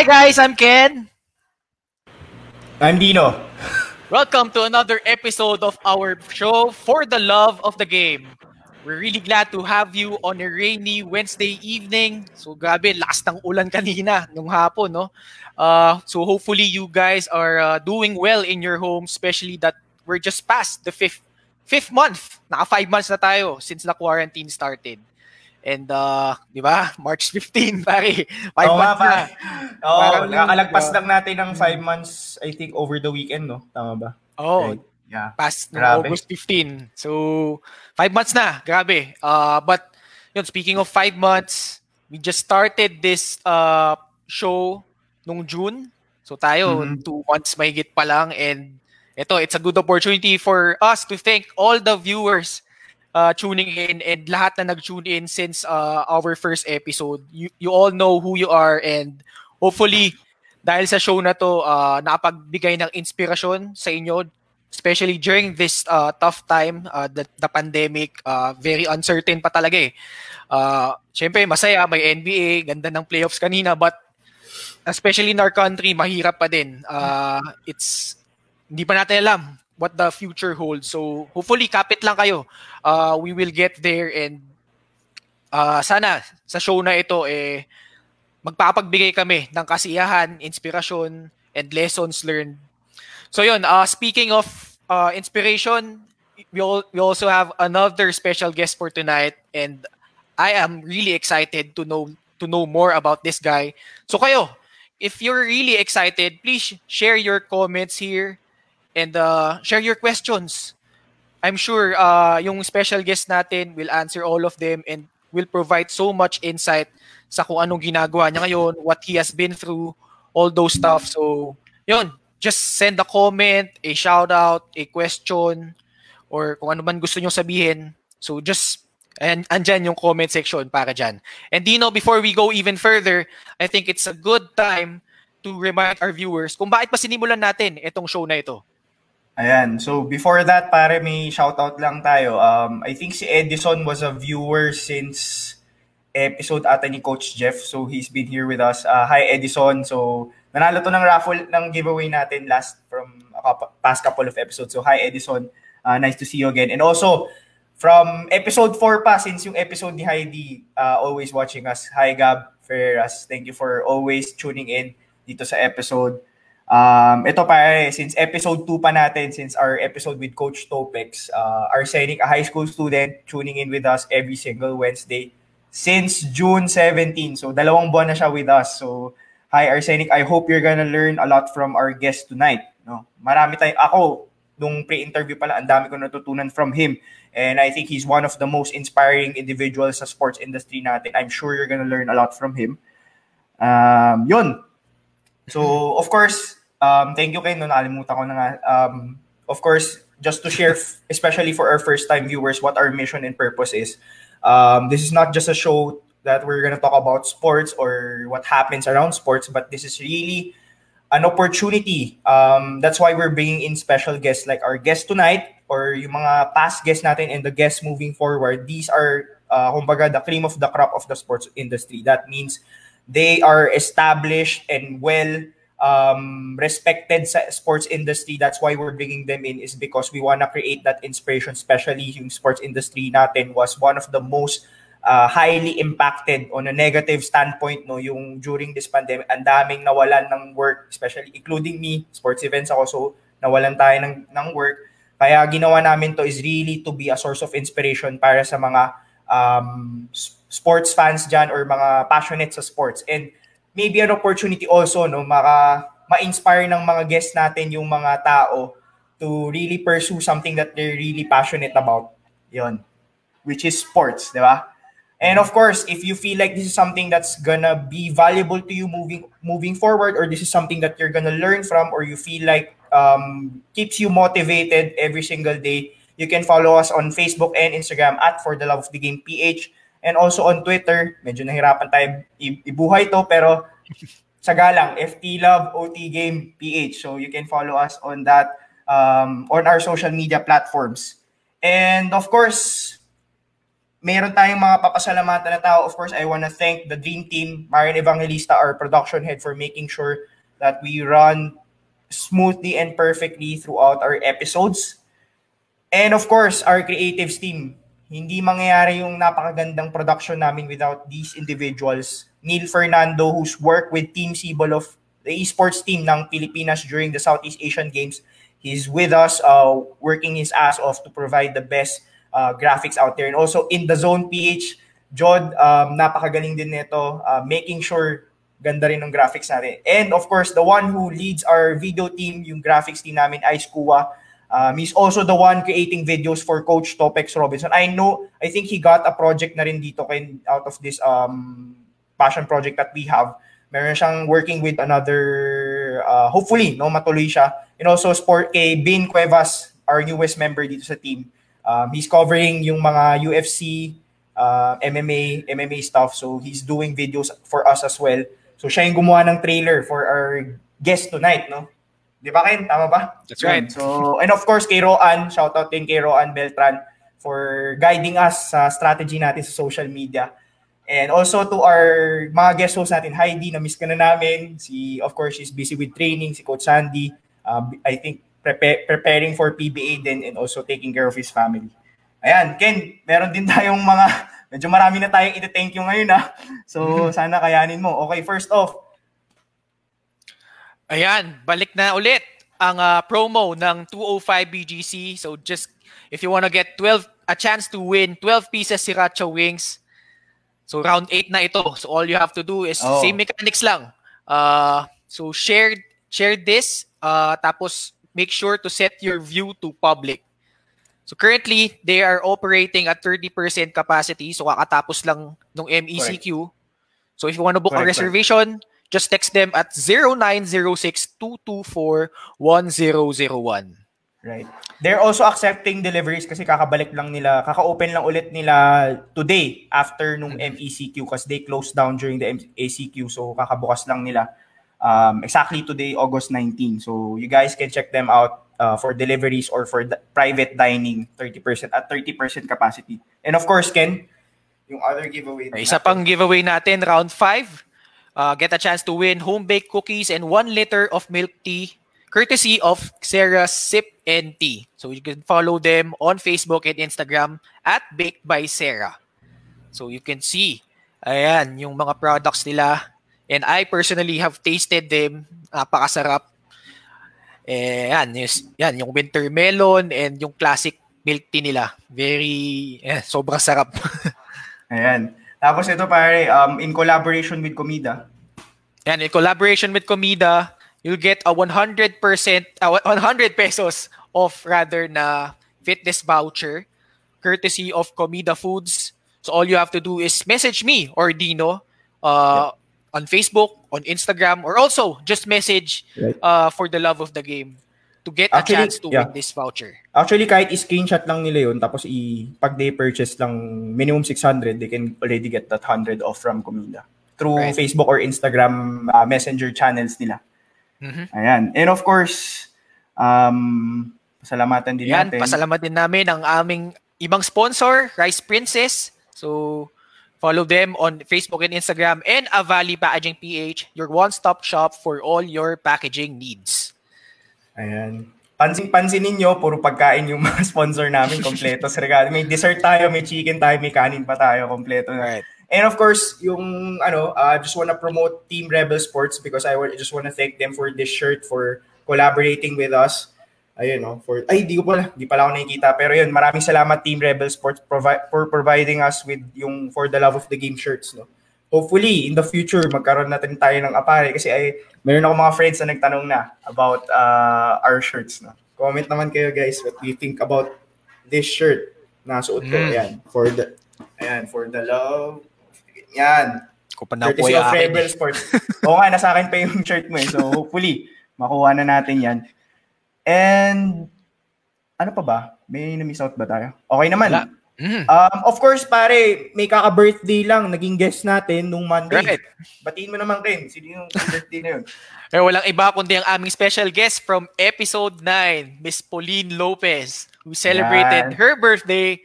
Hi guys, I'm Ken. I'm Dino. Welcome to another episode of our show For the Love of the Game. We're really glad to have you on a rainy Wednesday evening. So grabe, last ng ulan kanina nung hapon, no? Uh, so hopefully you guys are uh, doing well in your home, especially that we're just past the fifth fifth month. Naka five months na tayo since the quarantine started. And uh, di ba? March 15, pare. Five Oo, months na. Oo, Parang, nakakalagpas uh, lang natin ng five months, I think, over the weekend, no? Tama ba? Oh, Right. Yeah. past ng Grabe. August 15. So, five months na. Grabe. Uh, but, yun, speaking of five months, we just started this uh, show nung June. So, tayo, Mhm. two months mahigit pa lang. And, ito, it's a good opportunity for us to thank all the viewers uh, tuning in and lahat na nag-tune in since uh, our first episode. You, you all know who you are and hopefully, dahil sa show na to, uh, nakapagbigay ng inspirasyon sa inyo especially during this uh, tough time, uh, the, the pandemic, uh, very uncertain pa talaga eh. Uh, Siyempre, masaya, may NBA, ganda ng playoffs kanina, but especially in our country, mahirap pa din. Uh, it's, hindi pa natin alam what the future holds. So, hopefully, kapit lang kayo. Uh, we will get there and uh, sana sa show na ito, eh, magpapagbigay kami ng kasiyahan, inspirasyon, and lessons learned So yun, uh, speaking of uh, inspiration, we, all, we also have another special guest for tonight and I am really excited to know to know more about this guy. So kayo, if you're really excited, please share your comments here and uh, share your questions. I'm sure uh, yung special guest natin will answer all of them and will provide so much insight sa kung anong ginagawa niya ngayon, what he has been through, all those stuff. So, yun, just send a comment, a shout out, a question, or kung ano man gusto nyo sabihin. So just, and andyan yung comment section para dyan. And Dino, before we go even further, I think it's a good time to remind our viewers kung bakit pa sinimulan natin itong show na ito. Ayan. So, before that, pare, may shoutout lang tayo. Um, I think si Edison was a viewer since episode ata ni Coach Jeff. So, he's been here with us. Uh, hi, Edison. So, nanalo to ng raffle ng giveaway natin last from couple, past couple of episodes. So, hi, Edison. Uh, nice to see you again. And also, from episode 4 pa, since yung episode ni Heidi, uh, always watching us. Hi, Gab Ferreras. Thank you for always tuning in dito sa episode. Um, ito pa eh, since episode 2 pa natin, since our episode with Coach Topex, uh, Arsenic, a high school student, tuning in with us every single Wednesday since June 17. So, dalawang buwan na siya with us. So, hi Arsenic, I hope you're gonna learn a lot from our guest tonight. No? Marami tayo, ako, nung pre-interview pala, ang dami ko natutunan from him. And I think he's one of the most inspiring individuals sa sports industry natin. I'm sure you're gonna learn a lot from him. Um, yun. So, of course, um, thank you, Ken. No, nakalimutan ko na nga. Um, of course, just to share, especially for our first-time viewers, what our mission and purpose is. Um, this is not just a show that we're going to talk about sports or what happens around sports, but this is really an opportunity. Um, that's why we're bringing in special guests like our guest tonight or yung mga past guests natin and the guests moving forward. These are, uh, the cream of the crop of the sports industry. That means they are established and well um, respected sa sports industry. That's why we're bringing them in is because we want to create that inspiration, especially yung sports industry natin was one of the most uh, highly impacted on a negative standpoint no yung during this pandemic. Ang daming nawalan ng work especially including me sports events ako so nawalan tayo ng ng work. Kaya ginawa namin to is really to be a source of inspiration para sa mga um, sports fans dyan or mga passionate sa sports. And maybe an opportunity also no maka ma-inspire ng mga guests natin yung mga tao to really pursue something that they're really passionate about. Yon which is sports di ba? And of course, if you feel like this is something that's gonna be valuable to you moving moving forward, or this is something that you're gonna learn from, or you feel like um, keeps you motivated every single day, you can follow us on Facebook and Instagram at For the Love of the Game PH, and also on Twitter. Medyo nahirapan tayo ibuhay to, pero sa galang, FT Love OT Game PH. So you can follow us on that um, on our social media platforms. And of course, meron tayong mga papasalamatan na tao. Of course, I want to thank the Dream Team, Marian Evangelista, our production head, for making sure that we run smoothly and perfectly throughout our episodes. And of course, our creatives team. Hindi mangyayari yung napakagandang production namin without these individuals. Neil Fernando, who's worked with Team Sibol of the esports team ng Pilipinas during the Southeast Asian Games. He's with us, uh, working his ass off to provide the best uh, graphics out there. And also in the zone PH, Jod, um, napakagaling din nito, uh, making sure ganda rin ng graphics natin. And of course, the one who leads our video team, yung graphics team namin, Ice Kuwa, um, he's also the one creating videos for Coach Topex Robinson. I know, I think he got a project na rin dito kay, out of this um, passion project that we have. Meron siyang working with another, uh, hopefully, no, matuloy siya. And also, sport kay Bin Cuevas, our newest member dito sa team. Um, he's covering yung mga UFC, uh, MMA, MMA stuff. So he's doing videos for us as well. So siya yung gumawa ng trailer for our guest tonight, no? Di ba, Ken? Tama ba? That's right. So, and of course, kay Roan, shout out din kay Roan Beltran for guiding us sa strategy natin sa social media. And also to our mga guest hosts natin, Heidi, na-miss ka na namin. Si, of course, she's busy with training. Si Coach Sandy, um, I think prepare, preparing for PBA din and also taking care of his family. Ayan, Ken, meron din tayong mga, medyo marami na tayong iti-thank you ngayon ha. So, sana kayanin mo. Okay, first off. Ayan, balik na ulit ang uh, promo ng 205 BGC. So just, if you wanna get 12, a chance to win 12 pieces Sriracha Wings, so round 8 na ito. So all you have to do is, oh. same mechanics lang. Uh, so share, share this, uh, tapos make sure to set your view to public. So currently, they are operating at 30% capacity. So kakatapos lang ng MECQ. Correct. So if you want to book correct, a reservation. Just text them at 0906-224-1001. Right. They're also accepting deliveries kasi kakabalik lang nila, kaka-open lang ulit nila today after nung MECQ mm-hmm. kasi they closed down during the MECQ. So kakabukas lang nila um, exactly today, August 19. So you guys can check them out uh, for deliveries or for the private dining 30% at 30% capacity. And of course, Ken, yung other giveaway. Isa natin. pang giveaway natin, round 5. Uh, get a chance to win home-baked cookies and 1 liter of milk tea courtesy of Sarah Sip and Tea. So you can follow them on Facebook and Instagram at Baked by Sarah. So you can see, ayan, yung mga products nila And I personally have tasted them. Napakasarap. Eh, yan, yes, yan, yung winter melon and yung classic milk tea nila. Very, eh, sobrang sarap. Ayan. Tapos ito pare, um, in collaboration with Comida. Yan, in collaboration with Comida, you'll get a 100%, uh, 100 pesos off rather na fitness voucher courtesy of Comida Foods. So all you have to do is message me or Dino uh, on Facebook, on Instagram, or also just message right. uh, for the love of the game to get Actually, a chance to yeah. win this voucher. Actually, kahit i-screenshot lang nila yun, tapos i pag they purchase lang minimum 600, they can already get that 100 off from Comida through right. Facebook or Instagram uh, messenger channels nila. Mm-hmm. Ayan. And of course, um, pasalamatan din Yan, natin. Pasalamat din namin ang aming ibang sponsor, Rice Princess. So, Follow them on Facebook and Instagram and Avali Packaging PH, your one-stop shop for all your packaging needs. Ayan. Pansin-pansin ninyo, puro pagkain yung mga sponsor namin, kompleto sa regalo. May dessert tayo, may chicken tayo, may kanin pa tayo, kompleto na. Right. And of course, yung ano, uh, just wanna promote Team Rebel Sports because I just wanna thank them for this shirt, for collaborating with us ayun no, for ay di ko pala, di pala ako nakikita pero yun, maraming salamat Team Rebel Sports provi- for providing us with yung for the love of the game shirts no. Hopefully in the future magkaroon natin tayo ng apare kasi ay meron ako mga friends na nagtanong na about uh, our shirts no. Comment naman kayo guys what you think about this shirt na suot ko. Mm. Ayan, for the ayan, for the love. Yan. Ko pa na po of Rebel Sports. Oo nga, nasa akin pa yung shirt mo eh. So hopefully makuha na natin yan. And ano pa ba? May na-miss out ba tayo? Okay naman. Mm. Um, of course, pare, may kaka-birthday lang. Naging guest natin nung Monday. Right. Batiin mo naman, Ken. Sino yung birthday na yun? Eh, walang iba kundi ang aming special guest from episode 9, Miss Pauline Lopez, who celebrated Yan. her birthday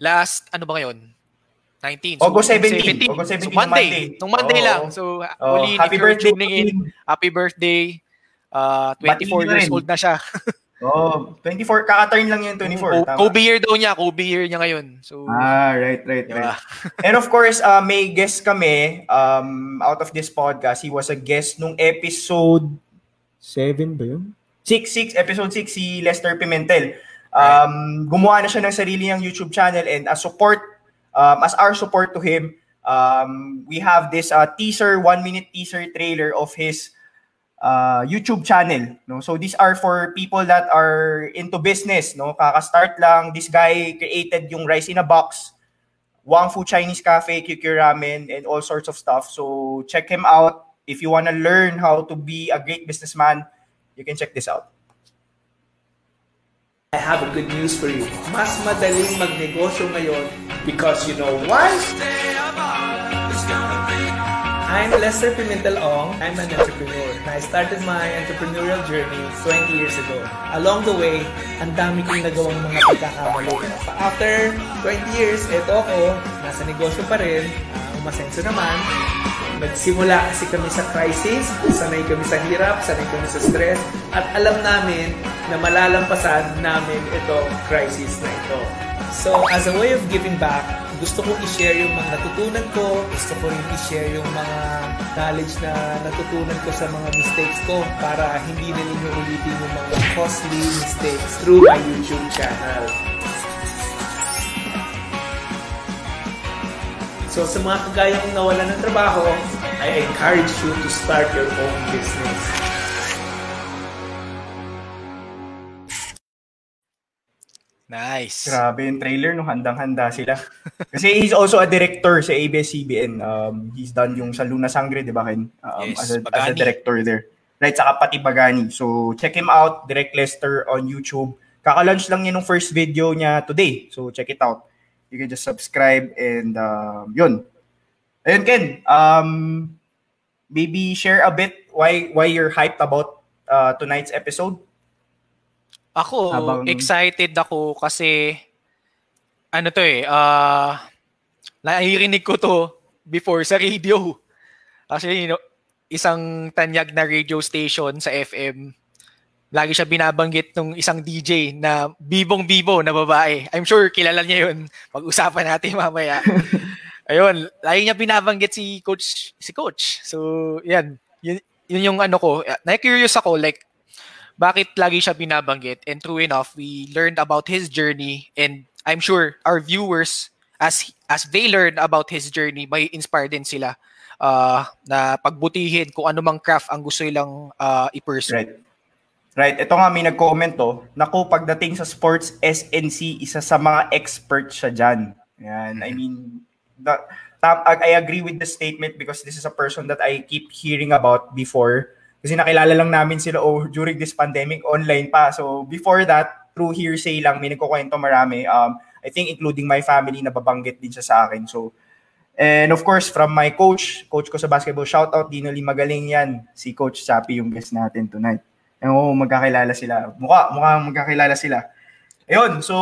last, ano ba ngayon? 19. August 17. August 17 so Monday. Monday. Nung Monday Oo. lang. So, Oh, Olin, happy if you're birthday, tuning in, happy birthday. Uh, 24 Batiin years old na siya. Oh, 24. Kaka-turn lang yung 24. Ko- tama. Kobe year daw niya. Kobe year niya ngayon. So, Ah, right, right, diba? right. And of course, uh, may guest kami um, out of this podcast. He was a guest nung episode 7 ba yun? 6, 6, episode 6, si Lester Pimentel. Um, Gumawa na siya ng sarili niyang YouTube channel and as support, um, as our support to him, um, we have this uh, teaser, one minute teaser trailer of his uh, YouTube channel. No? So these are for people that are into business. No? Kaka-start lang. This guy created yung rice in a box, Wang Fu Chinese Cafe, QQ Ramen, and all sorts of stuff. So check him out. If you want to learn how to be a great businessman, you can check this out. I have a good news for you. Mas madaling magnegosyo ngayon because you know why? I'm Lester Pimentel Ong. I'm an entrepreneur. I started my entrepreneurial journey 20 years ago. Along the way, ang dami kong nagawang mga pagkakamali. After 20 years, eto ako, nasa negosyo pa rin, uh, umasenso naman. Nagsimula kasi kami sa crisis, sanay kami sa hirap, sanay kami sa stress, at alam namin na malalampasan namin itong crisis na ito. So, as a way of giving back, gusto kong i-share yung mga natutunan ko, gusto ko rin i-share yung mga knowledge na natutunan ko sa mga mistakes ko para hindi na ninyo ulitin yung mga costly mistakes through my YouTube channel. So sa mga kagayang nawalan ng trabaho, I encourage you to start your own business. Nice. Grabe yung trailer, no? Handang-handa sila. Kasi he's also a director sa ABS-CBN. Um, he's done yung sa Luna Sangre, di ba, Ken? Um, Yes, as, a, as a director there. Right, saka pati Bagani. So, check him out, Direct Lester on YouTube. Kaka-launch lang niya nung first video niya today. So, check it out. You can just subscribe and um, yun. Ayun, Ken. Um, maybe share a bit why why you're hyped about uh, tonight's episode. Ako, Habang- excited ako kasi ano to eh, ah naririnig ko to before sa radio. Kasi you know, isang tanyag na radio station sa FM, lagi siya binabanggit ng isang DJ na bibong-bibo na babae. I'm sure kilala niya yun. Pag-usapan natin mamaya. Ayun, lagi niya binabanggit si coach si coach. So, yan. Yun, yun yung ano ko. Na-curious ako like bakit lagi siya binabanggit and true enough we learned about his journey and I'm sure our viewers as as they learn about his journey may inspire din sila uh, na pagbutihin kung ano mang craft ang gusto nilang uh, i-pursue. Right. Right. Ito nga may nag-comment to. Naku, pagdating sa sports SNC, isa sa mga experts siya dyan. Yan. I mean, the, I agree with the statement because this is a person that I keep hearing about before. Kasi nakilala lang namin sila oh, during this pandemic, online pa. So before that, through hearsay lang, may nagkukwento marami. Um, I think including my family, nababanggit din siya sa akin. So, and of course, from my coach, coach ko sa basketball, shout out, Dinoli, magaling yan. Si Coach Sapi yung guest natin tonight. And oh, magkakilala sila. Mukha, mukha magkakilala sila. Ayun, so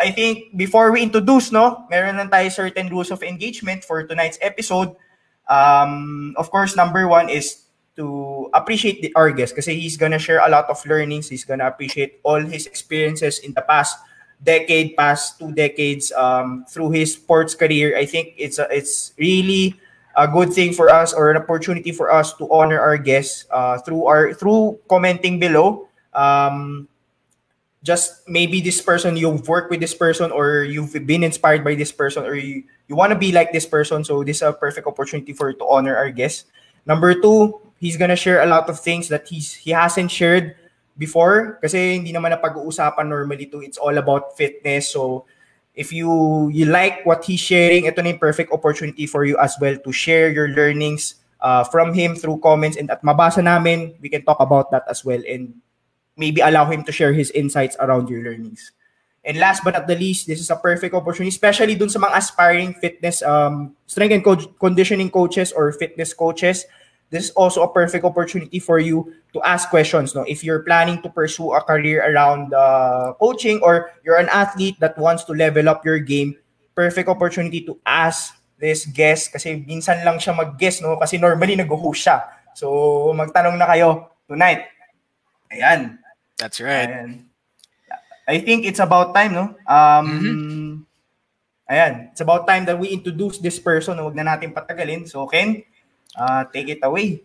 I think before we introduce, no, meron lang tayo certain rules of engagement for tonight's episode. Um, of course, number one is to appreciate the, our guest kasi he's gonna share a lot of learnings. He's gonna appreciate all his experiences in the past decade, past two decades um, through his sports career. I think it's a, it's really a good thing for us or an opportunity for us to honor our guests uh, through our through commenting below. Um, just maybe this person you've worked with this person or you've been inspired by this person or you, you want to be like this person so this is a perfect opportunity for to honor our guest number two he's gonna share a lot of things that he's he hasn't shared before kasi hindi naman na pag-uusapan normally to it's all about fitness so if you you like what he's sharing ito na yung perfect opportunity for you as well to share your learnings uh, from him through comments and at mabasa namin we can talk about that as well and maybe allow him to share his insights around your learnings. And last but not the least, this is a perfect opportunity, especially dun sa mga aspiring fitness, um, strength and co- conditioning coaches or fitness coaches. This is also a perfect opportunity for you to ask questions. No, if you're planning to pursue a career around uh, coaching or you're an athlete that wants to level up your game, perfect opportunity to ask this guest kasi minsan lang siya mag-guest, no? Kasi normally nag-host siya. So, magtanong na kayo tonight. Ayan. That's right. Ayan. I think it's about time, no? Um, Mhm. Ayan. It's about time that we introduce this person. Huwag na natin patagalin. So, Ken, uh, take it away.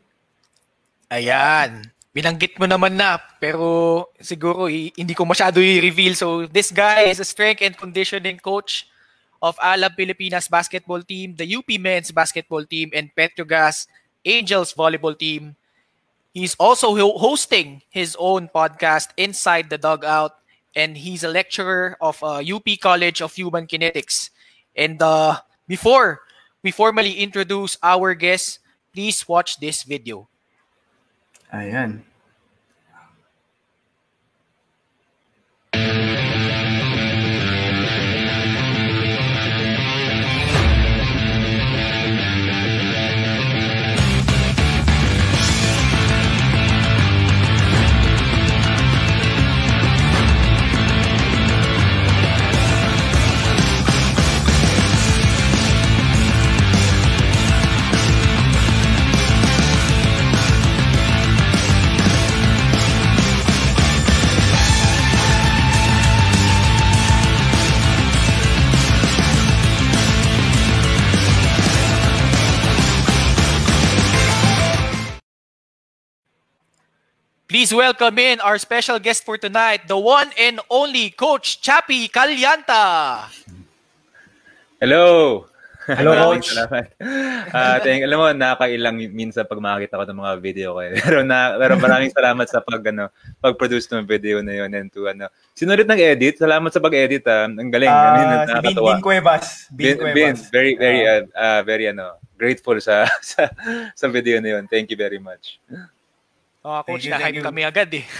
Ayan. Binanggit mo naman na, pero siguro hindi ko masyado i-reveal. So, this guy is a strength and conditioning coach of Alab Pilipinas basketball team, the UP men's basketball team, and Petrogas Angels volleyball team. He's also ho- hosting his own podcast, Inside the Dugout, and he's a lecturer of uh, UP College of Human Kinetics. And uh, before we formally introduce our guest, please watch this video. Ayan. Please welcome in our special guest for tonight, the one and only Coach Chappy Calyanta. Hello! Hello, Coach. Salamat. Ah, thank, alam mo, nakakailang minsan pag makakita ko ng mga video ko. eh. Pero, na, pero maraming salamat sa pag, ano, pag-produce ng video na yun and to, ano. Sinulit ng edit. Salamat sa pag-edit, ah. Ang galing. I mean, Ah, si Bin. Bin Cuevas. Bin, Bin, Cuevas. Bin, very, very, Ah. uh, uh, very, ano, grateful sa, sa, sa video na yun. Thank you very much. Oh, coach, Thank you, thank na-hype you. kami agad eh.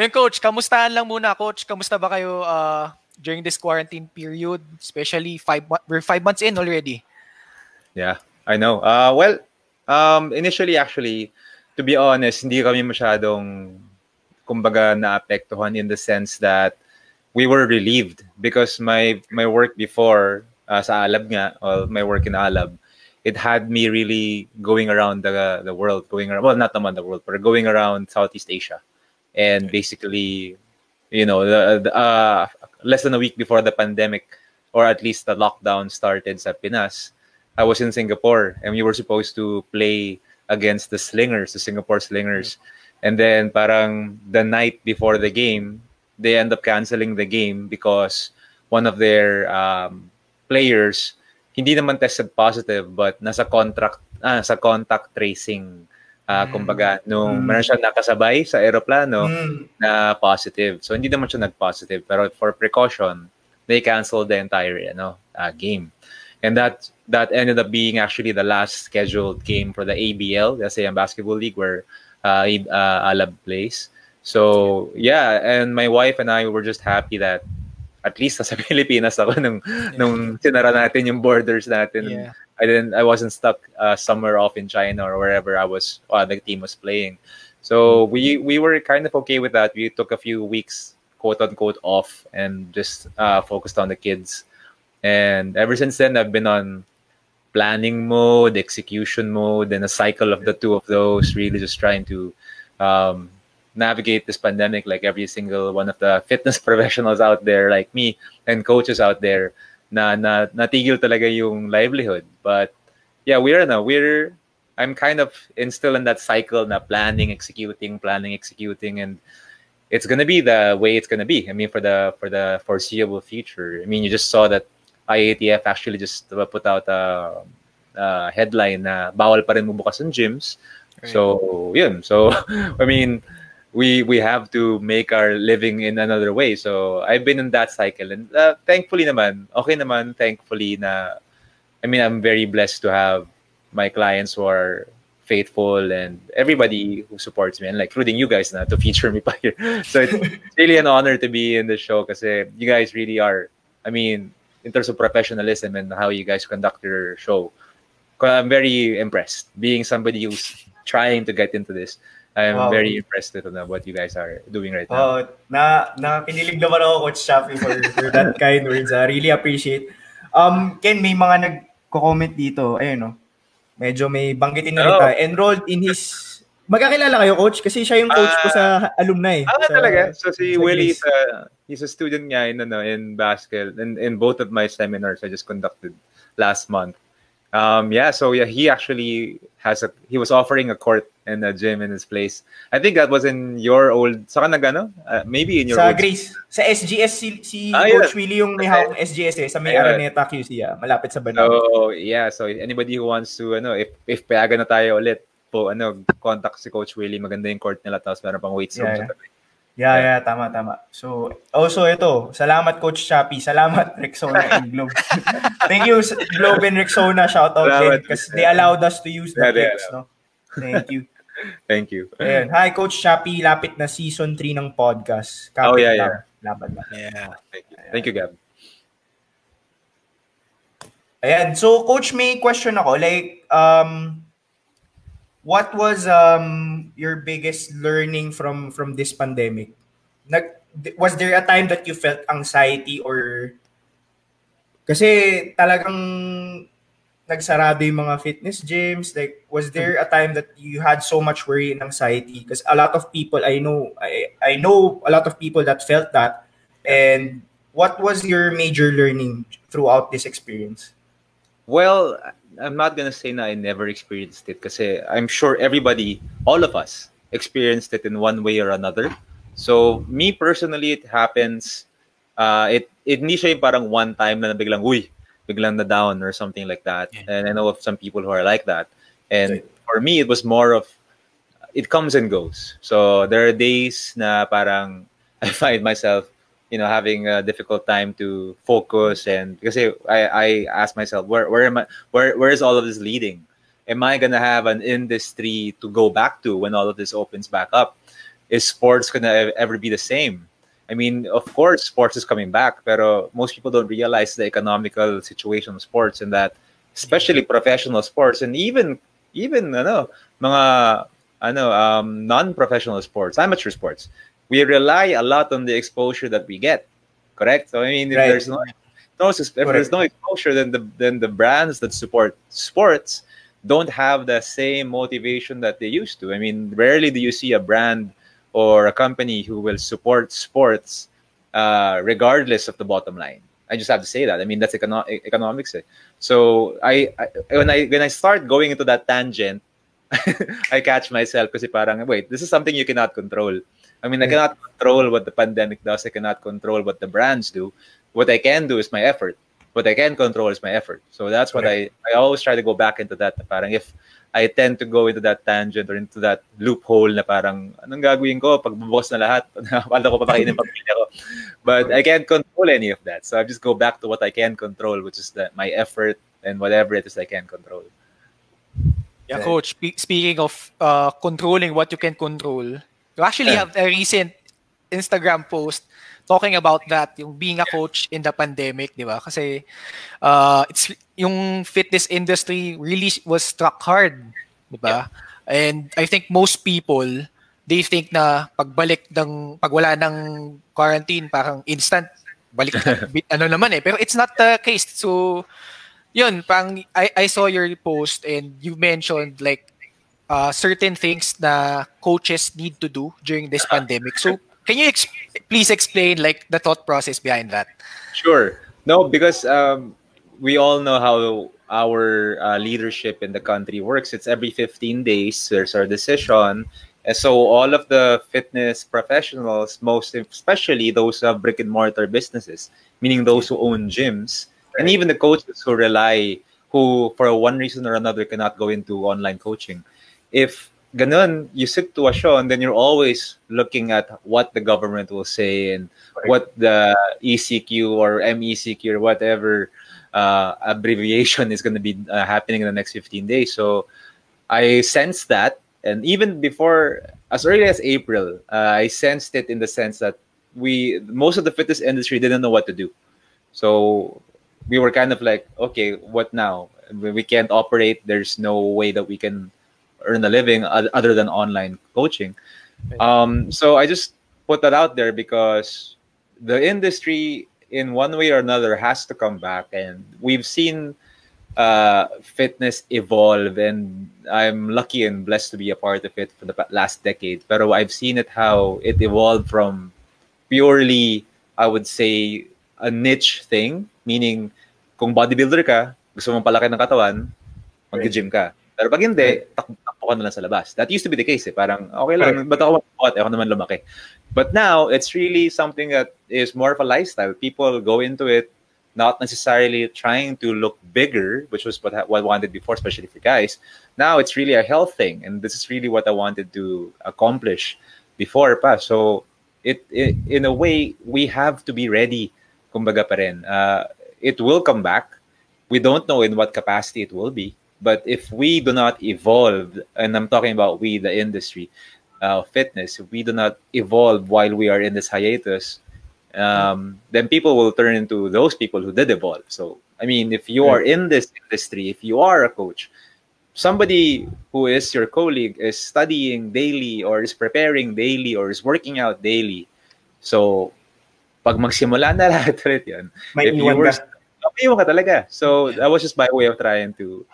Ayun, coach, kamustahan lang muna, coach. Kamusta ba kayo uh, during this quarantine period? Especially five, we're five months in already. Yeah, I know. Uh, well, um, initially, actually, to be honest, hindi kami masyadong, kumbaga, naapektuhan in the sense that we were relieved because my my work before uh, sa Alab nga, or my work in Alab, it had me really going around the the world, going around, well, not around the world, but going around Southeast Asia, and basically, you know, the, the uh, less than a week before the pandemic, or at least the lockdown started sa Pinas, I was in Singapore and we were supposed to play against the Slingers, the Singapore Slingers. And then parang the night before the game, they end up canceling the game because one of their um, players hindi naman tested positive but nasa contract ah, sa contact tracing ah, Mm. kumbaga nung Mm. meron siya nakasabay sa eroplano Mm. na positive. So hindi naman siya nag-positive pero for precaution, they canceled the entire ano uh, game. And that that ended up being actually the last scheduled game for the ABL, the ASEAN Basketball League where uh, A- uh, Alab plays. So yeah, and my wife and I were just happy that at least sa Pilipinas ako nung nung sinara natin yung borders natin. Yeah. I didn't I wasn't stuck uh, somewhere off in China or wherever I was uh, the team was playing. So we we were kind of okay with that. We took a few weeks quote unquote off and just uh, focused on the kids. And ever since then I've been on planning mode, execution mode, and a cycle of the two of those, really just trying to um, navigate this pandemic like every single one of the fitness professionals out there like me and coaches out there na, na natigil talaga yung livelihood. But yeah, we're na we're I'm kind of in still in that cycle na planning, executing, planning, executing, and it's gonna be the way it's gonna be. I mean, for the for the foreseeable future. I mean, you just saw that IATF actually just uh, put out a, a headline na bawal pa rin bubukas ng gyms. So, yun. So, I mean, we we have to make our living in another way. So, I've been in that cycle and uh, thankfully naman, okay naman, thankfully na I mean, I'm very blessed to have my clients who are faithful and everybody who supports me and like including you guys na to feature me pa here. So it's really an honor to be in the show because you guys really are I mean in terms of professionalism and how you guys conduct your show. I'm very impressed being somebody who's trying to get into this. I'm Wow. very impressed with uh, what you guys are doing right now. Oh, na nakakinilig naman ako Coach Shafi for, for that kind words. I really appreciate. Um Ken may mga nagko-comment dito. Ayun no. Medyo may banggitin na rin Oh. tayo. Enrolled in his Magkakilala kayo coach kasi siya yung coach ko Ah. sa alumni. Ah, sa, talaga? So si Willie, is a, he's a student niya in, ano, in basket and in both of my seminars I just conducted last month. Um, yeah, so yeah, he actually has a, he was offering a court and a gym in his place. I think that was in your old, saka nagano? Uh, maybe in your Sa old Grace. Sa SGS si, si Ah, Coach yeah. Willie yung may hawak ng SGS eh. Sa may Yeah. Araneta QC ah. Malapit sa Banal. So yeah, so anybody who wants to ano, if if payagan na tayo ulit po ano, contact si Coach Willie, maganda yung court nila tapos meron pang weights room Yeah, sa tabi. Yeah, yeah, tama, tama. So, also ito, salamat Coach Chappy, salamat Rexona and Globe. Thank you Globe and Rexona, shout out Salamat. din because they allowed us to use the Yeah, clips, no? Thank you. Thank you. Ayan. Hi Coach Chappy, lapit na season 3 ng podcast. Oh, Kapit yeah, lang. yeah. Laban lang. Yeah. Thank you. Thank you, Gab. Ayan. So, Coach, may question ako. Like, um, what was um your biggest learning from from this pandemic? Nag, was there a time that you felt anxiety or kasi talagang nagsarado yung mga fitness gyms like was there a time that you had so much worry and anxiety? Because a lot of people I know I I know a lot of people that felt that. And what was your major learning throughout this experience? Well, I'm not gonna say na I never experienced it kasi I'm sure everybody, all of us, experienced it in one way or another. So me personally, it happens. Uh, it it hindi siya yung parang one time na biglang uy, biglang na down or something like that. Yeah. And I know of some people who are like that. And for me, it was more of it comes and goes. So there are days na parang I find myself you know having a difficult time to focus and because I, I ask myself where where am I where where is all of this leading? Am I gonna have an industry to go back to when all of this opens back up? Is sports gonna ever be the same? I mean of course sports is coming back pero most people don't realize the economical situation of sports and that especially professional sports and even even ano mga ano um non-professional sports amateur sports we rely a lot on the exposure that we get. Correct. So I mean, if Right. there's no, no if there's no exposure, then the then the brands that support sports don't have the same motivation that they used to. I mean, rarely do you see a brand or a company who will support sports uh, regardless of the bottom line. I just have to say that. I mean, that's econo- economics. eh. So I, I when I when I start going into that tangent, I catch myself kasi parang wait, this is something you cannot control. I mean, I cannot control what the pandemic does. I cannot control what the brands do. What I can do is my effort. What I can control is my effort. So that's what I I always try to go back into that. na Parang if I tend to go into that tangent or into that loophole na parang anong gagawin ko pag bubukas na lahat? Paano ko papakainin pamilya ko? But I can't control any of that. So I just go back to what I can control, which is that my effort and whatever it is I can control. Yeah, coach. Spe- speaking of uh, controlling what you can control, you actually have a recent Instagram post talking about that, yung being a coach in the pandemic, di ba? Kasi uh, it's yung fitness industry really was struck hard, di ba? And I think most people they think na pagbalik ng pag wala ng quarantine parang instant balik na, ano naman eh. Pero it's not the case. So yun pang I, I saw your post and you mentioned like uh, certain things na coaches need to do during this pandemic so can you ex- please explain like the thought process behind that Sure. No, because um, we all know how our uh, leadership in the country works. It's every 15 days, there's our decision. And so all of the fitness professionals, most especially those who have brick and mortar businesses, meaning those who own gyms, and even the coaches who rely, who for one reason or another cannot go into online coaching. If ganun, you sit to a show and then you're always looking at what the government will say and what the ECQ or MECQ or whatever uh, abbreviation is going to be uh, happening in the next 15 days. So I sensed that. And even before, as early as April, uh, I sensed it in the sense that we, most of the fitness industry didn't know what to do. So we were kind of like, okay, what now? We can't operate. There's no way that we can earn a living other than online coaching. Um, so I just put that out there because the industry, in one way or another, has to come back, and we've seen uh, fitness evolve, and I'm lucky and blessed to be a part of it for the last decade. But I've seen it how it evolved from purely, I would say, a niche thing, meaning kung bodybuilder ka, gusto mong palaki ng katawan, mag-gym ka. Pero pag hindi, takbo ka na lang sa labas. That used to be the case eh. Parang, okay lang, ba't ako magpapakot? Ako naman lumaki. But now, it's really something that is more of a lifestyle. People go into it not necessarily trying to look bigger, which was what, what I wanted before, especially for guys. Now it's really a health thing, and this is really what I wanted to accomplish before pa. So it, it in a way we have to be ready. Kumbaga pa rin. Uh, it will come back. We don't know in what capacity it will be, but if we do not evolve, and I'm talking about we, the industry, uh, fitness, if we do not evolve while we are in this hiatus, um, then people will turn into those people who did evolve. So, I mean, if you are in this industry, if you are a coach, somebody who is your colleague is studying daily or is preparing daily or is working out daily. So, pag magsimula na lahat ulit yan, may if you were, ka. may ka talaga. So, that was just my way of trying to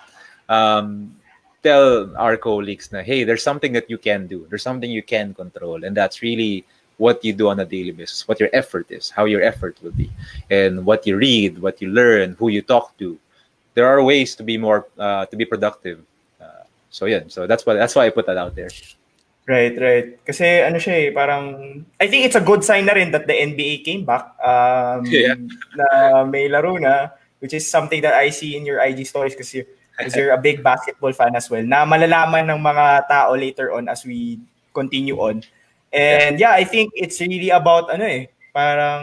um, tell our colleagues na, hey, there's something that you can do. There's something you can control. And that's really what you do on a daily basis, what your effort is, how your effort will be, and what you read, what you learn, who you talk to. There are ways to be more uh, to be productive. Uh, so yeah, so that's why that's why I put that out there. Right, right. Kasi ano siya eh, parang I think it's a good sign na rin that the NBA came back. Um, yeah. na may laro na, which is something that I see in your IG stories kasi because you're a big basketball fan as well. Na malalaman ng mga tao later on as we continue on And yeah, I think it's really about ano eh, parang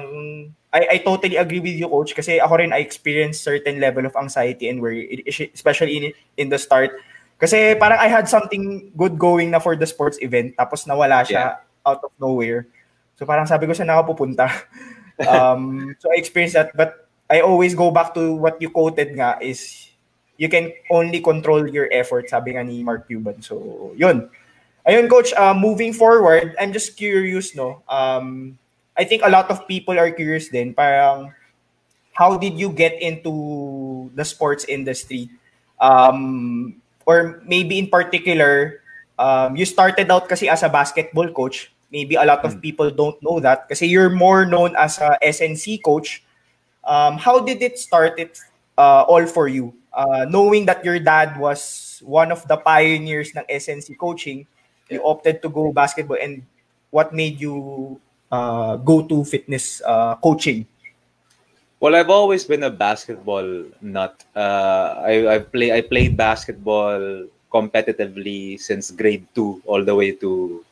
I, I totally agree with you coach kasi ako rin I experienced certain level of anxiety and worry especially in in the start kasi parang I had something good going na for the sports event tapos nawala siya yeah. out of nowhere. So parang sabi ko sa nakapupunta. um so I experienced that but I always go back to what you quoted nga is you can only control your effort sabi nga ni Mark Cuban. So yun. Ayun, coach, uh, moving forward, I'm just curious, no? Um, I think a lot of people are curious din, parang, how did you get into the sports industry? Um, or maybe in particular, um, you started out kasi as a basketball coach. Maybe a lot of hmm. people don't know that kasi you're more known as a SNC coach. Um, how did it start it uh, all for you? Uh, knowing that your dad was one of the pioneers ng SNC coaching, you opted to go basketball and what made you uh, go to fitness uh, coaching? Well, I've always been a basketball nut. Uh, I I play I played basketball competitively since grade two all the way to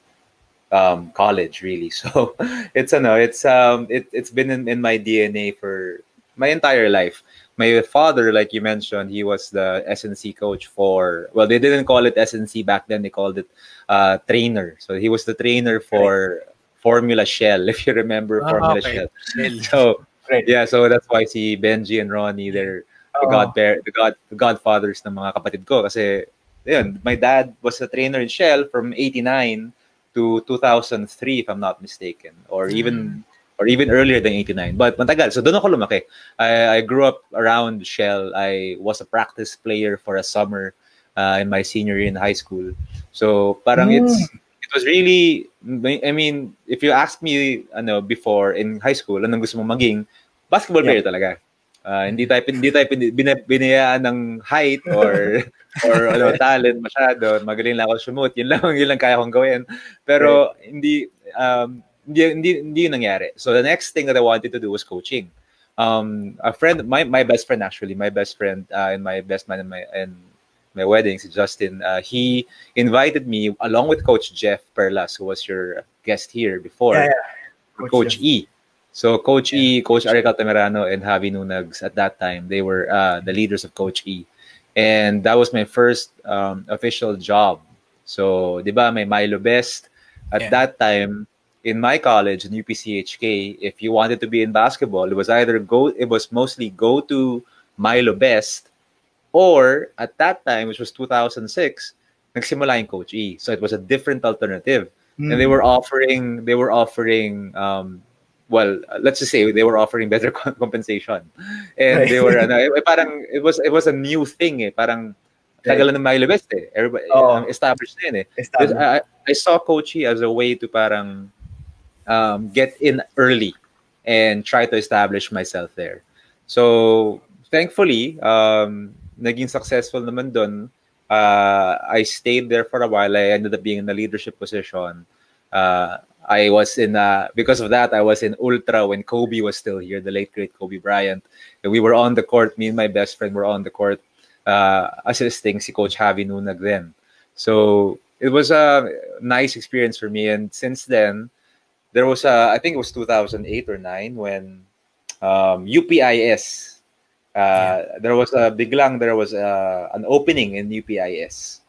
um, college, really. So it's a no, it's um it it's been in, in my DNA for my entire life my father, like you mentioned, he was the SNC coach for. Well, they didn't call it SNC back then; they called it uh, trainer. So he was the trainer for. Formula Shell, if you remember oh, Formula okay. Shell. So right. yeah, so that's why see Benji and Ronnie, they're the oh. godpair, the god, the godfathers ng mga kapatid ko. Kasi yun, my dad was a trainer in Shell from '89 to 2003, if I'm not mistaken, or even mm or even earlier than 89. But matagal. So doon ako lumaki. I, I grew up around Shell. I was a practice player for a summer uh, in my senior year in high school. So parang mm. it's it was really I mean, if you asked me ano before in high school anong gusto mo maging, basketball player yeah. talaga. Uh, hindi tayo hindi tayo binayaan ng height or or ano talent masyado. Magaling lang ako shoot. Yun lang yun lang kaya kong gawin. Pero right. hindi um, hindi, hindi, hindi nangyari. So the next thing that I wanted to do was coaching. Um, a friend, my, my best friend actually, my best friend uh, and my best man in my in my wedding, si Justin, uh, he invited me along with Coach Jeff Perlas, who was your guest here before, yeah, yeah. Coach, Coach E. So Coach yeah. E, Coach Ariel Tamerano, and Javi Nunags at that time, they were uh, the leaders of Coach E. And that was my first um, official job. So, di ba, may Milo Best. At that time, in my college in UPCHK, if you wanted to be in basketball, it was either go, it was mostly go to Milo Best, or at that time, which was 2006, nagsimula yung Coach E. So it was a different alternative. Mm. And they were offering, they were offering, um, well, let's just say they were offering better compensation. And Right. they were, ano, eh, parang, it was, it was a new thing eh. Parang, tagal na mailabas eh. Everybody, um, established na yun eh. Established. I, I- I saw Coach E as a way to parang um, get in early and try to establish myself there. So, thankfully, um, naging successful naman dun. Uh, I stayed there for a while. I ended up being in a leadership position. Uh, I was in, uh, because of that, I was in Ultra when Kobe was still here, the late great Kobe Bryant. We were on the court, me and my best friend were on the court uh, assisting si Coach Javi Nunag then. So it was a nice experience for me. And since then, there was a, I think it was 2008 or 9 when um, UPIS, uh, there was a biglang, there was a, an opening in UPIS.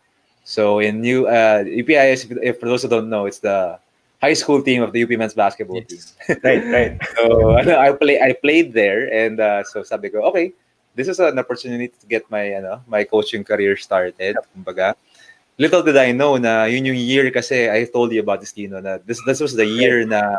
So in new uh, UPIS, if, if for those who don't know, it's the high school team of the UP men's basketball Yes. team. right, right. So I play I played there and uh, so sabi ko, okay, this is an opportunity to get my ano, my coaching career started. Kumbaga. Little did I know na yun yung year kasi I told you about this Tino na this this was the year na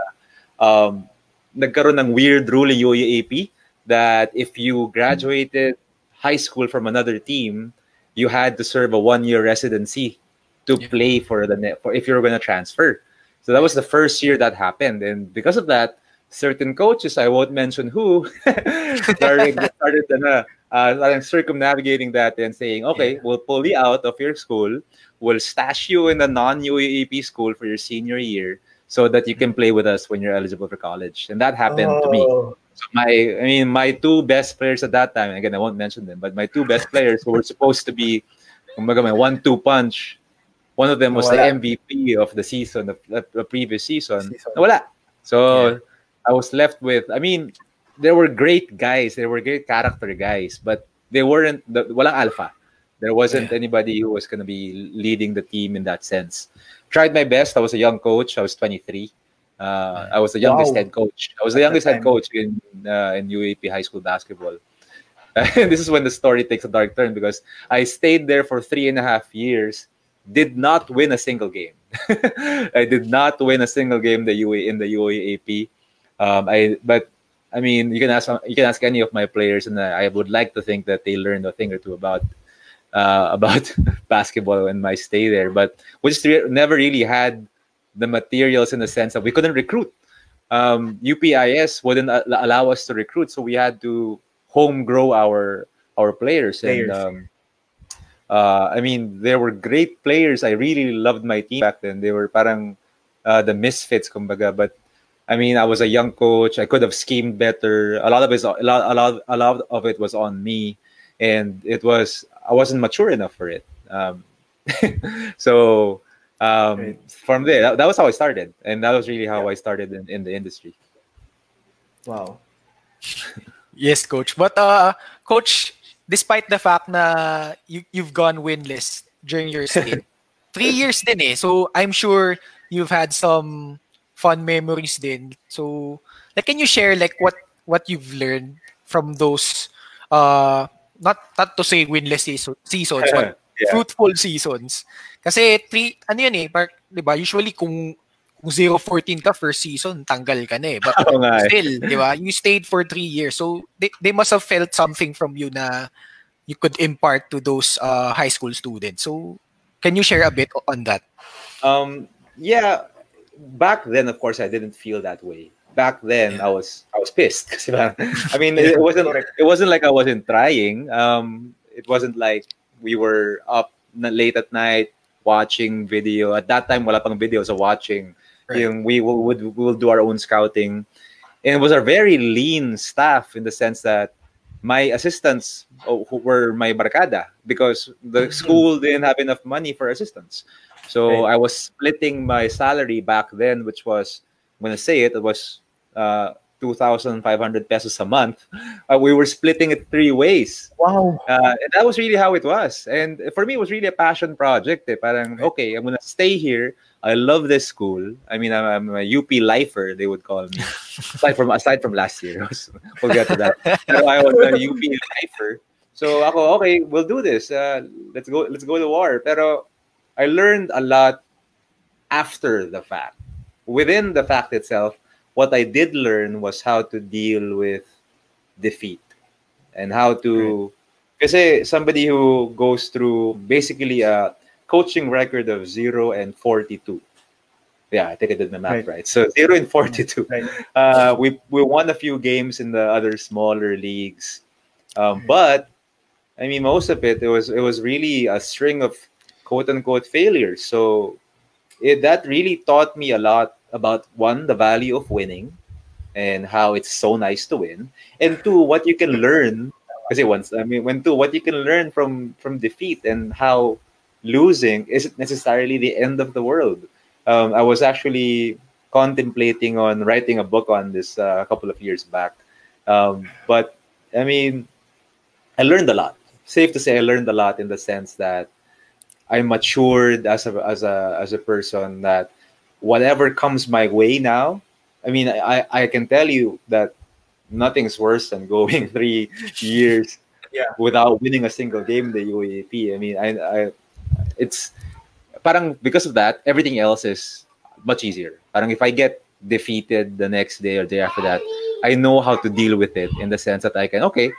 um nagkaroon ng weird rule in UAAP that if you graduated high school from another team, you had to serve a one-year residency to Yeah. play for the net for if you were going to transfer. So that was the first year that happened, and because of that, certain coaches I won't mention who started started na, uh, parang circumnavigating that and saying, okay, we'll pull you out of your school, we'll stash you in a non-UAAP school for your senior year, so that you can play with us when you're eligible for college, and that happened to me. Oh, So my, I mean, my two best players at that time, again, I won't mention them, but my two best players who were supposed to be, my one-two punch. One of them was the MVP of the season, the, the previous season. Season. Nawala. So I was left with, I mean, there were great guys, there were great character guys, but they weren't, the, walang alpha. There wasn't anybody who was going to be leading the team in that sense. Tried my best. I was a young coach. I was 23. Uh, I was the youngest Wow. head coach. I was the youngest head coach in uh, in UAAP high school basketball. This is when the story takes a dark turn because I stayed there for three and a half years, did not win a single game. I did not win a single game the UA in the UAAP. Um, I but I mean you can ask you can ask any of my players, and I would like to think that they learned a thing or two about uh, about basketball in my stay there. But we just re- never really had the materials in the sense that we couldn't recruit. Um, UPIS wouldn't a- allow us to recruit, so we had to home grow our our players. Players. And um, uh, I mean, there were great players. I really loved my team back then. They were parang uh, the misfits, kumbaga. But I mean, I was a young coach. I could have schemed better. A lot of it, a lot, a lot, a lot of it was on me, and it was I wasn't mature enough for it. Um, so um, Right. from there, that, that was how I started, and that was really how I started in, in the industry. wow. Yes, coach. But uh coach, despite the fact na you you've gone winless during your stint, three years din eh. So I'm sure you've had some fun memories din. So like can you share like what what you've learned from those uh not not to say winless season, seasons but Yeah. fruitful seasons. Kasi three ano yun eh, par, 'di ba? Usually kung kung 0-14 ka first season, tanggal ka na eh. But eh. still, di ba? You stayed for three years. So, they, they must have felt something from you na you could impart to those uh, high school students. So, can you share a bit on that? Um, yeah, back then, of course, I didn't feel that way. Back then, I was I was pissed. I mean, it wasn't it wasn't like I wasn't trying. Um, it wasn't like we were up late at night watching video. At that time, wala pang video, so watching. Right. Yung we will would we will do our own scouting, and it was a very lean staff in the sense that my assistants oh, who were my barkada because the school didn't have enough money for assistants. So Right. I was splitting my salary back then, which was I'm gonna say it, it was uh, two thousand five hundred pesos a month. Uh, we were splitting it three ways. Wow. Uh, and that was really how it was. And for me, it was really a passion project. Eh. Parang, okay, I'm gonna stay here. I love this school. I mean, I'm, I'm a UP lifer, they would call me. aside from aside from last year, we'll get to that. Pero I was a UP lifer. So ako, okay, we'll do this. Uh, let's go. Let's go to war. Pero I learned a lot after the fact. Within the fact itself, what I did learn was how to deal with defeat and how to because somebody who goes through basically a coaching record of 0 and 42 yeah i think i did the math right, right. so 0 and 42 right. uh, we we won a few games in the other smaller leagues um, but i mean most of it it was it was really a string of quote unquote failures so it, that really taught me a lot about one the value of winning and how it's so nice to win and two what you can learn because once i mean when two what you can learn from from defeat and how losing isn't necessarily the end of the world. Um, i was actually contemplating on writing a book on this uh, a couple of years back. Um, but i mean i learned a lot. Safe to say i learned a lot in the sense that i matured as a as a as a person that whatever comes my way now I mean, I, I can tell you that nothing's worse than going three years yeah. without winning a single game in the UAAP. I mean, I, I, it's parang because of that, everything else is much easier. Parang if I get defeated the next day or day after that, I know how to deal with it in the sense that I can okay,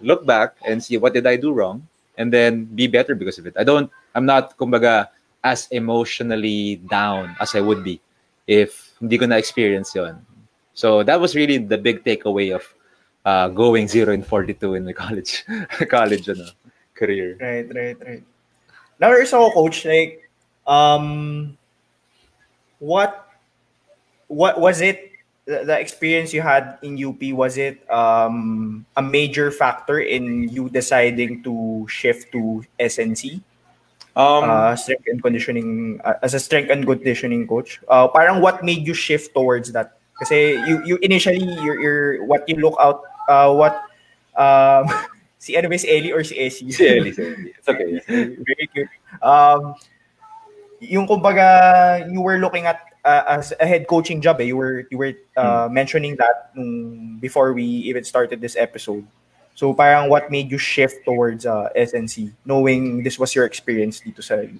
look back and see what did I do wrong and then be better because of it. I don't I'm not kumbaga as emotionally down as I would be if hindi ko na experience yon. So that was really the big takeaway of uh, going 0 and 42 in my college college ano, career. Right, right, right. Now, ako, coach, like, um, what, what was it, the, the experience you had in UP, was it um, a major factor in you deciding to shift to SNC? Um, uh, strength and conditioning uh, as a strength and conditioning coach. Uh, parang what made you shift towards that? Kasi you you initially your your what you look out uh, what um si ano ba si Ellie or si Essie? Si Ellie, si Ellie. It's okay. Very cute. Um yung kumbaga you were looking at uh, as a head coaching job eh. You were you were uh, hmm. mentioning that nung before we even started this episode. So parang what made you shift towards uh, SNC, knowing this was your experience dito sa UP?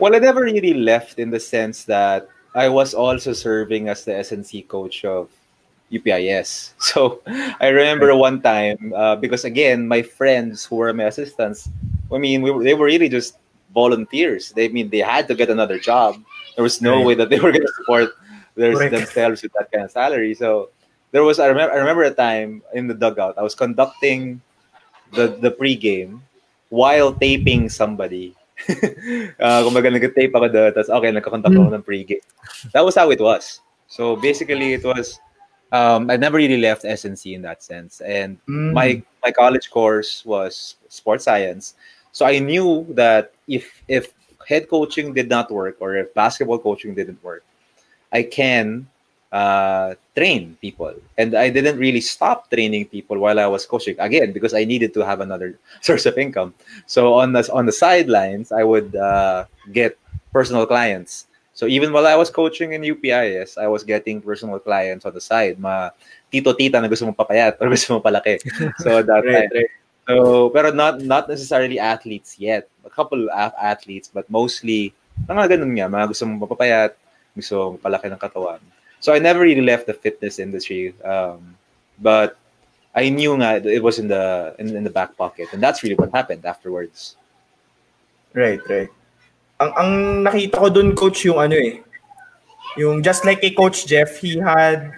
Well, I never really left in the sense that I was also serving as the SNC coach of UPIS. So I remember one time uh, because again, my friends who were my assistants, I mean, we were, they were really just volunteers. They I mean they had to get another job. There was no way that they were going to support their, themselves with that kind of salary. So there was I remember I remember a time in the dugout I was conducting the the pregame while taping somebody. uh, kumbaga nag-tape ako doon, tapos okay, nagkakontak ako hmm. ng pregame. That was how it was. So basically, it was, um, I never really left SNC in that sense. And mm. my my college course was sports science. So I knew that if if head coaching did not work or if basketball coaching didn't work, I can uh, train people. And I didn't really stop training people while I was coaching again because I needed to have another source of income. So on the on the sidelines, I would uh, get personal clients. So even while I was coaching in UPIS, I was getting personal clients on the side. Ma tito tita na gusto mo papayat or gusto mo palaki. So that right, right. So pero not not necessarily athletes yet. A couple of athletes but mostly mga ganun nga, mga gusto mo papayat, gusto mo palaki ng katawan. So I never really left the fitness industry, um, but I knew nga it was in the in, in the back pocket, and that's really what happened afterwards. Right, right. Ang ang nakita ko doon coach yung ano eh. Yung just like a coach Jeff, he had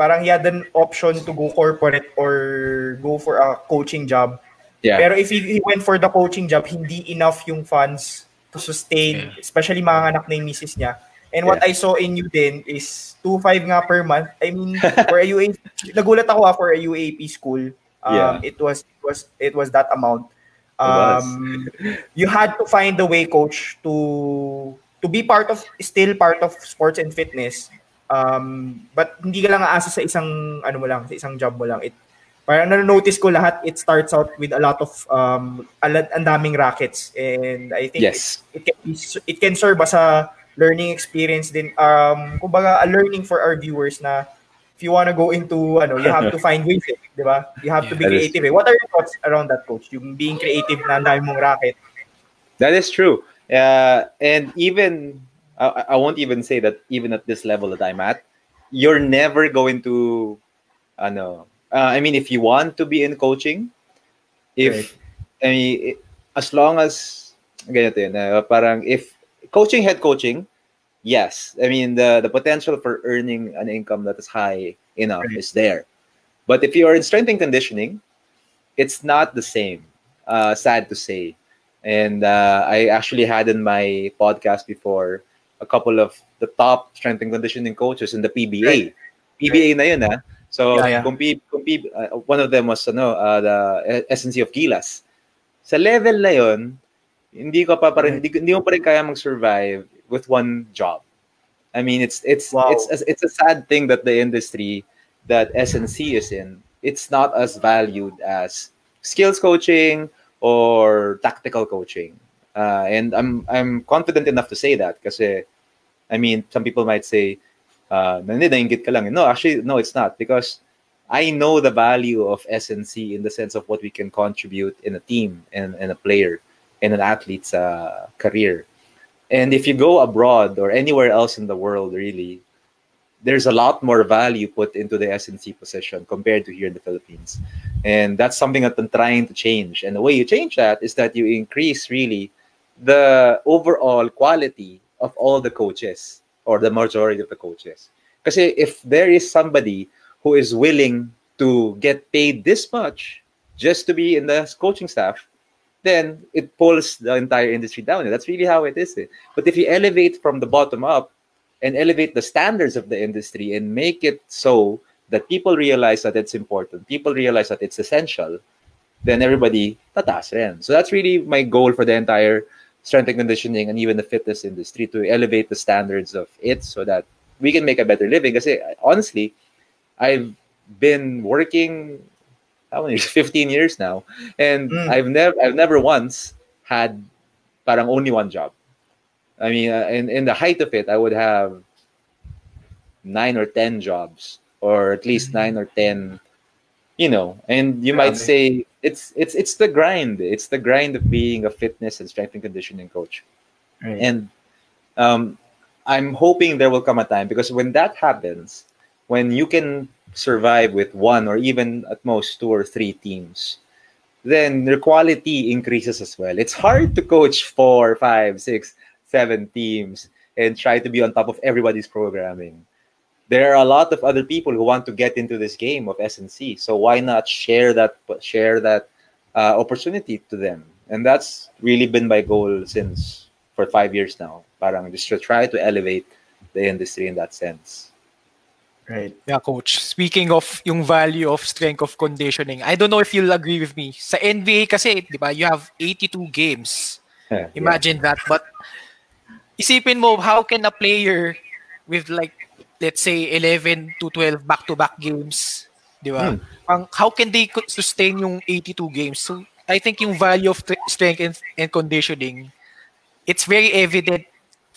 parang he had an option to go corporate or go for a coaching job. Yeah. Pero if he, he went for the coaching job, hindi enough yung funds to sustain, yeah. especially mga anak na yung misis niya. And what yeah. I saw in you then is 2.5 nga per month. I mean, for a UAP, nagulat ako ha, ah, for a UAP school. Um, yeah. it was it was it was that amount. Um, you had to find a way, coach, to to be part of still part of sports and fitness. Um, but hindi ka lang aasa sa isang ano mo lang, sa isang job mo lang. It parang na-notice ko lahat it starts out with a lot of um ang daming rackets and I think yes. it, it can it can serve as a learning experience din um kumbaga a learning for our viewers na if you want to go into ano you have to find ways eh, 'di ba you have to be creative eh. what are your thoughts around that coach yung being creative na dami mong racket that is true Uh, and even I, I won't even say that even at this level that I'm at, you're never going to, ano, uh, I mean, if you want to be in coaching, if Right. I mean, as long as ganito yun, uh, parang if coaching head coaching, yes, I mean the the potential for earning an income that is high enough Right. is there. But if you are in strength and conditioning, it's not the same. Uh, sad to say. And uh, I actually had in my podcast before a couple of the top strength and conditioning coaches in the PBA. Right. PBA na yun, ah. So, Yeah, yeah. kung P- kung P- uh, one of them was ano, uh, the SNC of Gilas. Sa level na yun, hindi ko pa, pa rin, hindi, hindi mo pa rin kaya mag-survive with one job. I mean, it's it's Wow. it's it's a sad thing that the industry that SNC is in, it's not as valued as skills coaching or tactical coaching. Uh, and I'm I'm confident enough to say that because I mean, some people might say, uh, hindi, ka lang. No, actually, no, it's not because I know the value of SNC in the sense of what we can contribute in a team and, and a player and an athlete's uh, career. And if you go abroad or anywhere else in the world, really, there's a lot more value put into the SNC position compared to here in the Philippines. And that's something that I'm trying to change. And the way you change that is that you increase really the overall quality of all the coaches or the majority of the coaches. Because if there is somebody who is willing to get paid this much just to be in the coaching staff, then it pulls the entire industry down. That's really how it is. eh. But if you elevate from the bottom up and elevate the standards of the industry and make it so that people realize that it's important, people realize that it's essential, then everybody tataas rin. So that's really my goal for the entire strength and conditioning and even the fitness industry to elevate the standards of it so that we can make a better living. Because honestly, I've been working how many years? 15 years now. And Mm. I've never I've never once had parang only one job. I mean, uh, in, in the height of it, I would have nine or 10 jobs or at least nine or 10, you know, and you might Grabe. say it's, it's, it's the grind. It's the grind of being a fitness and strength and conditioning coach. Right. And um, I'm hoping there will come a time because when that happens, when you can survive with one or even at most two or three teams, then your quality increases as well. It's hard to coach four, five, six, seven teams and try to be on top of everybody's programming. There are a lot of other people who want to get into this game of SNC, so why not share that share that uh, opportunity to them? And that's really been my goal since for five years now. Parang just to try to elevate the industry in that sense. Right. Yeah, coach. Speaking of yung value of strength of conditioning, I don't know if you'll agree with me. Sa NBA kasi, di ba, you have 82 games. Yeah. Imagine that. But isipin mo, how can a player with like, let's say, 11 to 12 back-to-back games, di ba? Hmm. How can they sustain yung 82 games? So, I think yung value of tr- strength and, and conditioning, it's very evident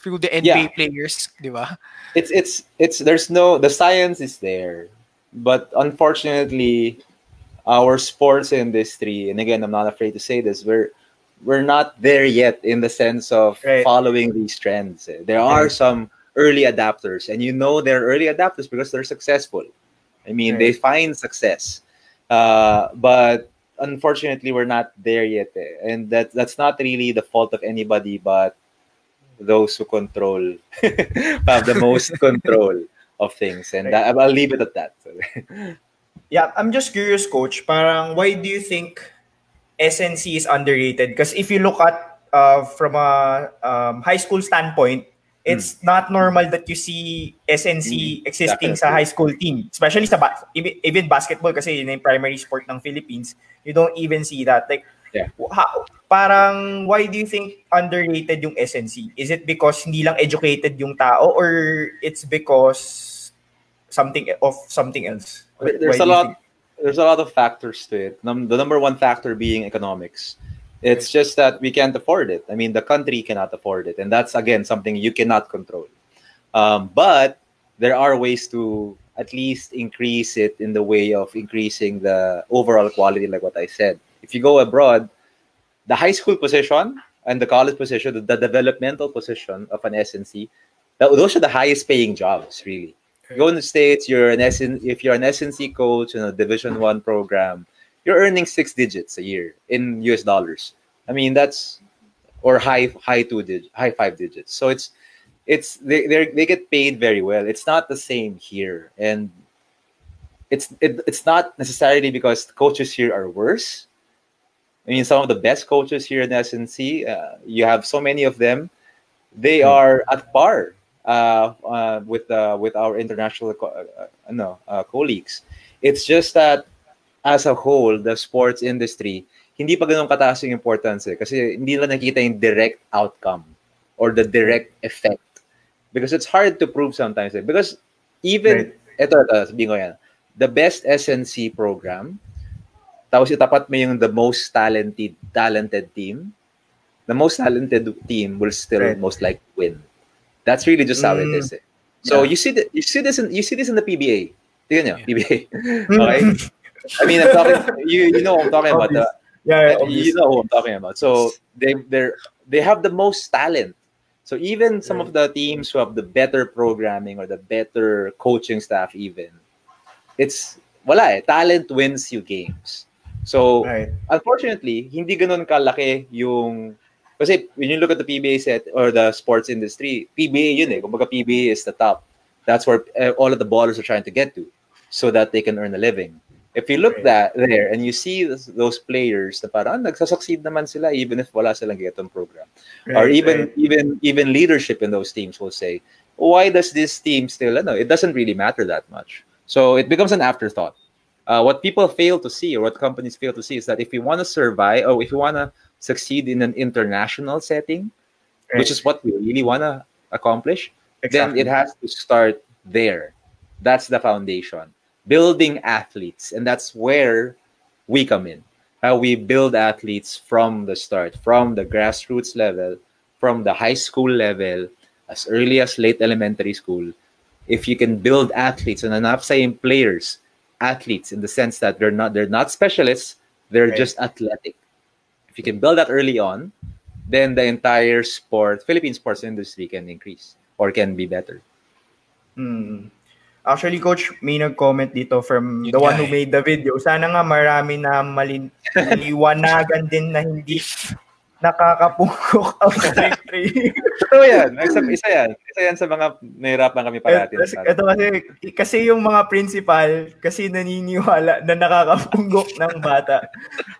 through the NBA Yeah. players, di ba? it's it's it's there's no the science is there but unfortunately our sports industry and again i'm not afraid to say this we're we're not there yet in the sense of Right. following these trends there are some early adapters and you know they're early adapters because they're successful i mean they find success uh, but unfortunately we're not there yet eh. and that that's not really the fault of anybody but those who control have the most control of things and that, i'll leave it at that Yeah, I'm just curious, coach. Parang why do you think SNC is underrated? Because if you look at uh, from a um, high school standpoint, it's not normal that you see SNC Mm, existing sa definitely. high school team, especially sa ba- even, even basketball kasi yun yung primary sport ng Philippines. You don't even see that. Like, Yeah. how, parang why do you think underrated yung SNC? Is it because hindi lang educated yung tao or it's because something of something else? There's do a lot think- there's a lot of factors to it. Num- the number one factor being economics. It's just that we can't afford it. I mean the country cannot afford it. And that's again something you cannot control. Um, but there are ways to at least increase it in the way of increasing the overall quality like what i said if you go abroad the high school position and the college position, the, the developmental position of an SNC, that, those are the highest paying jobs, really. You Go in the states, you're an SN, if you're an SNC coach in a Division One program, you're earning six digits a year in US dollars. I mean, that's or high high two digit, high five digits. So it's it's they they they get paid very well. It's not the same here, and it's it, it's not necessarily because coaches here are worse. I mean, some of the best coaches here in SNC, uh, you have so many of them. They are at par uh, uh, with uh, with our international co- uh, uh, no uh, colleagues. It's just that as a whole, the sports industry hindi pa ganun kataas yung importance eh. Kasi hindi nila nakita yung direct outcome or the direct effect. Because it's hard to prove sometimes eh. Because even, right. ito, ito, sabihin ko yan, the best SNC program, tapos itapat mo yung the most talented talented team, the most talented team will still right. most likely win. That's really just how mm. it is. Eh. So yeah. you see the, you see this in you see this in the PBA. Tingnan nyo, yeah. PBA. okay? I mean, I'm talking you you know what I'm talking about. The, yeah, yeah you know who I'm talking about. So they they they have the most talent. So even some of the teams who have the better programming or the better coaching staff, even it's wala eh. Talent wins you games. So right. unfortunately, hindi ganun kalaki yung kasi when you look at the PBA set or the sports industry, PBA yun eh. Kumbaga PBA is the top. That's where eh, all of the ballers are trying to get to so that they can earn a living. if you look that there and you see this, those players na parang nagsasucceed naman sila even if wala silang getong program right, or even right. even even leadership in those teams will say why does this team still no it doesn't really matter that much so it becomes an afterthought uh, what people fail to see or what companies fail to see is that if you want to survive or if you want to succeed in an international setting right. which is what we really want to accomplish exactly. then it has to start there that's the foundation building athletes. And that's where we come in. How we build athletes from the start, from the grassroots level, from the high school level, as early as late elementary school. If you can build athletes, and enough saying players, athletes in the sense that they're not they're not specialists, they're right. just athletic. If you can build that early on, then the entire sport, Philippine sports industry can increase or can be better. Hmm. Actually, Coach, may nag-comment dito from Yun the one who eh. made the video. Sana nga marami na maliliwanagan din na hindi nakakapungkok ang electric. Totoo yan. Isa, isa yan. Isa yan sa mga nahirapan kami parati. Ito, ito kasi, kasi yung mga principal, kasi naniniwala na nakakapungkok ng bata.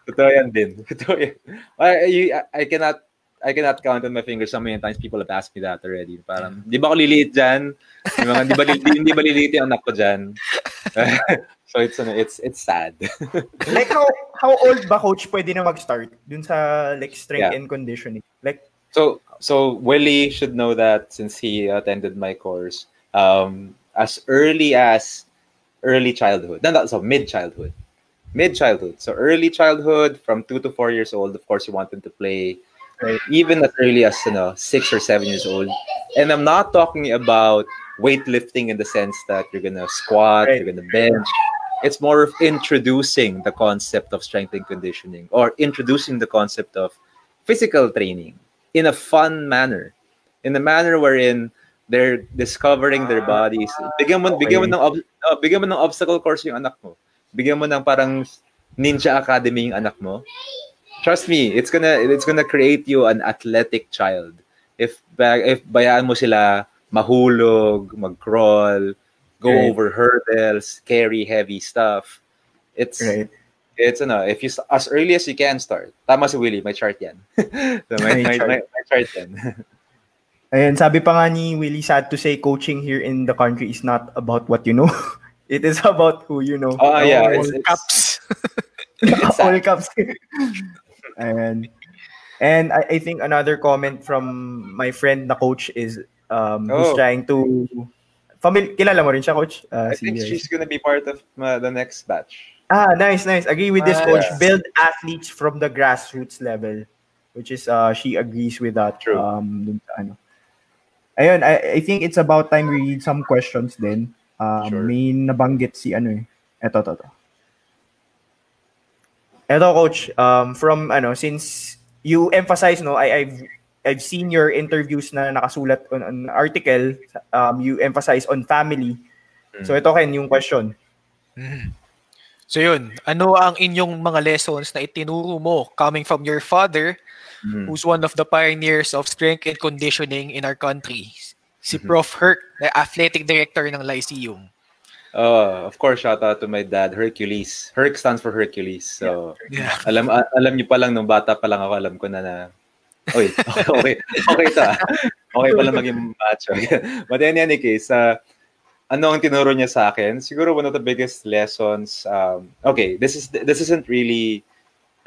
Totoo yan din. Totoo yan. I, I cannot I cannot count on my fingers how many times people have asked me that already. Parang, di ba ako liliit dyan? Di ba, di ba, di, ba liliit yung anak ko dyan? so it's ano, it's it's sad. like how how old ba coach pwede na mag-start dun sa like strength yeah. and conditioning? Like so so Willie should know that since he attended my course um as early as early childhood. No, no, so mid childhood. Mid childhood. So early childhood from 2 to 4 years old of course you want them to play right? Even as early as you know, six or seven years old. And I'm not talking about weightlifting in the sense that you're gonna squat, right. you're gonna bench. It's more of introducing the concept of strength and conditioning or introducing the concept of physical training in a fun manner, in a manner wherein they're discovering their bodies. Bigyan mo, okay. bigyan mo ng, uh, bigyan mo ng obstacle course yung anak mo. Bigyan mo ng parang ninja academy yung anak mo. trust me, it's gonna it's gonna create you an athletic child. If if bayaan mo sila mahulog, mag-crawl, go right. over hurdles, carry heavy stuff. It's right. it's ano, if you as early as you can start. Tama si Willie, may chart 'yan. so may, may, chart. may, may chart 'yan. Ayan, sabi pa nga ni Willie, sad to say, coaching here in the country is not about what you know. it is about who you know. Oh, yeah. All it's, cups. It's, all cups. And and I, I think another comment from my friend na coach is um oh. who's trying to famil kilala mo rin siya coach? Uh, I think she's gonna be part of uh, the next batch. Ah nice nice. Agree with this ah, coach. yeah. build athletes from the grassroots level which is uh she agrees with that True. um dun, ano. Ayun I, I think it's about time we read some questions then. Um sure. may nabanggit si ano eh. Eto to to Eto coach, um, from ano, since you emphasize, no, I, I've I've seen your interviews na nakasulat on an article, um, you emphasize on family. So ito Ken, yung question. Mhm. So yun, ano ang inyong mga lessons na itinuro mo coming from your father Mm. who's one of the pioneers of strength and conditioning in our country? Si Mhm. Prof. Herc, the athletic director ng Lyceum. Oh, of course, shout out to my dad, Hercules. Herc stands for Hercules. So, Yeah. alam alam niyo pa lang nung bata pa lang ako, alam ko na na Oy, okay. Okay to. ah. Okay pala maging macho. But in any case, uh, ano ang tinuro niya sa akin? Siguro one of the biggest lessons, um, okay, this is this isn't really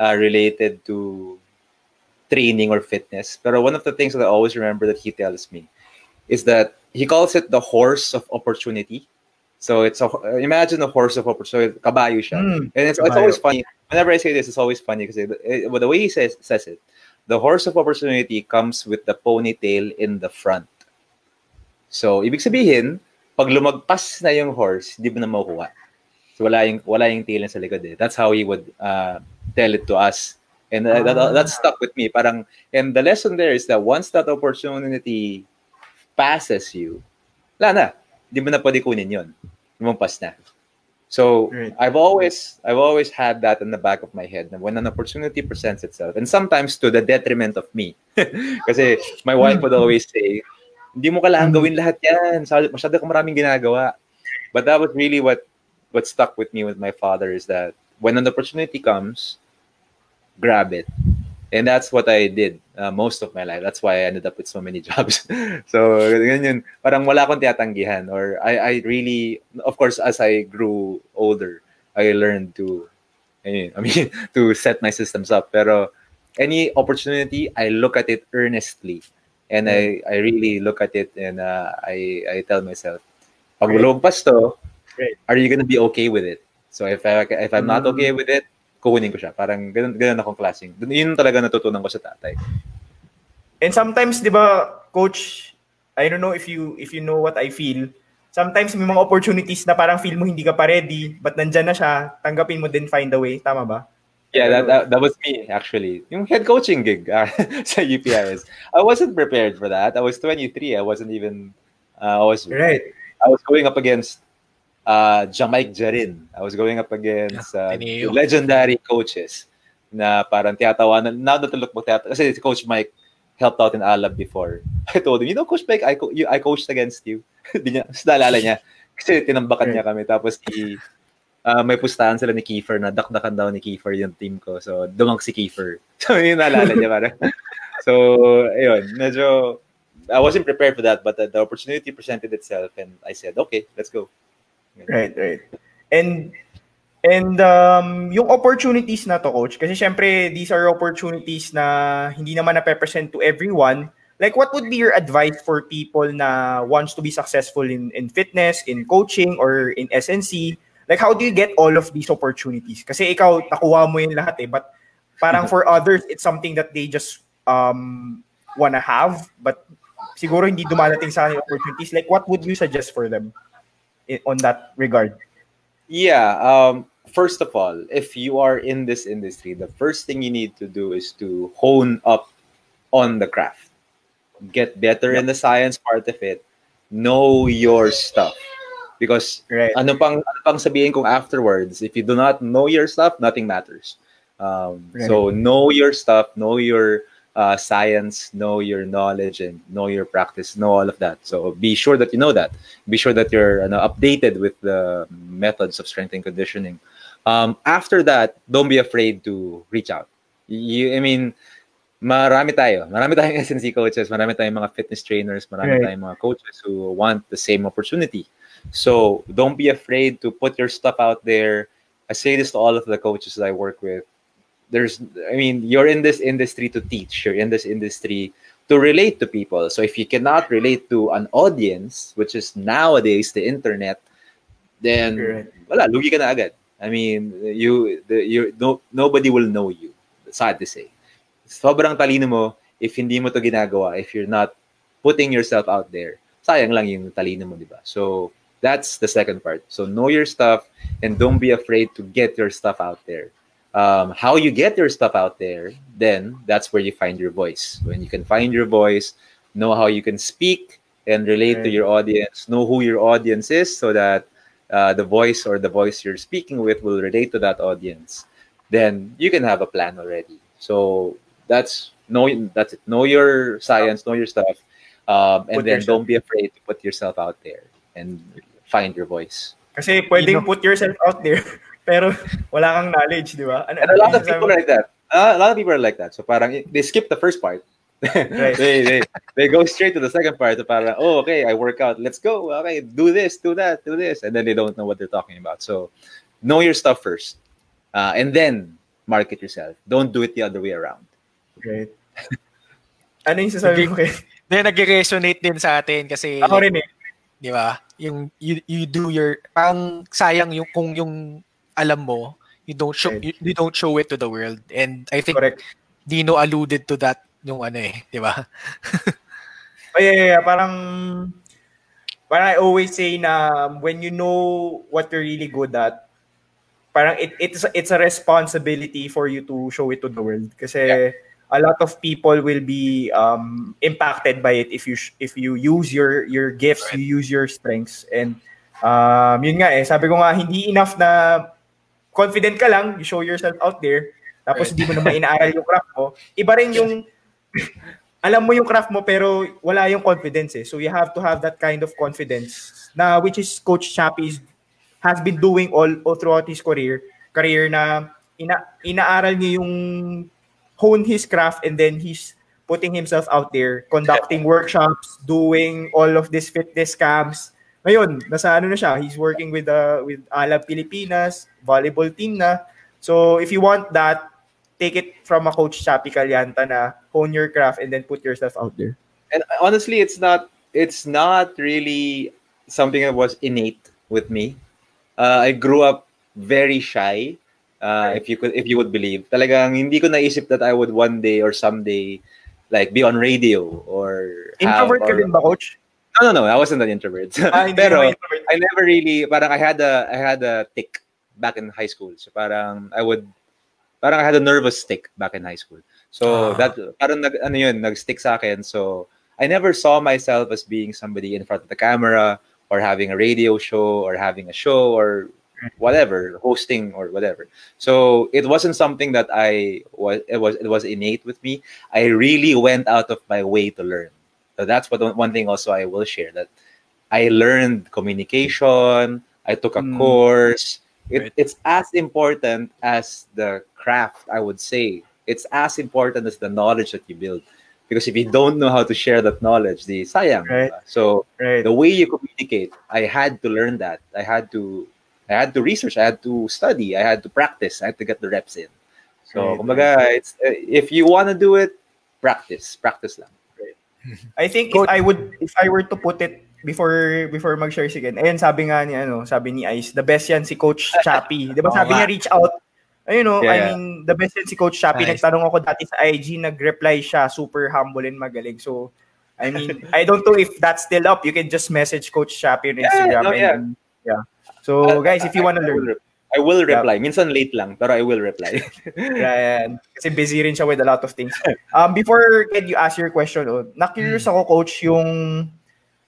uh, related to training or fitness. Pero one of the things that I always remember that he tells me is that he calls it the horse of opportunity. So it's a imagine a horse of opportunity. Kabayo siya. Mm, and it's, it's always funny. Whenever I say this, it's always funny because it, it- the way he says says it, the horse of opportunity comes with the ponytail in the front. So ibig sabihin, pag lumagpas na yung horse, hindi mo na makukuha. So wala yung wala yung tail sa likod eh. That's how he would uh, tell it to us. And uh, that, that stuck with me. Parang and the lesson there is that once that opportunity passes you, wala na. Hindi mo na pwede kunin yun. Lumampas na. So Right. I've always I've always had that in the back of my head na when an opportunity presents itself and sometimes to the detriment of me. Kasi my wife would always say, hindi mo kailangan mm-hmm. gawin lahat yan. Masyado masyado ka maraming ginagawa. But that was really what what stuck with me with my father is that when an opportunity comes, grab it. And that's what I did uh, most of my life. That's why I ended up with so many jobs. so, ganyan. Parang wala akong tiyatanggihan. Or I, I really, of course, as I grew older, I learned to, I mean, to set my systems up. Pero any opportunity, I look at it earnestly. And I, I really look at it and uh, I, I tell myself, pag to, are you gonna be okay with it? So if I, if I'm not Mm. okay with it, kukunin ko siya. Parang ganun, ganun akong klaseng. Yun talaga natutunan ko sa tatay. And sometimes, 'di ba, coach, I don't know if you if you know what I feel. Sometimes may mga opportunities na parang feel mo hindi ka pa ready, but nandyan na siya, tanggapin mo din find a way, tama ba? Yeah, that, that, that was me actually. Yung head coaching gig ah, sa UPIS. I wasn't prepared for that. I was 23. I wasn't even uh, I was Right. I was going up against uh, Jamaic Jarin. I was going up against uh, legendary coaches na parang tiyatawanan. Now that I look back, tiyata- kasi si Coach Mike helped out in Alab before. I told him, you know, Coach Mike, I, co- you, I coached against you. Di niya, naalala niya. Kasi tinambakan niya kami. Tapos i, uh, may pustahan sila ni Kiefer na dakdakan daw ni Kiefer yung team ko. So, dumang si Kiefer. So, yun naalala niya parang. So, ayun, medyo, I wasn't prepared for that, but the, the opportunity presented itself and I said, okay, let's go. Right, right. And and um yung opportunities na to coach kasi syempre these are opportunities na hindi naman na-present to everyone. Like what would be your advice for people na wants to be successful in in fitness, in coaching or in SNC? Like how do you get all of these opportunities? Kasi ikaw nakuha mo yun lahat eh, but parang for others it's something that they just um wanna have but siguro hindi dumadating sa kanila opportunities. Like what would you suggest for them on that regard? Yeah. Um, first of all, if you are in this industry, the first thing you need to do is to hone up on the craft, get better in the science part of it, know your stuff. Because Right. ano pang, ano pang sabihin kong afterwards, if you do not know your stuff, nothing matters. Um, Right. So know your stuff, know your uh, science, know your knowledge, and know your practice, know all of that. So be sure that you know that. Be sure that you're ano, updated with the methods of strength and conditioning. Um, after that, don't be afraid to reach out. You, I mean, marami tayo. Marami tayong SNC coaches, marami tayong mga fitness trainers, marami Right. tayong mga coaches who want the same opportunity. So don't be afraid to put your stuff out there. I say this to all of the coaches that I work with. There's, I mean, you're in this industry to teach. You're in this industry to relate to people. So if you cannot relate to an audience, which is nowadays the internet, then wala, lugi ka na agad. I mean, you, the, you, no, nobody will know you. Sad to say. Sobrang talino mo if hindi mo to ginagawa, if you're not putting yourself out there. Sayang lang yung talino mo, di ba? So, that's the second part. So, know your stuff and don't be afraid to get your stuff out there. Um, how you get your stuff out there, then that's where you find your voice. When you can find your voice, know how you can speak and relate to your audience, know who your audience is, so that uh, the voice or the voice you're speaking with will relate to that audience. Then you can have a plan already. So that's know that's it. Know your science, know your stuff, um, and Put then yourself- don't be afraid to put yourself out there and find your voice. Kasi pwedeng Ino- put yourself out there, pero wala kang knowledge, di ba? Ano, And a lot of ano people are like that. Uh, a lot of people are like that. So parang they skip the first part. Right. they, they they go straight to the second part. So parang, oh, okay, I work out. Let's go. Okay, do this, do that, do this. And then they don't know what they're talking about. So know your stuff first. Uh, and then market yourself. Don't do it the other way around. Right. Ano yung sasabi mo kay? Then nag-resonate din sa atin kasi Ako rin eh. di ba? Yung you, you do your parang sayang yung kung yung alam mo, you don't show Right. you, you don't show it to the world. And I think Correct. Dino alluded to that yung ano eh, di ba? Oh, yeah, yeah, yeah. Parang, parang I always say na when you know what you're really good at, parang it, it's, it's a responsibility for you to show it to the world. Kasi a lot of people will be um, impacted by it if you if you use your your gifts, you use your strengths. And um, yun nga eh, sabi ko nga, hindi enough na confident ka lang, you show yourself out there, tapos Right. hindi mo naman inaaral yung craft mo. Iba rin yung alam mo yung craft mo pero wala yung confidence eh. So you have to have that kind of confidence na which is Coach Chappie is- has been doing all, all throughout his career. Career na ina, inaaral niya yung hone his craft and then he's putting himself out there, conducting workshops, doing all of these fitness camps. Ngayon, nasa ano na siya, he's working with uh, with Alab Pilipinas, volleyball team na. So if you want that, take it from a Coach Chappy Callanta na hone your craft and then put yourself out there. And honestly, it's not it's not really something that was innate with me. Uh, I grew up very shy. Uh, if you could, if you would believe, talagang hindi ko naisip that I would one day or someday like be on radio or have- Introvert ka din ba, Coach? No, no, no. I wasn't an introvert. Ah, Pero introvert. I never really parang I had a I had a tick back in high school. So parang I would parang I had a nervous tick back in high school. So Ah. that parang nag ano yun, nag-stick sa akin. So I never saw myself as being somebody in front of the camera or having a radio show or having a show or whatever, hosting or whatever. So it wasn't something that I was it was it was innate with me. I really went out of my way to learn. So that's what one thing also I will share that I learned communication. I took a Mm. course. It. It's as important as the craft, I would say. It's as important as the knowledge that you build. Because if you don't know how to share that knowledge, the sayang. Right. So Right. the way you communicate, I had to learn that. I had to I had to research, I had to study, I had to practice, I had to get the reps in. So, Right. kumbaga, it's uh, if you want to do it, practice, practice lang. I think if I would if I were to put it before before mag-share si Ken. Ayun sabi nga ni ano, sabi ni Ice, the best yan si Coach Chappie. 'Di ba sabi nga. niya reach out. Ayun no, I Yeah. mean, the best yan si Coach Chappie. Nice. Nagtanong ako dati sa IG, nag-reply siya, super humble and magaling. So, I mean, I don't know if that's still up. You can just message Coach Chappie on Yeah, Instagram. no, and, yeah. yeah. So, guys, if you want to I learn, I will reply. Minsan late lang, pero I will reply. Yan. Kasi busy rin siya with a lot of things. Um, before Ken, you ask your question, oh, na-curious ako, Coach, yung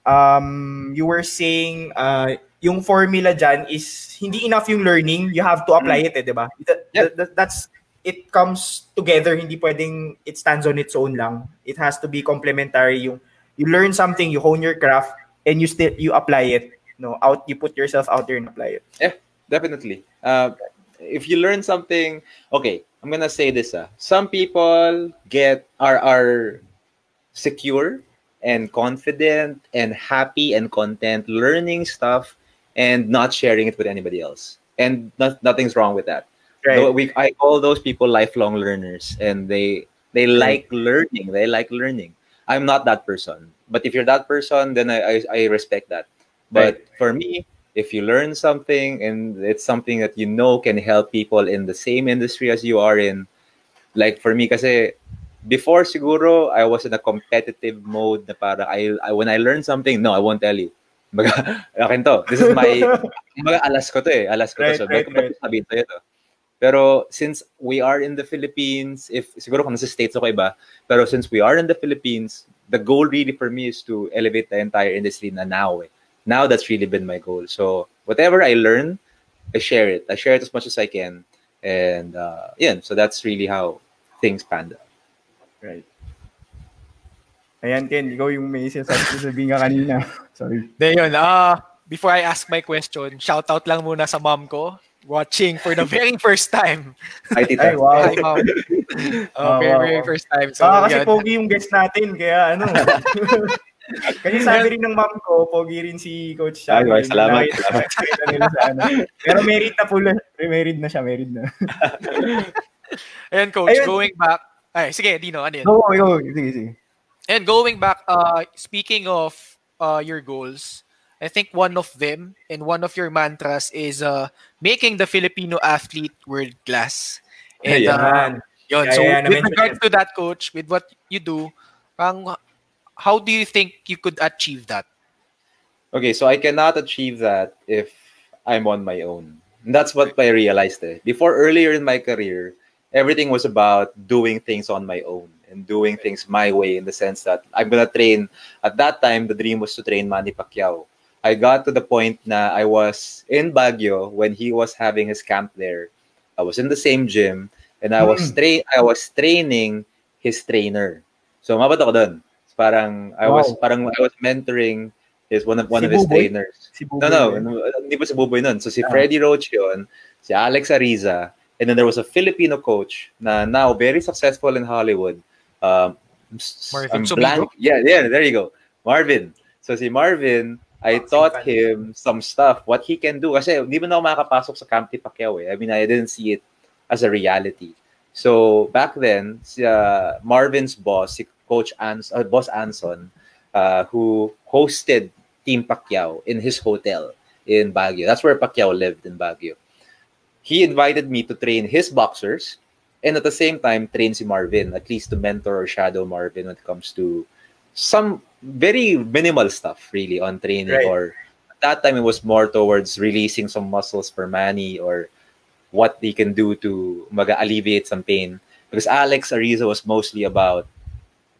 um, you were saying uh, yung formula dyan is hindi enough yung learning. You have to apply it, eh, di ba? That- Yeah. that- that's, it comes together. Hindi pwedeng it stands on its own lang. It has to be complementary. Yung, you learn something, you hone your craft, and you still, you apply it. No, out, you put yourself out there and apply it. Definitely. Uh, if you learn something, okay, I'm gonna say this. Uh, some people get are are secure and confident and happy and content learning stuff and not sharing it with anybody else. And not, nothing's wrong with that. Right. We I call those people lifelong learners, and they they like learning. They like learning. I'm not that person, but if you're that person, then I I, I respect that. But for me, if you learn something and it's something that you know can help people in the same industry as you are in, like for me, kasi before siguro I was in a competitive mode na para I, I when I learn something, no, I won't tell you. Baga, akin to. This is my, mga alas ko to eh. Alas ko Right, to. So, right, ba't ko ba right. sabihin sa'yo to? Pero since we are in the Philippines, if siguro kung nasa States ako iba, pero since we are in the Philippines, the goal really for me is to elevate the entire industry na now. Eh. Now that's really been my goal. So whatever I learn, I share it. I share it as much as I can. And uh, yeah, so that's really how things panned out. Right. Ayan, Ken, ikaw yung may sasabihin ka kanina. Sorry. Then yun, uh, before I ask my question, shout out lang muna sa mom ko watching for the very first time. Hi, tita. Ay, wow. Hi, mom. Oh, Wow, very, wow, very first time. So, Baka kasi yun. pogi yung guest natin, kaya ano. kasi sabi rin ng mom ko, pogi rin si Coach Xavi. Ay, salamat, salamat. ano. Pero married na po, married na siya, married na. Ayun, coach, Ayun. going back. Ay, sige, Dino, ano yun? Go, go, sige, sige. And going back, uh, speaking of uh, your goals, I think one of them and one of your mantras is uh, making the Filipino athlete world class. And uh, Ayan. yun, Yeah, so yeah, with regards to that, coach, with what you do, parang, how do you think you could achieve that? Okay, so I cannot achieve that if I'm on my own. And that's what I realized. Eh. Before, earlier in my career, everything was about doing things on my own and doing things my way in the sense that I'm gonna train. At that time, the dream was to train Manny Pacquiao. I got to the point na I was in Baguio when he was having his camp there. I was in the same gym and I was train I was training his trainer. So mabot ako doon. Parang I was parang I was mentoring his one of one Si of his Buboy? trainers. Si No, Buboy no, yun. no, hindi pa si Buboy nun. So si Ah. Freddie Roach yun, si Alex Ariza, and then there was a Filipino coach na now very successful in Hollywood. Um, Marvin I'm blank. Yeah, yeah, there you go. Marvin. So si Marvin, I taught him some stuff, what he can do. Kasi hindi man ako makakapasok sa Camp ni Pacquiao eh. I mean, I didn't see it as a reality. So back then, si, uh, Marvin's boss, si Coach Ans, uh, Boss Anson, uh, who hosted Team Pacquiao in his hotel in Baguio. That's where Pacquiao lived in Baguio. He invited me to train his boxers and at the same time train si Marvin, at least to mentor or shadow Marvin when it comes to some very minimal stuff really on training Right. or at that time it was more towards releasing some muscles for Manny or what they can do to alleviate some pain because Alex Ariza was mostly about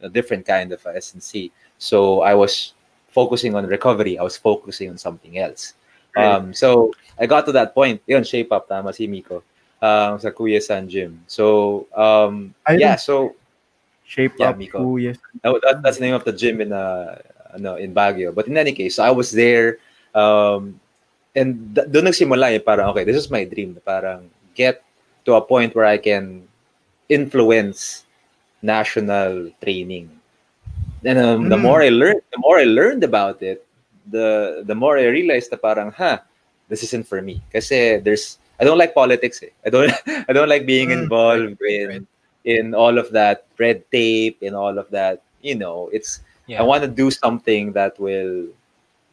a different kind of S&C. So I was focusing on recovery. I was focusing on something else. Um, so I got to that point. Yun, shape up, tama si Miko. Um, sa Kuya San Gym. So, um, yeah, so Shape Yeah, up, Miko. kuya. that, that- that's the name of the gym in uh, ano, in Baguio. But in any case, so I was there um, and th- doon nagsimula eh, parang okay, this is my dream. Parang get to a point where I can influence national training. And um, the Mm. more I learned, the more I learned about it, the the more I realized that parang, huh, this isn't for me. Kasi there's I don't like politics. Eh. I don't I don't like being Mm. involved in in all of that red tape and all of that. You know, it's Yeah. I want to do something that will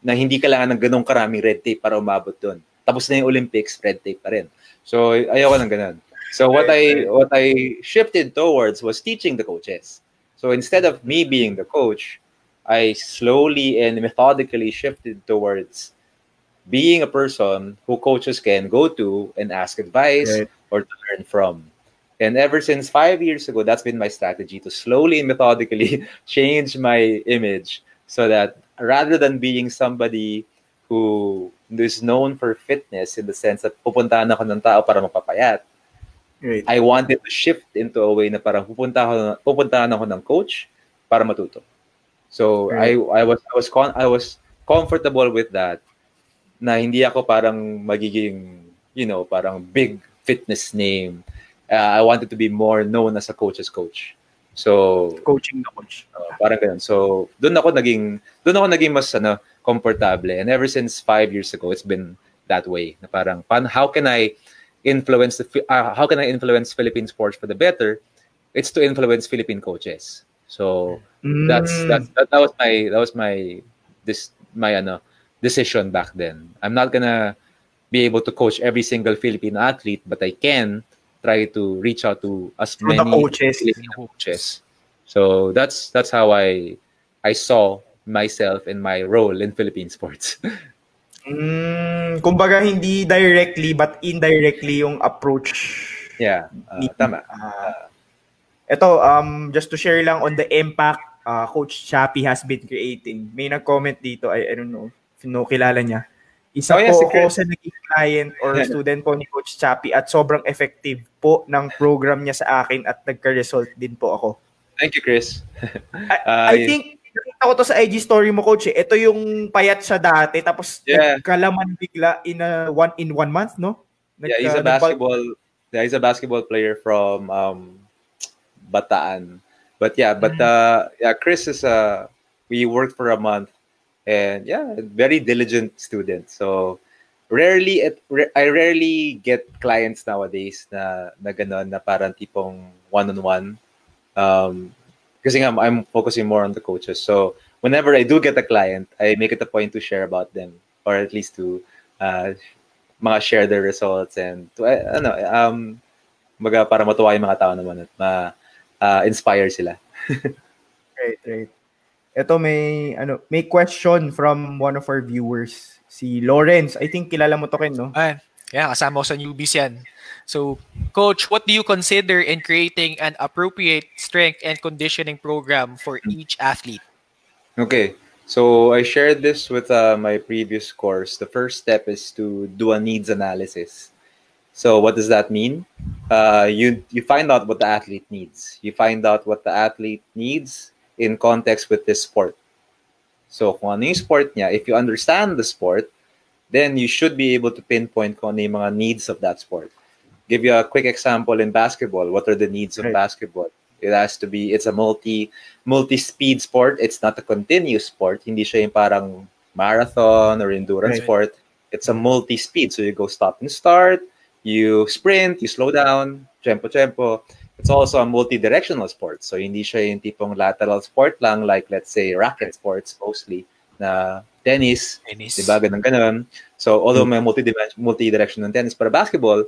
na hindi kailangan ng ganong karaming red tape para umabot doon. Tapos na yung Olympics, red tape pa rin. So ayoko ng ganun. So what I what I shifted towards was teaching the coaches. So instead of me being the coach, I slowly and methodically shifted towards being a person who coaches can go to and ask advice Right. or to learn from. And ever since five years ago, that's been my strategy to slowly and methodically change my image so that rather than being somebody who is known for fitness in the sense that pupuntahan ako ng tao para mapapayat, Right. I wanted to shift into a way na parang pupunta ako, pupuntahan ako ng coach para matuto. So Right. I I was I was con- I was comfortable with that na hindi ako parang magiging you know parang big fitness name. Uh, I wanted to be more known as a coach's coach. So Coaching na coach. Uh, parang ganun. So, doon ako naging doon ako naging mas ano, komportable. And ever since five years ago, it's been that way. Na parang, pan, how can I influence the uh, how can I influence Philippine sports for the better? It's to influence Philippine coaches. So, that's Mm. that's that, that was my that was my this my ano decision back then. I'm not gonna be able to coach every single Filipino athlete, but I can try to reach out to as many coaches. Filipino coaches. So that's that's how I I saw myself and my role in Philippine sports. Mm, kumbaga hindi directly but indirectly yung approach Yeah, uh, tama. Uh, ito, um, just to share lang on the impact uh, Coach Chappie has been creating. May nag-comment dito, I, I don't know if no, kilala niya. Isa Oh, yeah, po si ako sa naging client or Yeah. student po ni Coach Chappie at sobrang effective po ng program niya sa akin at nagka-result din po ako. Thank you, Chris. I, Uh, I yun- think nakita ko to sa IG story mo coach eh. Ito yung payat siya dati tapos Yeah. nagkalaman bigla in a one in one month, no? yeah, he's a basketball. Yeah, he's a basketball player from um, Bataan. But yeah, but uh, yeah, Chris is uh, we worked for a month, and yeah, very diligent student. So rarely, ra- I rarely get clients nowadays na na ganon na parang tipong one on one. Um, kasi nga, I'm focusing more on the coaches. So whenever I do get a client, I make it a point to share about them, or at least to uh, mga share their results and to uh, ano um maga para matuwa yung mga tao naman at ma uh, inspire sila. Right, right. Ito may ano, may question from one of our viewers, si Lawrence. I think kilala mo to Ken, no? Ayan. Yeah, kasama ko sa newbies yan. So, Coach, what do you consider in creating an appropriate strength and conditioning program for each athlete? Okay. So I shared this with uh, my previous course. The first step is to do a needs analysis. So what does that mean? Uh, you you find out what the athlete needs. You find out what the athlete needs in context with this sport. So kung ano yung sport niya, if you understand the sport, then you should be able to pinpoint kung ano yung mga needs of that sport. Give you a quick example in basketball. What are the needs of Right. basketball? It has to be, it's a multi multi-speed sport. It's not a continuous sport. Hindi siya yung parang marathon or endurance Right. sport. It's a multi-speed. So you go stop and start, you sprint, you slow down, tempo tempo. It's also a multi-directional sport. So hindi siya yung tipong lateral sport lang like let's say racket sports mostly na tennis, Dennis. Diba? Ganun, ganun. So, although may multi-dimension, multi-directional tennis, para basketball,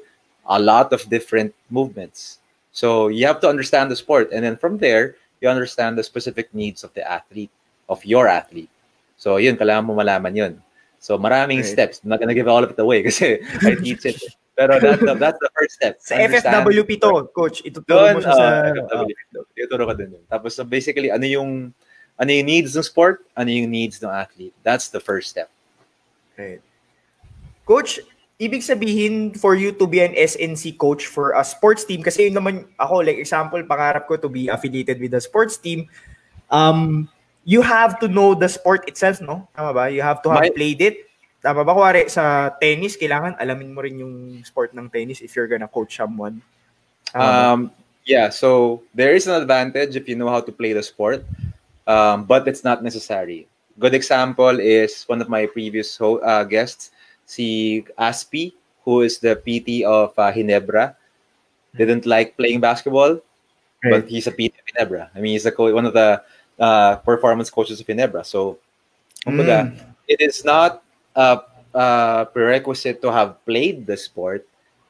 a lot of different movements. So, you have to understand the sport. And then from there, you understand the specific needs of the athlete, of your athlete. So, yun, kailangan mo malaman yun. So, maraming Right. steps. I'm not gonna give all of it away kasi I teach it. Pero that's the, that's the first step. Sa FFWP to, coach. Ituturo mo Doon, siya sa... uh, FFW. Ituro ka dun yun. Tapos, so basically, ano yung ano yung needs ng sport, ano yung needs ng athlete. That's the first step. Right. Coach, ibig sabihin for you to be an SNC coach for a sports team, kasi yun naman ako, like example, pangarap ko to be affiliated with a sports team, um, you have to know the sport itself, no? Tama ba? You have to have My- played it. Tama ba? Kuwari, sa tennis, kailangan alamin mo rin yung sport ng tennis if you're gonna coach someone. Ba? Um, yeah, so there is an advantage if you know how to play the sport, um, but it's not necessary. Good example is one of my previous ho- uh, guests, si Aspi, who is the PT of uh, Hinebra. Didn't like playing basketball, but he's a PT of Hinebra. I mean, he's a co- one of the uh, performance coaches of Hinebra. So, Mm. it is not a, a prerequisite to have played the sport,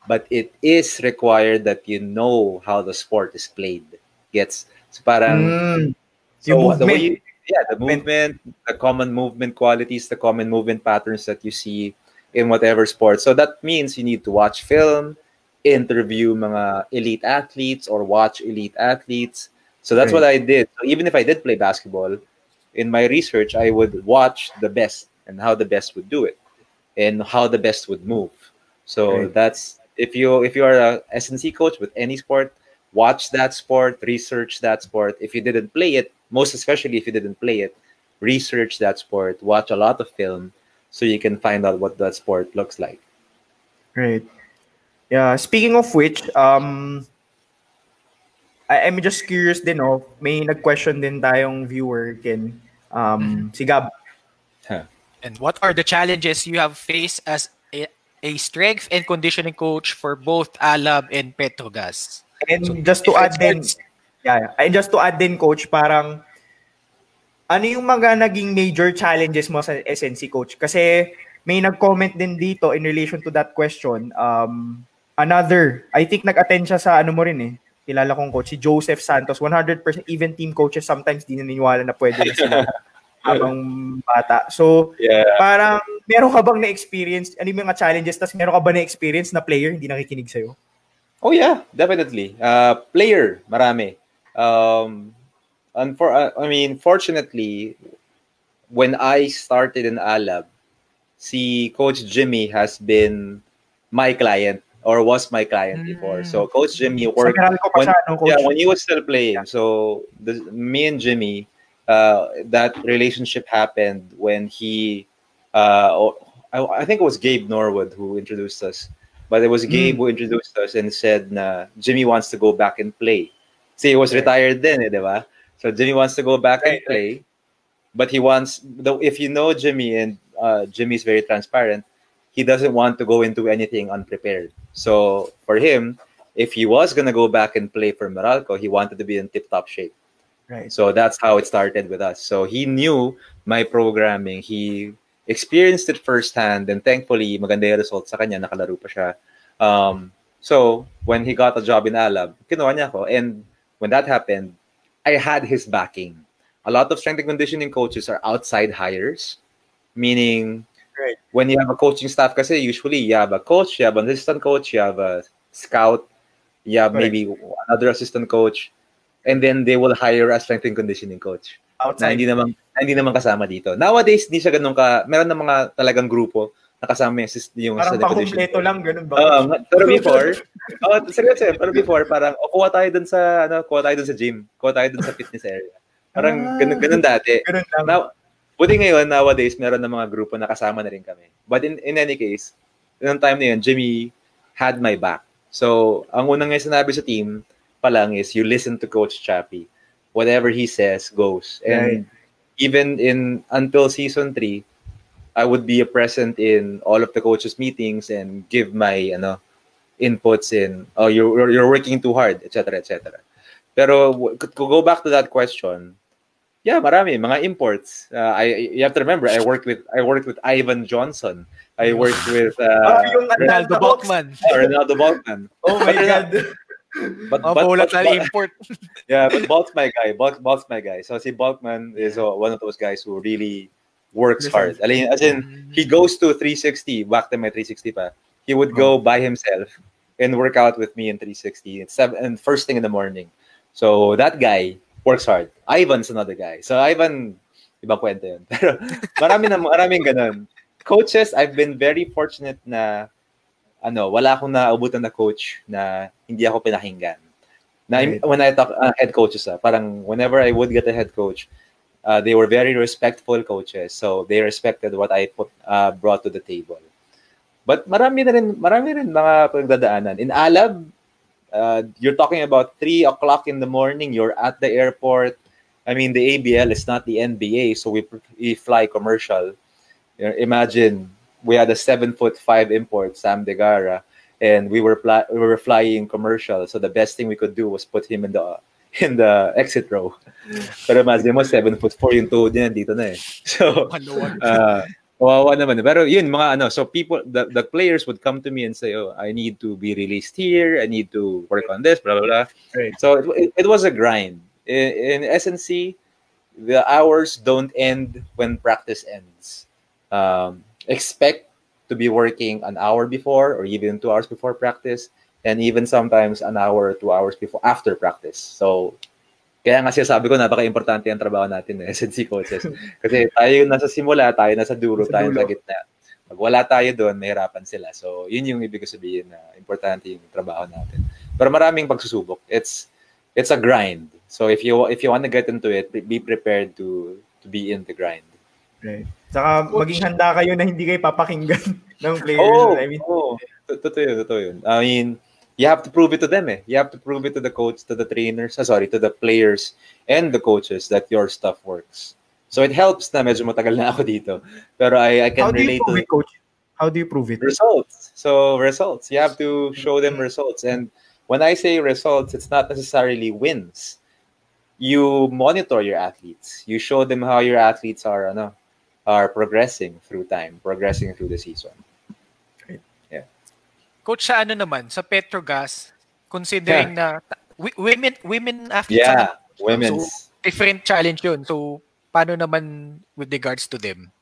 but it is required that you know how the sport is played. Gets so parang Mm. So the way you- yeah, the movement, the common movement qualities, the common movement patterns that you see in whatever sport. So that means you need to watch film, interview mga elite athletes or watch elite athletes. So that's what I did. So even if I did play basketball, in my research I would watch the best and how the best would do it and how the best would move. So Right. that's if you if you are a SNC coach with any sport, watch that sport, research that sport. If you didn't play it, most especially if you didn't play it, research that sport, watch a lot of film so you can find out what that sport looks like. Right. Yeah, speaking of which, um I, I'm just curious din oh, may nag-question din tayong viewer Ken. Um si Gab. And what are the challenges you have faced as a, a strength and conditioning coach for both Alab and Petro Gazz? And just to add it's din, hurts- yeah, yeah. and just to add din coach, parang ano yung mga naging major challenges mo sa SNC coach? Kasi may nag-comment din dito in relation to that question. Um, another, I think nag-attend siya sa ano mo rin eh. Kilala kong coach, si Joseph Santos. 100% even team coaches sometimes di naniniwala na pwede na sila habang bata. So, Yeah. parang meron ka bang na-experience, ano yung mga challenges, tas meron ka ba na-experience na player hindi nakikinig sa'yo? Oh yeah, definitely. Uh, player, marami. Um, and for uh, I mean, fortunately, when I started in Alab, si Coach Jimmy has been my client or was my client before. So Coach Jimmy worked Sa Meralco pa when, no, coach? yeah, when he was still playing. So the, me and Jimmy, uh, that relationship happened when he, uh, I, I think it was Gabe Norwood who introduced us. But it was Gabe who introduced us and said na Jimmy wants to go back and play. See, he was retired then, eh, di ba? So Jimmy wants to go back and play, but he wants. Though if you know Jimmy and uh, Jimmy's very transparent, he doesn't want to go into anything unprepared. So for him, if he was gonna go back and play for Meralco, he wanted to be in tip-top shape. Right. So that's how it started with us. So he knew my programming. He experienced it firsthand, and thankfully, maganda yung results sa kanya. Nakalaro pa siya. Um, so when he got a job in Alab, kinuha niya ako. And when that happened, I had his backing. A lot of strength and conditioning coaches are outside hires, meaning Right. when you have a coaching staff because usually you have a coach, you have an assistant coach, you have a scout, you have Correct. maybe another assistant coach, and then they will hire a strength and conditioning coach na hindi naman na hindi naman kasama dito. Nowadays, hindi siya ganun ka, meron ng mga talagang grupo na kasama yung, yung Parang and conditioning pakumpleto lang, ganun ba? Oo, nga- pero before, oh, seryoso, eh, pero before, parang, oh, kuha tayo dun sa, ano, kuha tayo dun sa gym, kuha tayo dun sa fitness area. Parang, Ah. ganun, ganun dati. ganun lang. Now, buti ngayon, nowadays, meron ng mga grupo na kasama na rin kami. But in, in any case, noong time na yun, Jimmy had my back. So, ang unang nga sinabi sa team pa lang is, you listen to Coach Chappie. Whatever he says goes. And even in, until season 3, I would be present in all of the coaches' meetings and give my, ano, inputs in, oh, you're, you're working too hard, etc., etc. Pero, w- to go back to that question, yeah, marami mga imports. Uh, I you have to remember I worked with I worked with Ivan Johnson. I worked with uh, yung Ronaldo Atlanta Hawks. Bachman. Ronaldo Balkman. Oh my God. But, Oh, but, bulat but, import. yeah, but Balt's my guy. Balt, Balt's my guy. So si Balkman is uh, one of those guys who really works hard. I mean, as in, he goes to 360, back to my 360 pa. He would go by himself and work out with me in 360 at seven, and first thing in the morning. So that guy works hard. Ivan's another guy. So Ivan, ibang kwento yun. Pero marami na, maraming ganun. Coaches, I've been very fortunate na ano, wala akong naabutan na coach na hindi ako pinakinggan. Na, Right. When I talk uh, head coaches, ah, parang whenever I would get a head coach, uh, they were very respectful coaches. So they respected what I put uh, brought to the table. But marami na rin, marami rin mga pagdadaanan. In Alab, uh, you're talking about 3 o'clock in the morning, you're at the airport. I mean, the ABL is not the NBA, so we, we fly commercial. You know, imagine we had a seven foot five import, Sam Deguara, and we were pla- we were flying commercial. So the best thing we could do was put him in the in the exit row. Pero imagine mo, seven foot four yung tuhod niya, dito na eh. So, uh, kawawa naman. Pero yun, mga ano, so people, the, the players would come to me and say, oh, I need to be released here, I need to work on this, blah, blah, blah. Right. So it, it, it was a grind. In, in SNC, the hours don't end when practice ends. Um, expect to be working an hour before or even two hours before practice and even sometimes an hour or two hours before after practice. So, kaya nga siya sabi ko, napaka-importante ang trabaho natin eh, SNC coaches. Kasi tayo yung nasa simula, tayo nasa dulo, tayo sa gitna. Pag wala tayo doon, mahirapan sila. So, yun yung ibig ko sabihin na importante yung trabaho natin. Pero maraming pagsusubok. It's it's a grind. So if you if you want to get into it, be prepared to to be in the grind. Right. Saka maging handa kayo na hindi kayo papakinggan ng players. Oh, I mean, oh. Totoo yun, totoo yun. I mean, you have to prove it to them eh. You have to prove it to the coach, to the trainers, ah, sorry, to the players and the coaches that your stuff works. So it helps na medyo matagal na ako dito. Pero I, I can how do you relate to it, coach? How do you prove it? results. So results. You have to show them results. And when I say results, it's not necessarily wins. You monitor your athletes. You show them how your athletes are ano, are progressing through time, progressing through the season. Coach, sa ano naman, sa Petro Gazz, considering na ta- wi- women women athletes Yeah, ano, women's. So, different challenge yun. So, paano naman with regards to them?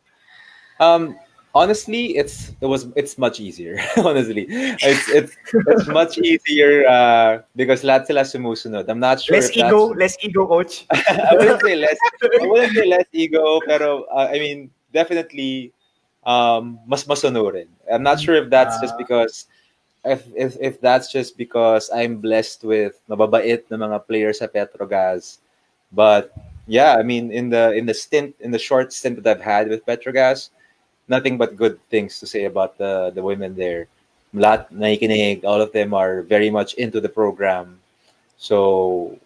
Um, honestly, it's it was it's much easier. honestly, it's it's it's much easier uh, because lahat sila sumusunod. I'm not sure. Less if ego, that's- less ego, coach. I wouldn't say less. I wouldn't say less ego, pero uh, I mean definitely um, mas masunurin. I'm not sure if that's just Ah. because if, if if that's just because I'm blessed with mababait na mga players sa Petro Gazz, but yeah, I mean in the in the stint in the short stint that I've had with Petro Gazz, nothing but good things to say about the the women there. Lahat nakikinig, all of them are very much into the program. So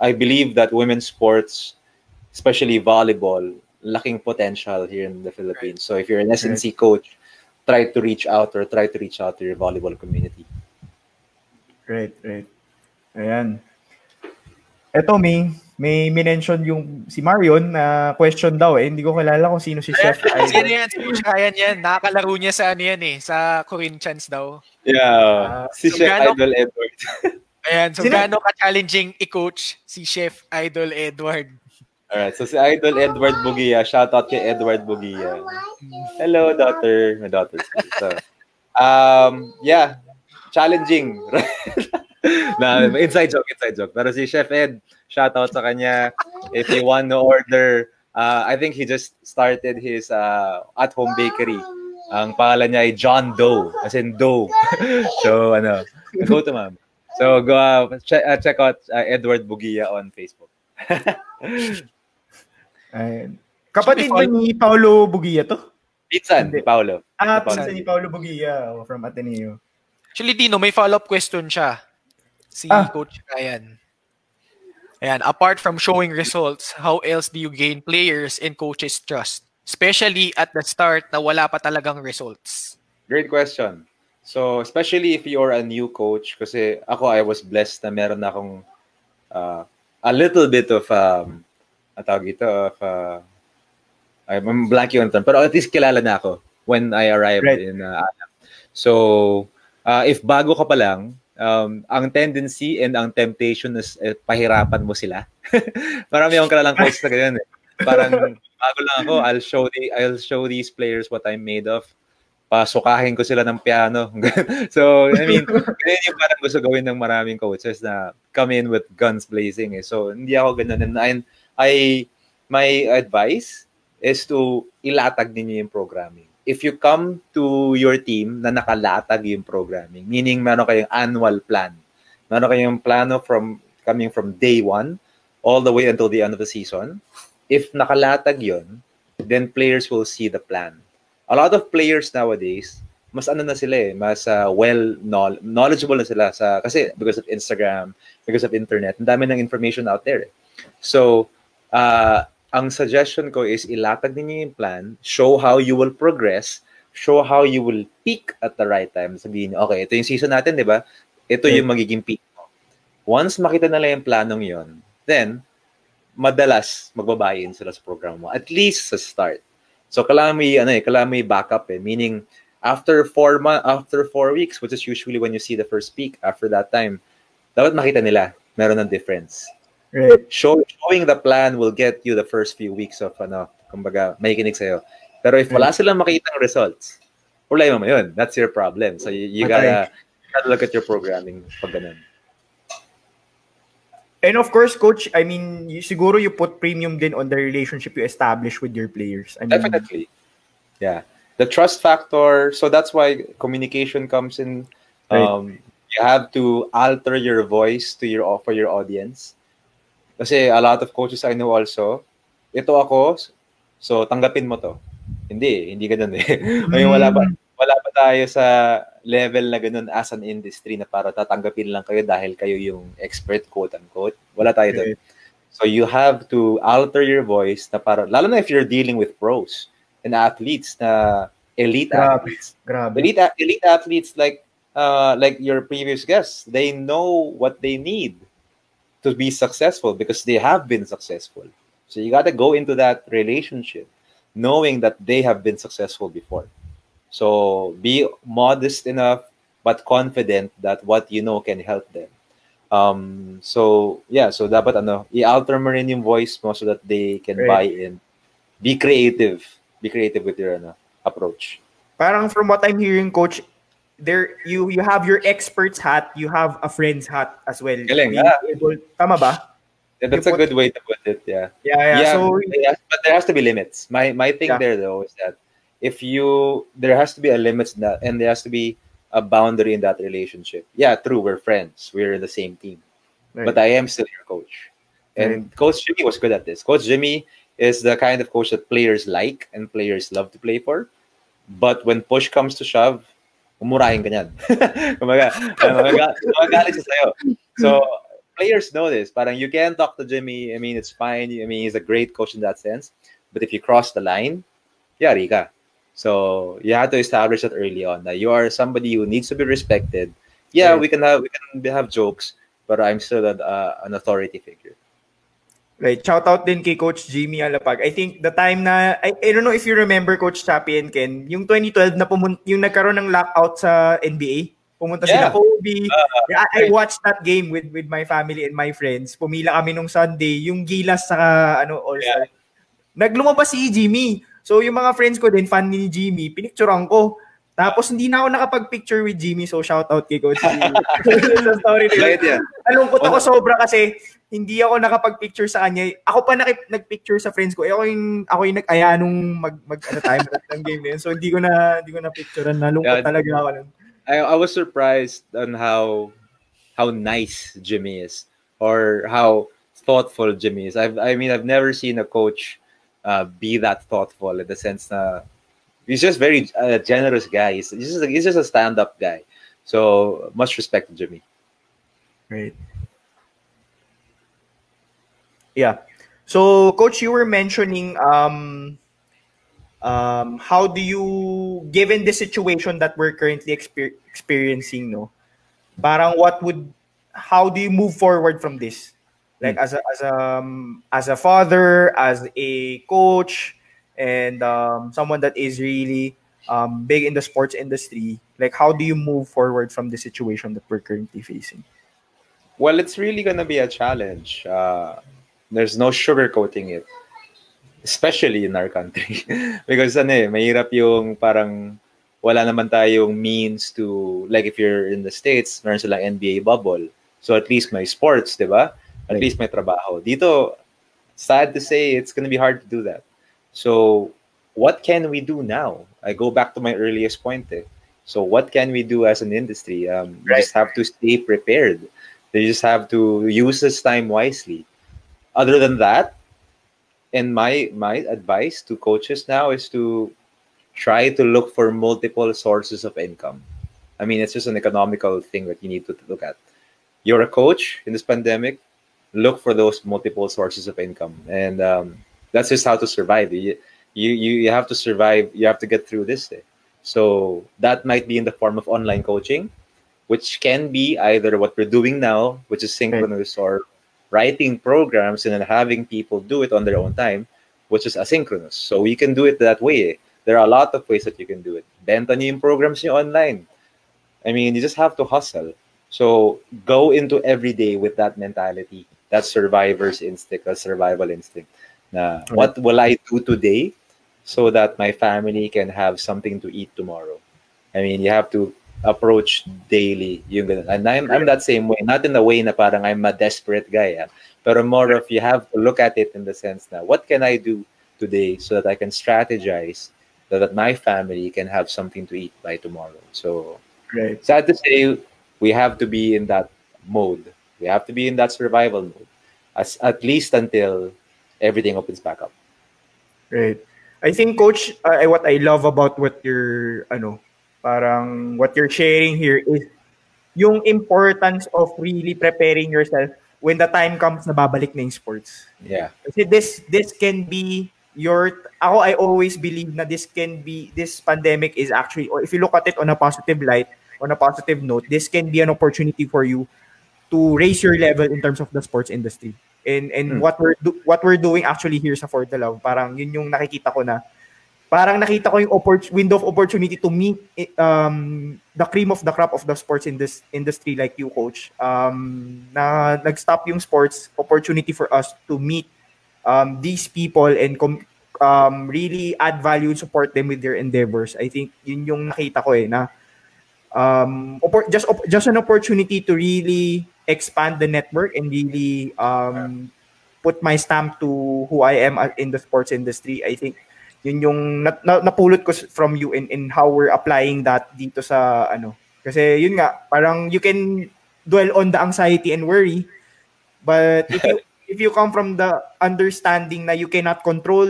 I believe that women's sports, especially volleyball, lacking potential here in the Philippines. So if you're an SNC coach, try to reach out or try to reach out to your volleyball community. Right, right. Ayan. Eto, may, may mention yung si Marion na question daw eh. Hindi ko kilala kung sino si Chef Sino yan? Si Ryan yan. Nakakalaro niya sa ano yan eh. Sa Corinthians daw. Yeah. Ah, si so Chef gaano- Idol Edward. Ayan. So, Sino- gaano ka-challenging i-coach si Chef Idol Edward? Alright, so si Idol Edward Bugia. Shout out kay Edward Bugia. Hello, daughter. My daughter. So, um, yeah, challenging. na inside joke, inside joke. Pero si Chef Ed, shout out sa kanya. If you want to order, uh, I think he just started his uh, at-home bakery. Ang pangalan niya ay John Doe, as in Doe. so, ano, go to ma'am. So, go, uh, check, uh, check out uh, Edward Bugia on Facebook. Ayan. Kapatid ba ni Paolo Bugia to? Pinsan, Hindi. Paolo. Ah, pinsan ni Paolo Bugia oh, from Ateneo. Actually, Dino, may follow-up question siya. Si Ah. Coach Ryan. Ayan, apart from showing results, how else do you gain players and coaches' trust? Especially at the start na wala pa talagang results. Great question. So, especially if you're a new coach, kasi ako, I was blessed na meron na akong uh, a little bit of, um, ang tawag ito, of, uh, I'm the term, pero at least kilala na ako when I arrived Right. in uh, Alam. So, uh, if bago ka pa lang, um, ang tendency and ang temptation is eh, pahirapan mo sila. Parang may akong kalalang coach na ganyan eh. Parang bago lang ako, I'll show the I'll show these players what I'm made of. Pasukahin ko sila ng piano. so, I mean, ganyan yung parang gusto gawin ng maraming coaches na come in with guns blazing eh. So, hindi ako ganun. And I, I my advice is to ilatag ninyo yung programming. If you come to your team na nakalatag yung programming, meaning meron kayong annual plan, meron kayong plano from coming from day one all the way until the end of the season, if nakalatag yon, then players will see the plan. A lot of players nowadays, mas ano na sila eh, mas uh, well knowl- knowledgeable na sila sa kasi because of Instagram, because of internet, ang dami ng information out there. eh. So, uh, ang suggestion ko is ilatag ninyo yung plan, show how you will progress, show how you will peak at the right time. Sabihin niyo, okay, ito yung season natin, di ba? Ito yung magiging peak mo. Once makita nila yung planong yon, then, madalas magbabayin sila sa program mo. At least sa start. So, kailangan may, ano eh, kailangan may backup eh. Meaning, after four month, after four weeks, which is usually when you see the first peak, after that time, dapat makita nila, meron ng difference Right. show, showing the plan will get you the first few weeks of ano, kumbaga, may kinig sa'yo. Pero if wala silang makita ng results, problema mo yun. That's your problem. So you, you gotta, you gotta look at your programming pag ganun. And of course, coach, I mean, you, siguro you put premium din on the relationship you establish with your players. I mean, Definitely. Yeah. The trust factor, so that's why communication comes in. Um, you have to alter your voice to your for your audience. Kasi a lot of coaches I know also, ito ako, so tanggapin mo to. Hindi, hindi ganun eh. Ngayon wala pa wala pa tayo sa level na ganun as an industry na para tatanggapin lang kayo dahil kayo yung expert quote unquote. Wala tayo doon. So you have to alter your voice na para lalo na if you're dealing with pros and athletes na elite Grabe. athletes. Grabe. Elite elite athletes like uh like your previous guests, they know what they need to be successful because they have been successful. So you got to go into that relationship knowing that they have been successful before. So be modest enough but confident that what you know can help them. Um so yeah, so dapat ano, i-alter mo rin yung voice mo so that they can Right. buy in. Be creative. Be creative with your ano, approach. parang from what I'm hearing, coach, there you you have your expert's hat, you have a friend's hat as well. Galing, Being ah. able- tama ba? Yeah, that's You a put- good way to put it. Yeah. Yeah, yeah. So but there has- but there has to be limits. My my thing Yeah. there though is that if you there has to be a limit in that, and there has to be a boundary in that relationship. Yeah, true. We're friends. We're in the same team, but I am still your coach. And Coach Jimmy was good at this. Coach Jimmy is the kind of coach that players like and players love to play for. But when push comes to shove, umurahin ka niyan. Kumaga, ah, magaga- siya sa'yo. So, players know this. Parang you can talk to Jimmy. I mean, it's fine. I mean, he's a great coach in that sense. But if you cross the line, yari ka. So, you have to establish that early on that you are somebody who needs to be respected. Yeah, we can have we can have jokes, but I'm still a, uh, an authority figure. Right. Shout out din kay Coach Jimmy Alapag. I think the time na, I, I don't know if you remember Coach Chappie and Ken, yung 2012 na pumunta, yung nagkaroon ng lockout sa NBA. Pumunta sila Yeah. Kobe. Yeah, I, I watched that game with with my family and my friends. Pumila kami nung Sunday, yung Gilas sa ano All-Star. Naglumabas si Jimmy. So yung mga friends ko din, fan ni Jimmy, pinicturean ko. Tapos hindi na ako nakapag-picture with Jimmy, so shout out kay Coach Jimmy. sa story nila. Nalungkot ako sobra kasi hindi ako nakapag-picture sa kanya. Ako pa nakip- nag-picture sa friends ko. Eh, ako yung ako yung nag-aya nung mag mag ano time ng game na yun. So hindi ko na hindi ko na picturean. Nalungkot Yeah. talaga ako nun. I, I was surprised on how how nice Jimmy is or how thoughtful Jimmy is. I've, I mean, I've never seen a coach uh, be that thoughtful in the sense that he's just very uh, generous guy. He's, he's, just, he's just a stand-up guy. So much respect to Jimmy. Right. Yeah. So, Coach, you were mentioning um, um, how do you, given the situation that we're currently exper- experiencing, no? Parang what would, how do you move forward from this? Like as a as a um, as a father, as a coach, and um, someone that is really um, big in the sports industry. Like, how do you move forward from the situation that we're currently facing? Well, it's really going to be a challenge. Uh, there's no sugarcoating it, especially in our country. because ano eh, mahirap yung parang wala naman tayong means to, like if you're in the States, meron silang NBA bubble. So at least may sports, di ba? At Right. least may trabaho. Dito, sad to say, it's going to be hard to do that. So what can we do now? I go back to my earliest point. Eh. So what can we do as an industry? Um, we Right. just have to stay prepared. They just have to use this time wisely. Other than that, and my my advice to coaches now is to try to look for multiple sources of income. I mean, it's just an economical thing that you need to look at. You're a coach in this pandemic. Look for those multiple sources of income, and um, that's just how to survive. You, you you have to survive. You have to get through this day. So that might be in the form of online coaching, which can be either what we're doing now, which is synchronous, or writing programs and then having people do it on their own time, which is asynchronous. So you can do it that way. There are a lot of ways that you can do it. Benta niyo yung programs niyo online. I mean, you just have to hustle. So go into every day with that mentality, that survivor's instinct, that survival instinct. Na, what will I do today so that my family can have something to eat tomorrow? I mean, you have to approach daily yung ganun. And I'm, I'm that same way. Not in the way na parang I'm a desperate guy. Ah. Pero more of you have to look at it in the sense na what can I do today so that I can strategize so that my family can have something to eat by tomorrow. So Right. sad to say, we have to be in that mode. We have to be in that survival mode, as at least until everything opens back up. Right. I think coach uh, what I love about what you're ano parang what you're sharing here is yung importance of really preparing yourself when the time comes na babalik na yung sports. Yeah, Kasi this this can be your ako I always believe na this can be this pandemic is actually or if you look at it on a positive light on a positive note this can be an opportunity for you to raise your level in terms of the sports industry and and Hmm. what we're do, what we're doing actually here sa For the Love parang yun yung nakikita ko na parang nakita ko yung oppor- window of opportunity to meet um the cream of the crop of the sports in this industry like you coach um na nag-stop yung sports opportunity for us to meet um these people and com- um, really add value support them with their endeavors. I think yun yung nakita ko eh na um, just just an opportunity to really expand the network and really um, put my stamp to who I am in the sports industry. I think yun yung na, na, napulot ko from you in, in how we're applying that dito sa ano. Kasi yun nga, parang you can dwell on the anxiety and worry, but if you if you come from the understanding na you cannot control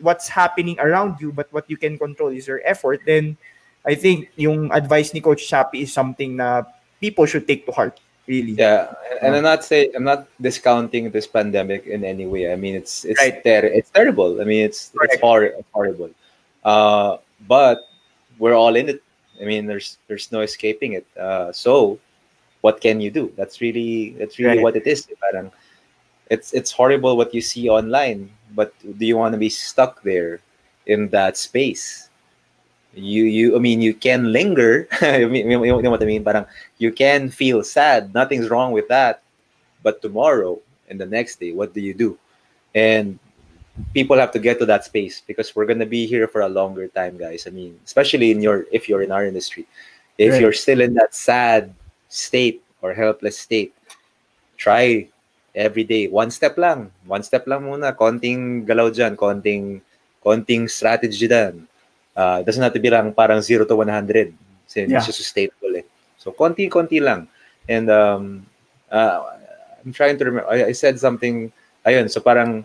what's happening around you, but what you can control is your effort, then I think yung advice ni Coach Chappie is something na people should take to heart. Really. Yeah, and I'm not saying I'm not discounting this pandemic in any way. I mean, it's it's Right. ter- it's terrible. I mean, it's Correct. it's, hor- horrible. Uh, but we're all in it. I mean, there's there's no escaping it. Uh, so, what can you do? That's really that's really Right. what it is. Parang, it's it's horrible what you see online, but do you want to be stuck there in that space? You you I mean you can linger. I mean, you know what I mean? Parang you can feel sad. Nothing's wrong with that. But tomorrow and the next day, what do you do? And people have to get to that space because we're gonna be here for a longer time, guys. I mean, especially in your if you're in our industry, if Right. you're still in that sad state or helpless state, try every day one step lang. One step lang muna. Konting galaw dyan, konting konting strategy dyan. Uh, it doesn't have to be lang parang 0 to 100 since Yeah. it's sustainable eh. So konti-konti lang. And um, uh, I'm trying to remember. I, I said something. Ayun, so parang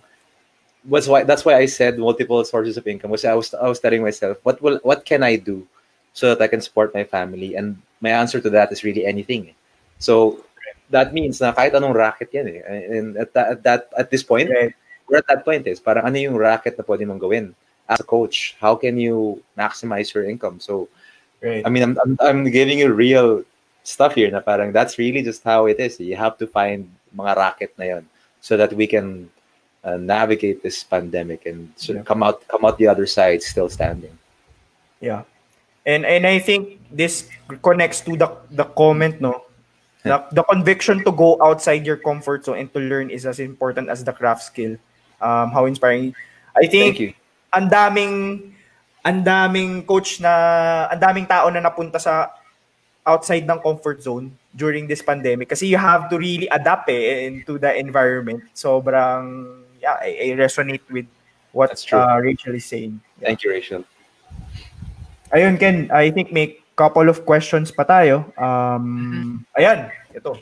what's why that's why I said multiple sources of income. Was I was I was telling myself, what will what can I do so that I can support my family? And my answer to that is really anything. eh. So that means na kahit anong racket yan eh. And at that, at, that, at this point, Right. we're at that point is parang ano yung racket na pwede mong gawin as a coach? How can you maximize your income? So Right. I mean, I'm, I'm, I'm giving you real stuff here na parang that's really just how it is. You have to find mga racket na yon so that we can uh, navigate this pandemic and so Yeah. come out come out the other side still standing. Yeah. And and I think this connects to the the comment no. The, the conviction to go outside your comfort zone and to learn is as important as the craft skill. Um how inspiring. I think Thank you. Ang daming ang daming coach na ang daming tao na napunta sa outside ng comfort zone during this pandemic kasi you have to really adapt eh, into the environment. Sobrang yeah, I, I resonate with what That's true. uh, Rachel is saying. Thank you, Rachel. Ayun, Ken, I think may couple of questions pa tayo. Um, ayan, ito.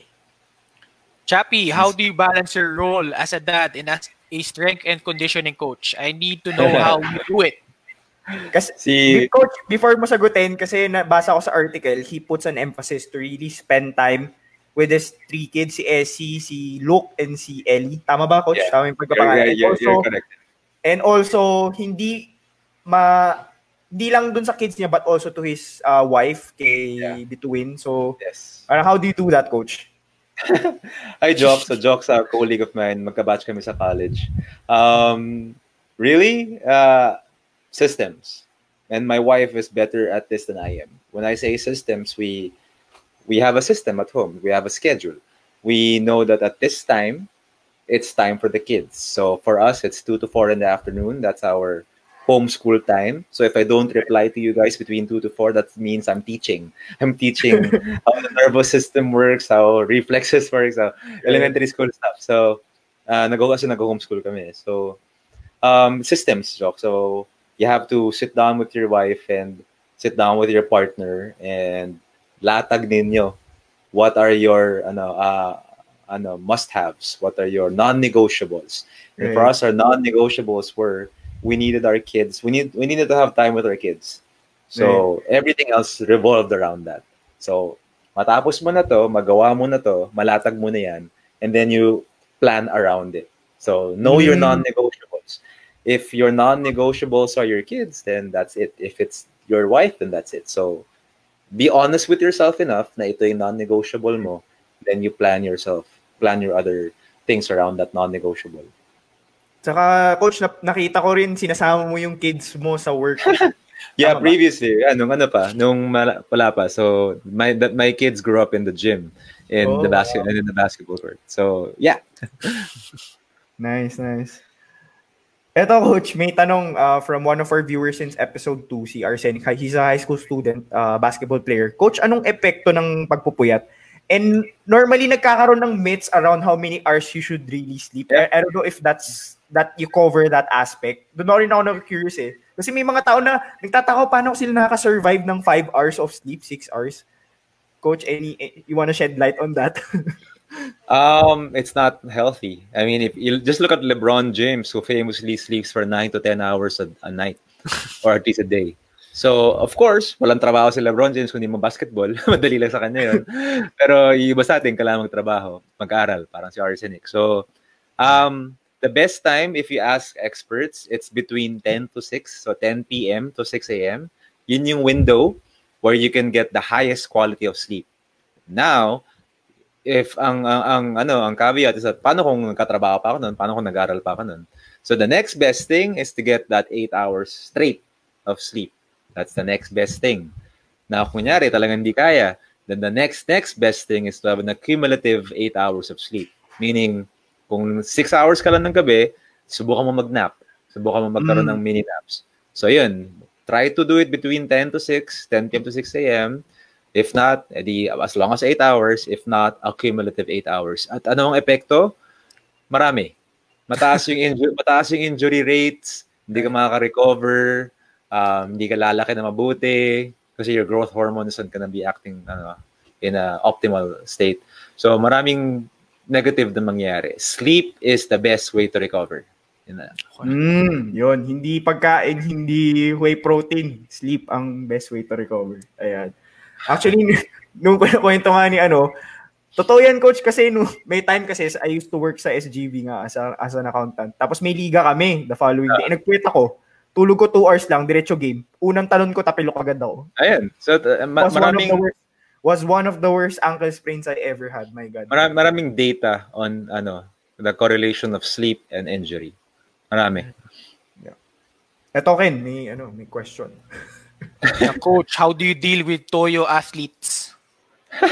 Chappie, how do you balance your role as a dad and as a strength and conditioning coach? I need to know how you do it. Kasi, Si Coach, before mo sagutin, kasi nabasa ko sa article, he puts an emphasis to really spend time with his three kids, si Essie, si Luke, and si Ellie. Tama ba, Coach? Yeah. Tama yung pagkapangalan. you're, And you're, also, correct. and also, hindi ma hindi lang dun sa kids niya but also to his uh, wife kay Yeah. Bituin. So, Yes. parang how do you do that, coach? Hi, Jock. So, Jock's a colleague of mine. Magka-batch kami sa college. Um, really? Uh, systems. And my wife is better at this than I am. When I say systems, we we have a system at home. We have a schedule. We know that at this time, it's time for the kids. So for us, it's two to four in the afternoon. That's our homeschool time. So if I don't reply to you guys between two to four, that means I'm teaching. I'm teaching how the nervous system works, how reflexes works, how elementary school stuff. So uh, nag kasi nag-homeschool kami. So um, systems, Jock. So you have to sit down with your wife and sit down with your partner and latag ninyo what are your ano uh, ano must-haves, what are your non-negotiables. And for us, our non-negotiables were we needed our kids. We need we needed to have time with our kids. So everything else revolved around that. So matapos mo na to, magawa mo na to, malatag mo na yan, and then you plan around it. So know your Mm. non-negotiables. If your non-negotiables are your kids, then that's it. If it's your wife, then that's it. So be honest with yourself enough na ito yung non-negotiable mo, then you plan yourself, plan your other things around that non-negotiable. Saka, coach, na- nakita ko rin sinasama mo yung kids mo sa work. Yeah, Tama ba? previously, anong ano pa, nung wala pa. So my that my kids grew up in the gym in Oh, the basket wow. and in the basketball court. So yeah, nice, nice. Eto, Coach, may tanong uh, from one of our viewers since episode 2, si Arsenic. He's a high school student, uh, basketball player. Coach, anong epekto ng pagpupuyat? And normally, nagkakaroon ng myths around how many hours you should really sleep. I, I don't know if that's that you cover that aspect. Doon ako rin ako na-curious eh. Kasi may mga tao na nagtataka paano sila nakaka-survive ng 5 hours of sleep, 6 hours. Coach, any you want to shed light on that? Um, it's not healthy. I mean, if you just look at LeBron James, who famously sleeps for nine to ten hours a, a night, or at least a day. So, of course, walang trabaho si LeBron James kundi mo basketball. Madali lang sa kanya yun. Pero yung iba sa atin, kailangan magtrabaho, mag-aral, parang si Arsenic. So, um, the best time, if you ask experts, it's between 10 to 6. So, 10 p.m. to 6 a.m. Yun yung window where you can get the highest quality of sleep. Now, if ang, ang, ang ano ang caveat is that paano kung nagkatrabaho pa ako noon paano kung nag-aral pa ako noon so the next best thing is to get that 8 hours straight of sleep that's the next best thing na kunyari talagang hindi kaya then the next next best thing is to have an accumulative 8 hours of sleep meaning kung 6 hours ka lang ng gabi subukan mo mag-nap subukan mo magkaroon mm. ng mini naps so yun try to do it between 10 to 6 10 p.m. to 6 a.m. If not, edi as long as 8 hours. If not, accumulative 8 hours. At anong epekto? Marami. Mataas yung injury, mataas yung injury rates, hindi ka makaka-recover, um, hindi ka lalaki na mabuti, kasi your growth hormones aren't gonna be acting ano, in a optimal state. So maraming negative na mangyayari. Sleep is the best way to recover. Yun na. Mm, yun. Hindi pagkain, hindi whey protein. Sleep ang best way to recover. Ayan. Actually, nung kwento nga ni ano, totoo yan coach kasi no, may time kasi I used to work sa SGV nga as, a, as an accountant. Tapos may liga kami the following day. Uh, Nag-quit ako. Tulog ko 2 hours lang, diretso game. Unang talon ko, tapilok agad ako. Ayan. So, uh, ma- maraming... Was one of the worst ankle sprains I ever had. My God. Mar- maraming data on ano the correlation of sleep and injury. Marami. Yeah. Eto, Ken, may, ano, may question. coach, how do you deal with Toyo athletes?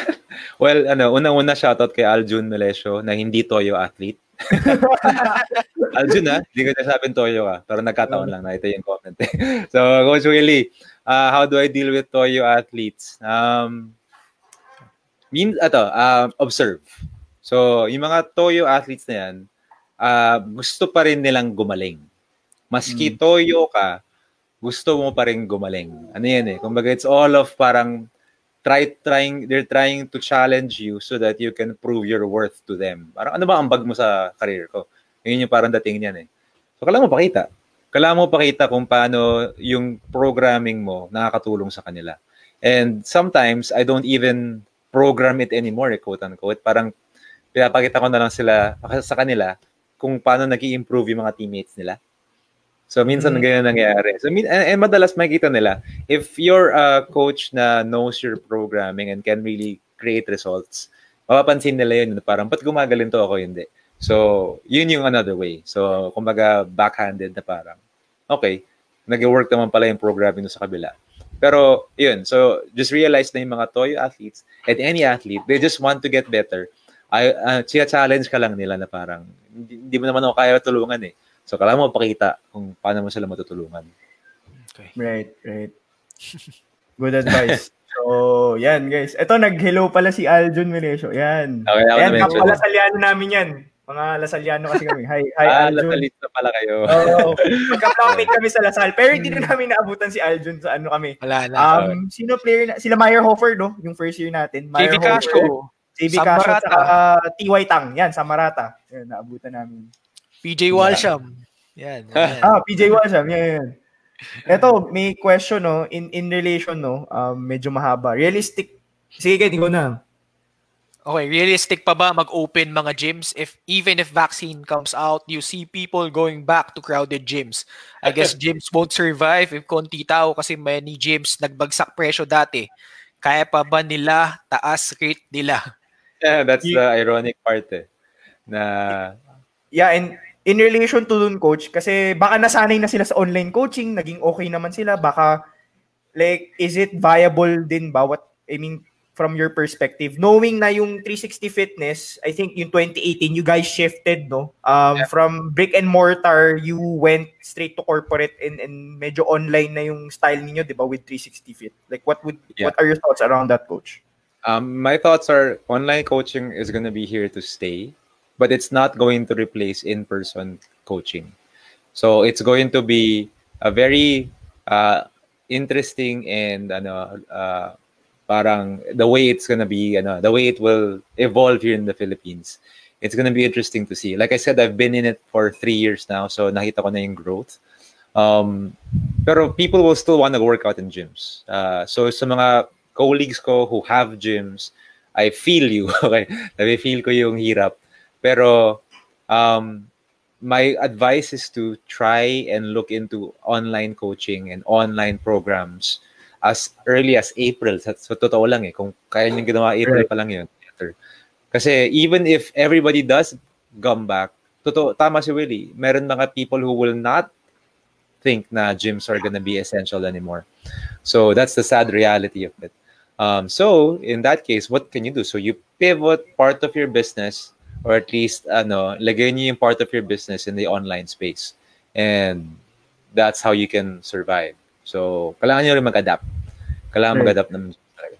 well, ano, unang-una shoutout kay Aljun Melesio na hindi Toyo athlete. Aljun ha, hindi ko nasabing Toyo ka, pero nagkataon lang na ito yung comment. Eh. so, Coach Willie, uh, how do I deal with Toyo athletes? Um, mean, ato, uh, observe. So, yung mga Toyo athletes na yan, uh, gusto pa rin nilang gumaling. Maski mm. Toyo ka, gusto mo pa rin gumaling. Ano yan eh? Kumbaga, it's all of parang try trying they're trying to challenge you so that you can prove your worth to them. Parang ano ba ang bag mo sa career ko? Yun yung parang dating niyan eh. So kailangan mo pakita. Kailangan mo pakita kung paano yung programming mo nakakatulong sa kanila. And sometimes I don't even program it anymore, eh, quote unquote. Parang pinapakita ko na lang sila sa kanila kung paano nag improve yung mga teammates nila. So minsan mm. ganyan nangyayari. So and, and madalas makikita nila if you're a coach na knows your programming and can really create results, mapapansin nila yun parang ba't gumagaling to ako hindi. So yun yung another way. So kumbaga backhanded na parang okay, nag-work naman pala yung programming sa kabila. Pero yun, so just realize na yung mga toy athletes and any athlete, they just want to get better. I uh, challenge ka lang nila na parang hindi, hindi mo naman ako kaya tulungan eh So, kailangan mo pakita kung paano mo sila matutulungan. Okay. Right, right. Good advice. so, yan guys. Ito, nag-hello pala si Aljun Menesio. Yan. Okay, ako yan, kapala salyano namin yan. Mga Lasalyano kasi kami. Hi, hi ah, Aljun. Lasalista pala kayo. Oo. Oh, Magka-classmate kami sa Lasal. Pero hindi na namin naabutan si Aljun sa ano kami. Wala na. Um, sino player na? Sila Meyer Hofer, no? Yung first year natin. JV Castro. JV Castro at uh, TY Tang. Yan, sa Marata. Yan, naabutan namin. PJ Walsham. Yan. yan. ah, PJ Walsham. Yan, yan. Ito, may question, no? In, in relation, no? Um, medyo mahaba. Realistic. Sige, hindi ko na. Okay, realistic pa ba mag-open mga gyms if even if vaccine comes out, you see people going back to crowded gyms. I guess gyms won't survive if konti tao kasi many gyms nagbagsak presyo dati. Kaya pa ba nila taas rate nila? Yeah, that's the ironic part eh. Na Yeah, and in relation to dun, coach, kasi baka nasanay na sila sa online coaching, naging okay naman sila, baka, like, is it viable din ba? What, I mean, from your perspective, knowing na yung 360 Fitness, I think yung 2018, you guys shifted, no? Um, Yeah. From brick and mortar, you went straight to corporate and, and medyo online na yung style niyo, di ba, with 360 Fit? Like, what would Yeah. what are your thoughts around that, coach? Um, my thoughts are online coaching is going to be here to stay, but it's not going to replace in-person coaching. So it's going to be a very uh, interesting and ano, uh, parang the way it's to be, ano, the way it will evolve here in the Philippines. It's to be interesting to see. Like I said, I've been in it for three years now, so nakita ko na yung growth. Um, pero people will still want to work out in gyms. Uh, so sa mga colleagues ko who have gyms, I feel you. Okay? Nafe-feel ko yung hirap. Pero um, my advice is to try and look into online coaching and online programs as early as April. Sa, sa totoo lang eh. Kung kaya nyo ginawa April pa lang yun. better. Kasi even if everybody does come back, totoo, tama si Willie, meron mga people who will not think na gyms are gonna be essential anymore. So that's the sad reality of it. Um, so in that case, what can you do? So you pivot part of your business, or at least ano, lagay niyo yung part of your business in the online space, and that's how you can survive. So kailangan niyo rin mag-adapt. Kailangan Right. mag-adapt talaga.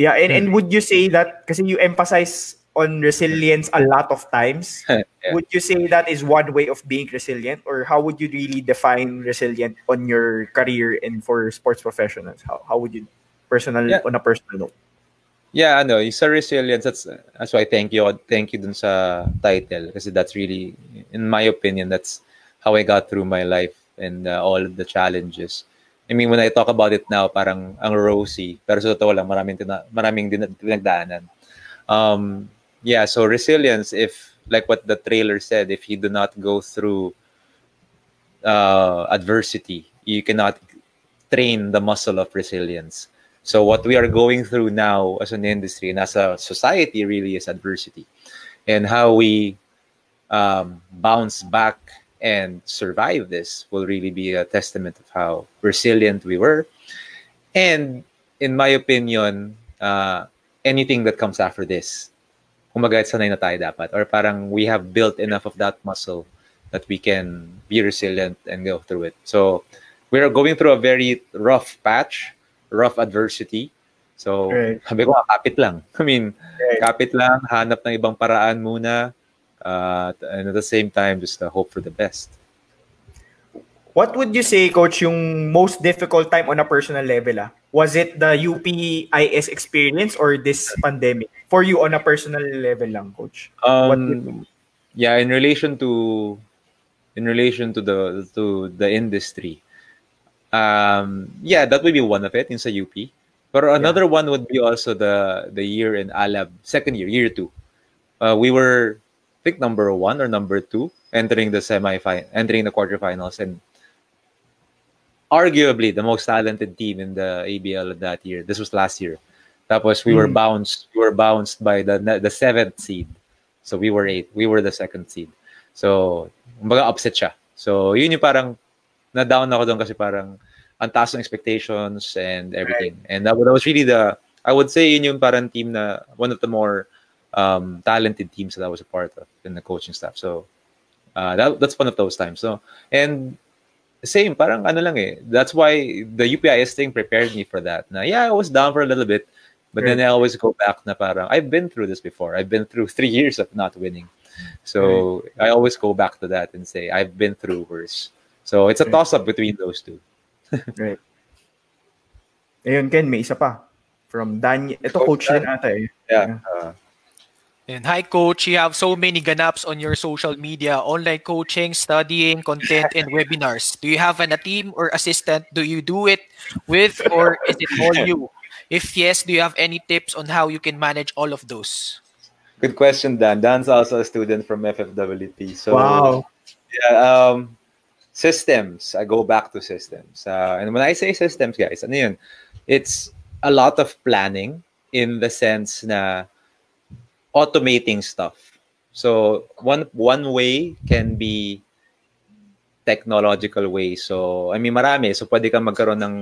Yeah, and, Hmm. and would you say that, kasi you emphasize on resilience a lot of times, Yeah. would you say that is one way of being resilient? Or how would you really define resilient on your career and for sports professionals? How, how would you, personal, Yeah. on a personal note? Yeah, ano, yung sa resilience, that's, that's why thank you, thank you dun sa title. Kasi that's really, in my opinion, that's how I got through my life and uh, all of the challenges. I mean, when I talk about it now, parang ang rosy. Pero sa totoo lang, maraming, tina, maraming din, pinagdaanan. Um, yeah, so resilience, if, like what the trailer said, if you do not go through uh, adversity, you cannot train the muscle of resilience. So what we are going through now as an industry and as a society really is adversity, and how we um, bounce back and survive this will really be a testament of how resilient we were. And in my opinion, uh, anything that comes after this, kumaga sanay na tayo dapat, or parang we have built enough of that muscle that we can be resilient and go through it. So we are going through a very rough patch, rough adversity. So, Right. sabi ko, "Ah, kapit lang. I mean, Right. kapit lang, hanap ng ibang paraan muna, uh, and at the same time, just uh, hope for the best. What would you say, Coach, yung most difficult time on a personal level? Ah? Was it the UPIS experience or this pandemic? For you on a personal level lang, Coach. What Um, yeah, in relation to in relation to the to the industry, um, yeah, that would be one of it in sa UP. But another one would be also the the year in Alab, second year, year two. Uh, we were, think, number one or number two, entering the semi entering the quarterfinals, and arguably the most talented team in the ABL that year. This was last year. That was we were Mm. bounced. We were bounced by the the seventh seed. So we were eight. We were the second seed. So, kumbaga upset siya. So, yun yung parang na-down ako doon kasi parang ang taas ng expectations and everything. And that, that was really the, I would say yun yung parang team na, one of the more um, talented teams that I was a part of in the coaching staff. So, uh, that, that's one of those times. So, and same, parang ano lang eh. That's why the UPIS thing prepared me for that. Na, yeah, I was down for a little bit, but then I always go back na parang, I've been through this before. I've been through three years of not winning. So I always go back to that and say, I've been through worse. So it's a Right. toss up between those two. Right. Ayun, Ken, may isa pa. From Daniel. Ito, coach din ata eh. Yeah. Uh, And hi, coach. You have so many ganaps on your social media, online coaching, studying, content, and webinars. Do you have an, a team or assistant? Do you do it with, or is it all you? If yes, do you have any tips on how you can manage all of those? good question, Dan. Dan's also a student from FFWP. So Wow. yeah, um, systems. I go back to systems. Uh, and when I say systems, guys, ano yun? It's a lot of planning in the sense na automating stuff. So one one way can be technological way. So I mean marami. So pwede kang magkaroon ng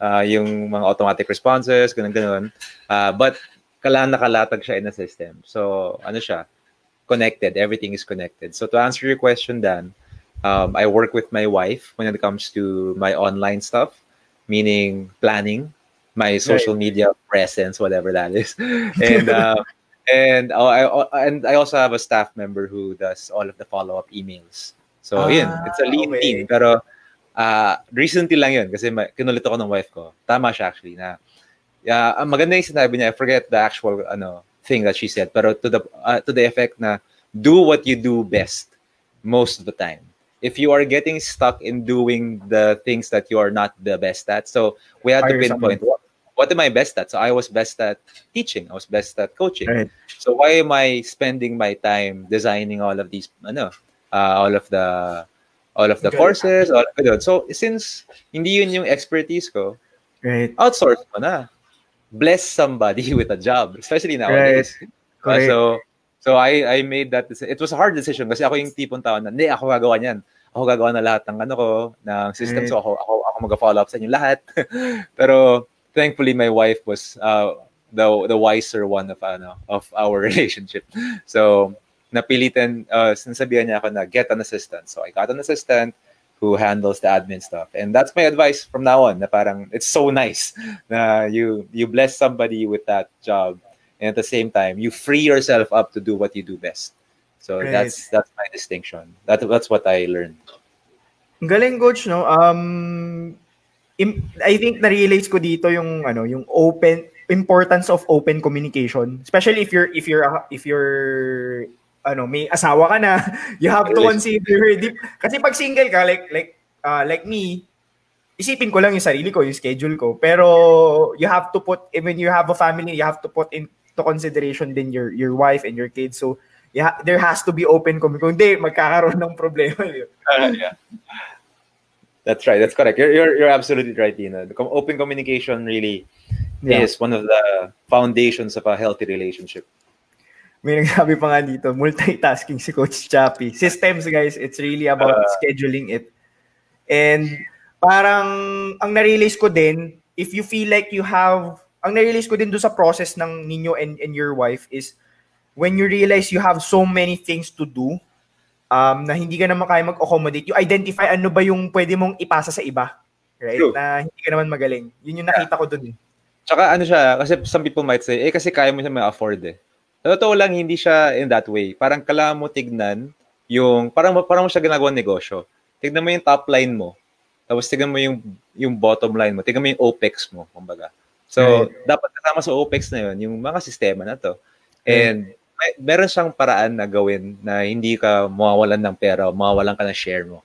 uh, yung mga automatic responses, ganun ganun. Uh, but kailangan nakalatag siya in a system. So, ano siya? Connected. Everything is connected. So, to answer your question, Dan, um, I work with my wife when it comes to my online stuff, meaning planning, my social right. media presence, whatever that is. And, uh, and oh, I, and I also have a staff member who does all of the follow-up emails. So, ah, yun, it's a lean okay. team. Pero, uh, recently lang yun kasi ma- kinulit ako ng wife ko. Tama siya actually na uh, ang maganda yung sinabi niya, I forget the actual ano thing that she said, pero to the uh, to the effect na do what you do best most of the time. If you are getting stuck in doing the things that you are not the best at, so we had to pinpoint what, what am I best at? So I was best at teaching. I was best at coaching. Right. So why am I spending my time designing all of these, ano, uh, all of the all of the Good. courses, all of it. So, since hindi yun yung expertise ko, right. outsource mo na. Bless somebody with a job, especially nowadays. Right. Uh, so, so I I made that decision. It was a hard decision kasi ako yung tipong tao na, hindi, ako gagawa niyan. Ako gagawa na lahat ng ano ko, ng system. Right. So, ako, ako, ako mag-follow up sa inyo lahat. Pero, thankfully, my wife was uh, the the wiser one of ano of our relationship. So, napilitan, uh, sinasabihan niya ako na get an assistant. So I got an assistant who handles the admin stuff. And that's my advice from now on, na parang it's so nice na you you bless somebody with that job and at the same time you free yourself up to do what you do best. So right. that's that's my distinction. That that's what I learned. Galing coach no. Um I think na-realize ko dito yung ano, yung open importance of open communication, especially if you're if you're if you're ano, may asawa ka na, you have to consider deep. Kasi pag single ka, like, like, uh, like me, isipin ko lang yung sarili ko, yung schedule ko. Pero you have to put, when you have a family, you have to put into consideration din your your wife and your kids. So, yeah, there has to be open communication. Hindi, magkakaroon ng problema. uh, yeah. That's right. That's correct. You're, you're, you're absolutely right, Dina. Open communication really yeah. is one of the foundations of a healthy relationship. May nagsabi pa nga dito, multitasking si Coach Chappy. Systems, guys, it's really about uh, scheduling it. And parang, ang na-realize ko din, if you feel like you have, ang na-realize ko din do sa process ng ninyo and, and your wife is, when you realize you have so many things to do, um, na hindi ka naman kaya mag-accommodate, you identify ano ba yung pwede mong ipasa sa iba. Right? True. Na hindi ka naman magaling. Yun yung nakita ko dun. Eh. Tsaka ano siya, kasi some people might say, eh kasi kaya mo siya ma-afford eh. Totoo lang, hindi siya in that way. Parang kailangan mo tignan yung, parang, parang mo siya ginagawa negosyo. Tignan mo yung top line mo. Tapos tignan mo yung, yung bottom line mo. Tignan mo yung OPEX mo, kumbaga. So, right. dapat kasama sa OPEX na yun, yung mga sistema na to. And, may, meron siyang paraan na gawin na hindi ka mawawalan ng pera o mawawalan ka ng share mo.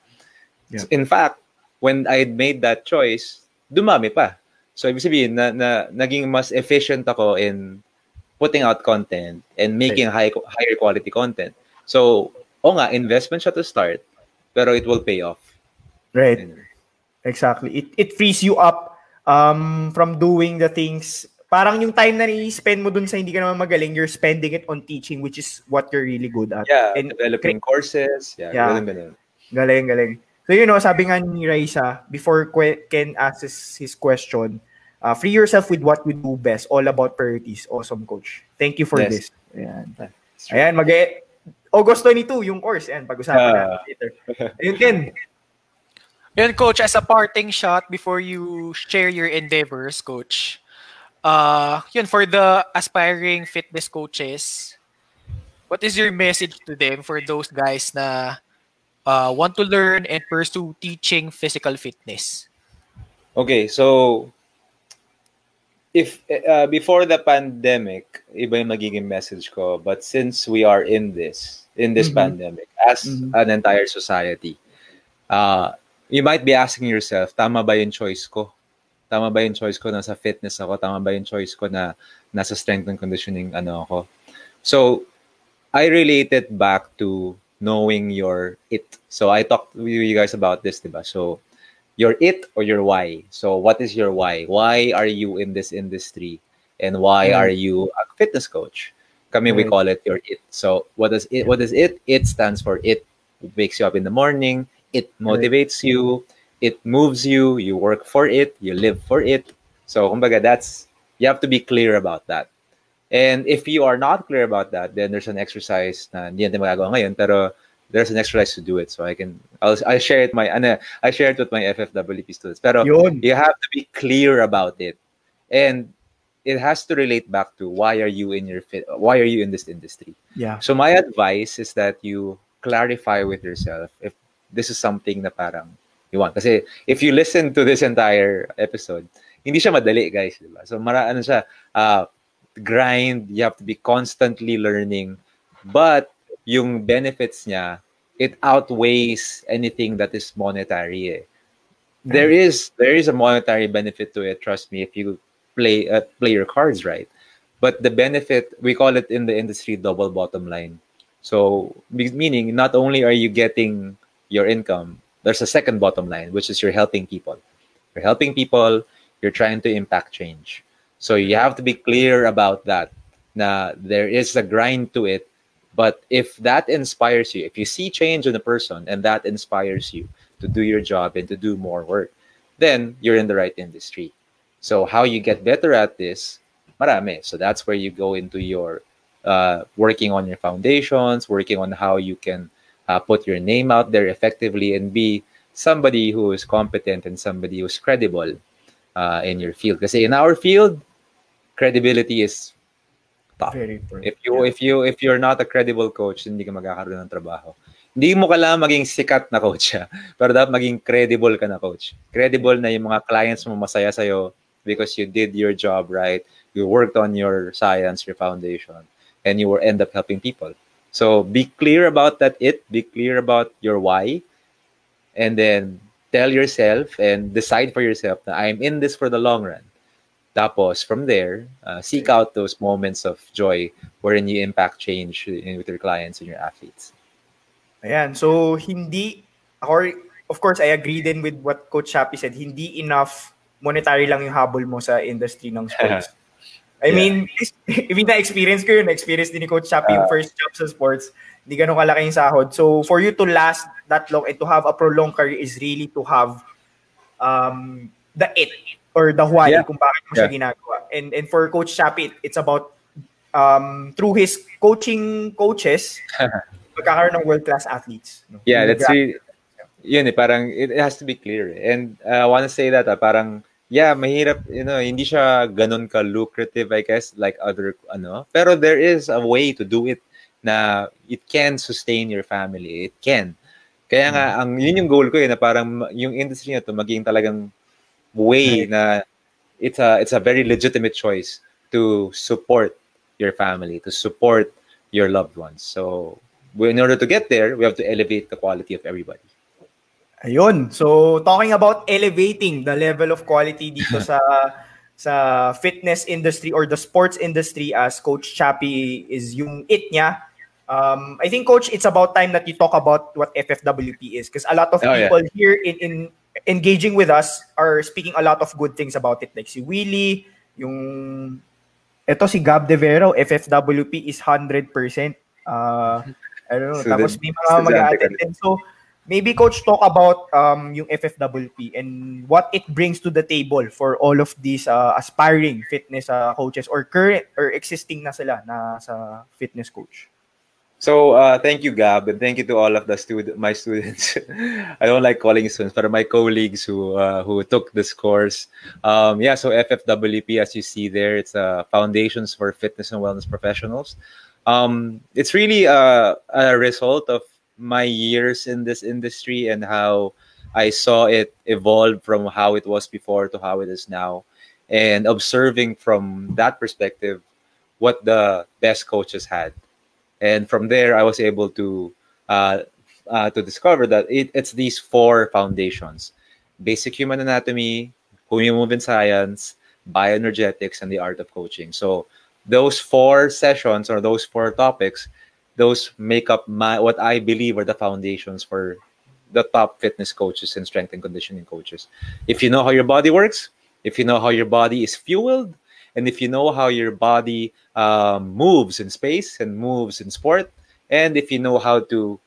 Yeah. So, in fact, when I made that choice, dumami pa. So, ibig sabihin, na, na, naging mas efficient ako in putting out content and making high higher quality content. So, o nga, investment siya to start, pero it will pay off. Right. And, exactly. It it frees you up um from doing the things parang yung time na ni-spend mo dun sa hindi ka naman magaling, you're spending it on teaching, which is what you're really good at. Yeah, and developing cre- courses. Yeah, yeah. Galing, galing. Galing, galing. So, you know, sabi nga ni Raisa, before Ken asks his question, Uh, free yourself with what you do best. All about priorities. Awesome, coach. Thank you for yes. this. Ayan. Ayan, mag August 22, yung course. Ayan, pag-usapan uh, natin later. Ayun, Ken. Yun, coach, as a parting shot before you share your endeavors, coach, uh, yun, for the aspiring fitness coaches, what is your message to them for those guys na uh, want to learn and pursue teaching physical fitness? Okay, so if uh, before the pandemic, iba yung magiging message ko. But since we are in this, in this mm-hmm. pandemic, as mm-hmm. an entire society, uh, you might be asking yourself, tama ba yung choice ko? Tama ba yung choice ko na sa fitness ako? Tama ba yung choice ko na nasa strength and conditioning ano ako? So, I relate it back to knowing your it. So, I talked with you guys about this, diba? So, your it or your why. So what is your why? Why are you in this industry? And why mm. are you a fitness coach? Kami mm. we call it your it. So what does it what is it? It stands for it wakes you up in the morning, it motivates you, it moves you, you work for it, you live for it. So, kumbaga, that's, you have to be clear about that. And if you are not clear about that, then there's an exercise na hindi natin magagawa ngayon, pero there's an exercise to do it. So I can, I'll, I share it my, ano, I share it with my FFWP students. Pero Yun. you have to be clear about it. And it has to relate back to why are you in your fit, why are you in this industry? Yeah. So my advice is that you clarify with yourself if this is something na parang you want. Kasi if you listen to this entire episode, hindi siya madali, guys. Diba? So mara, ano siya, uh, grind, you have to be constantly learning. But yung benefits niya, it outweighs anything that is monetary. Eh. There is there is a monetary benefit to it. Trust me, if you play uh, play your cards right. But the benefit we call it in the industry double bottom line. So meaning not only are you getting your income, there's a second bottom line, which is you're helping people. You're helping people. You're trying to impact change. So you have to be clear about that. Now there is a grind to it, but if that inspires you, if you see change in a person and that inspires you to do your job and to do more work, then you're in the right industry. So how you get better at this, marami. So that's where you go into your uh, working on your foundations, working on how you can uh, put your name out there effectively and be somebody who is competent and somebody who's credible uh, in your field. Because in our field, credibility is tough. Very important. If you if you if you're not a credible coach, hindi ka magkakaroon ng trabaho. Hindi mo kailangan maging sikat na coach, ha? pero dapat maging credible ka na coach. Credible na yung mga clients mo masaya sa'yo because you did your job right, you worked on your science, your foundation, and you will end up helping people. So be clear about that it, be clear about your why, and then tell yourself and decide for yourself that I'm in this for the long run. Tapos, from there, uh, seek out those moments of joy wherein you impact change with your clients and your athletes. Ayan. So, hindi, or, of course, I agree then with what Coach Chappy said, hindi enough monetary lang yung habol mo sa industry ng sports. I Yeah. mean, even na-experience ko yun, na-experience din ni Coach Shapi yung Ah. first job sa sports, hindi ganun kalaki yung sahod. So, for you to last that long and to have a prolonged career is really to have um, the it or the why Yeah. kung bakit mo siya ginagawa. And, and for Coach Shapi, it- it's about um, through his coaching coaches, magkakaroon ng world-class athletes. no? Yeah, that's really, yun eh, parang it has to be clear. eh. And uh, I want to say that, ah, parang, yeah, mahirap, you know, hindi siya ganun ka lucrative, I guess, like other, ano. Pero there is a way to do it na it can sustain your family. It can. Kaya nga, ang, yun yung goal ko eh, na parang yung industry na to maging talagang way na it's a, it's a very legitimate choice to support your family, to support your loved ones. So, in order to get there, we have to elevate the quality of everybody. Ayun. So, talking about elevating the level of quality dito sa sa fitness industry or the sports industry as Coach Chappie is yung it niya. Um, I think, Coach, it's about time that you talk about what FFWP is because a lot of Oh, yeah. people here in, in engaging with us are speaking a lot of good things about it. Like si Willie, yung... Ito si Gab De Vero, FFWP is 100%. Uh, I don't know. Student- Tapos may mga mag-attend. So, maybe coach talk about um yung FFWP and what it brings to the table for all of these uh, aspiring fitness uh, coaches or current or existing na sila na sa fitness coach. So uh, thank you, Gab, and thank you to all of the student, my students. I don't like calling students, but my colleagues who uh, who took this course. Um, yeah, so FFWP, as you see there, it's uh, Foundations for Fitness and Wellness Professionals. Um, it's really uh, a result of my years in this industry and how I saw it evolve from how it was before to how it is now, and observing from that perspective what the best coaches had. And from there i was able to uh, uh, to discover that it, it's these four foundations. Basic human anatomy human movement science bioenergetics and the art of coaching. So those four sessions or those four topics those make up my what i believe are the foundations for the top fitness coaches and strength and conditioning coaches if you know how your body works if you know how your body is fueled and if you know how your body um, moves in space and moves in sport, and if you know how to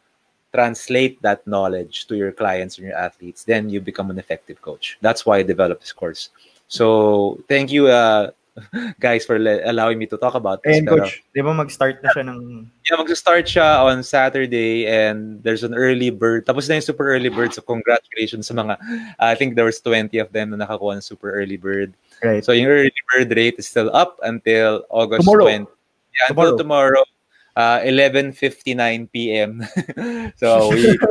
translate that knowledge to your clients and your athletes, then you become an effective coach. That's why I developed this course. So thank you, uh, guys, for le- allowing me to talk about this. And coach, di ba mag-start na siya ng... yeah, mag-start siya on Saturday and there's an early bird. Tapos na yung super early bird. So congratulations sa mga, I think there was 20 of them na nakakuha ng super early bird. Right. So yung early bird rate is still up until August Tomorrow. 20. Yeah, until tomorrow, uh, 11.59 p.m. so we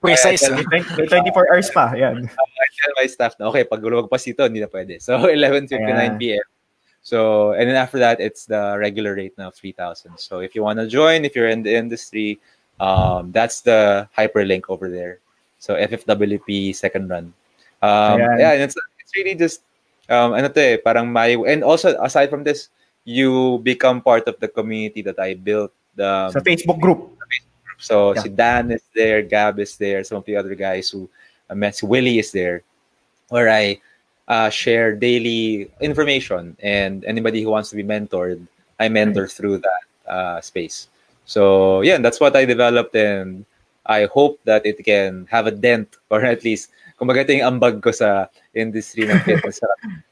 Precise. Yeah, ah. May 24 hours pa. Yan. I tell my staff na, okay, pag lumagpas ito, hindi na pwede. So 11.59 p.m. So, and then after that, it's the regular rate now, 3,000. So if you want to join, if you're in the industry, um, that's the hyperlink over there. So FFWP second run. Um, Ayan. yeah, and it's, it's really just, um, ano to eh, parang may, and also aside from this, you become part of the community that I built. The, Facebook group. so Yeah. si Dan is there, Gab is there, some of the other guys who I met, si Willie is there, where I uh, share daily information and anybody who wants to be mentored, I mentor through that uh, space. So yeah, that's what I developed and I hope that it can have a dent or at least kumbaga ito yung ambag ko sa industry ng fitness sa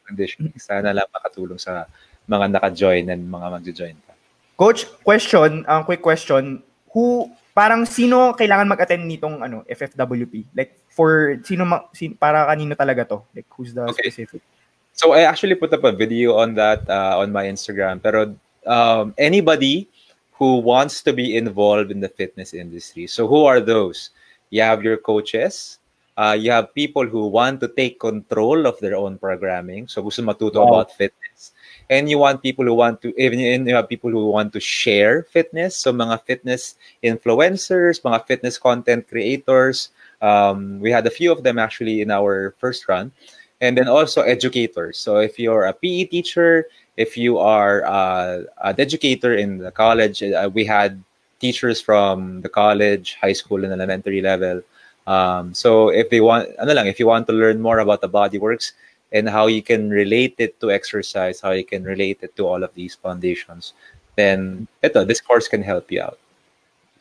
conditioning. Sana lang makatulong sa mga naka-join and mga magjo-join pa. Coach, question, ang quick question, who parang sino kailangan mag-attend nitong ano FFWP? Like for sino, ma- sin, para kanino talaga to? Like who's the Okay. specific? So I actually put up a video on that uh, on my Instagram. Pero um, anybody who wants to be involved in the fitness industry. So who are those? You have your coaches. Uh, you have people who want to take control of their own programming. So gusto matuto Wow. about fitness. And you want people who want to even you have people who want to share fitness. So mga fitness influencers, mga fitness content creators. Um, we had a few of them actually in our first run and then also educators. So if you're a PE teacher, if you are uh, an educator in the college, uh, we had teachers from the college, high school, and elementary level. Um, so if they want, ano lang, if you want to learn more about the body works and how you can relate it to exercise, how you can relate it to all of these foundations, then ito, this course can help you out.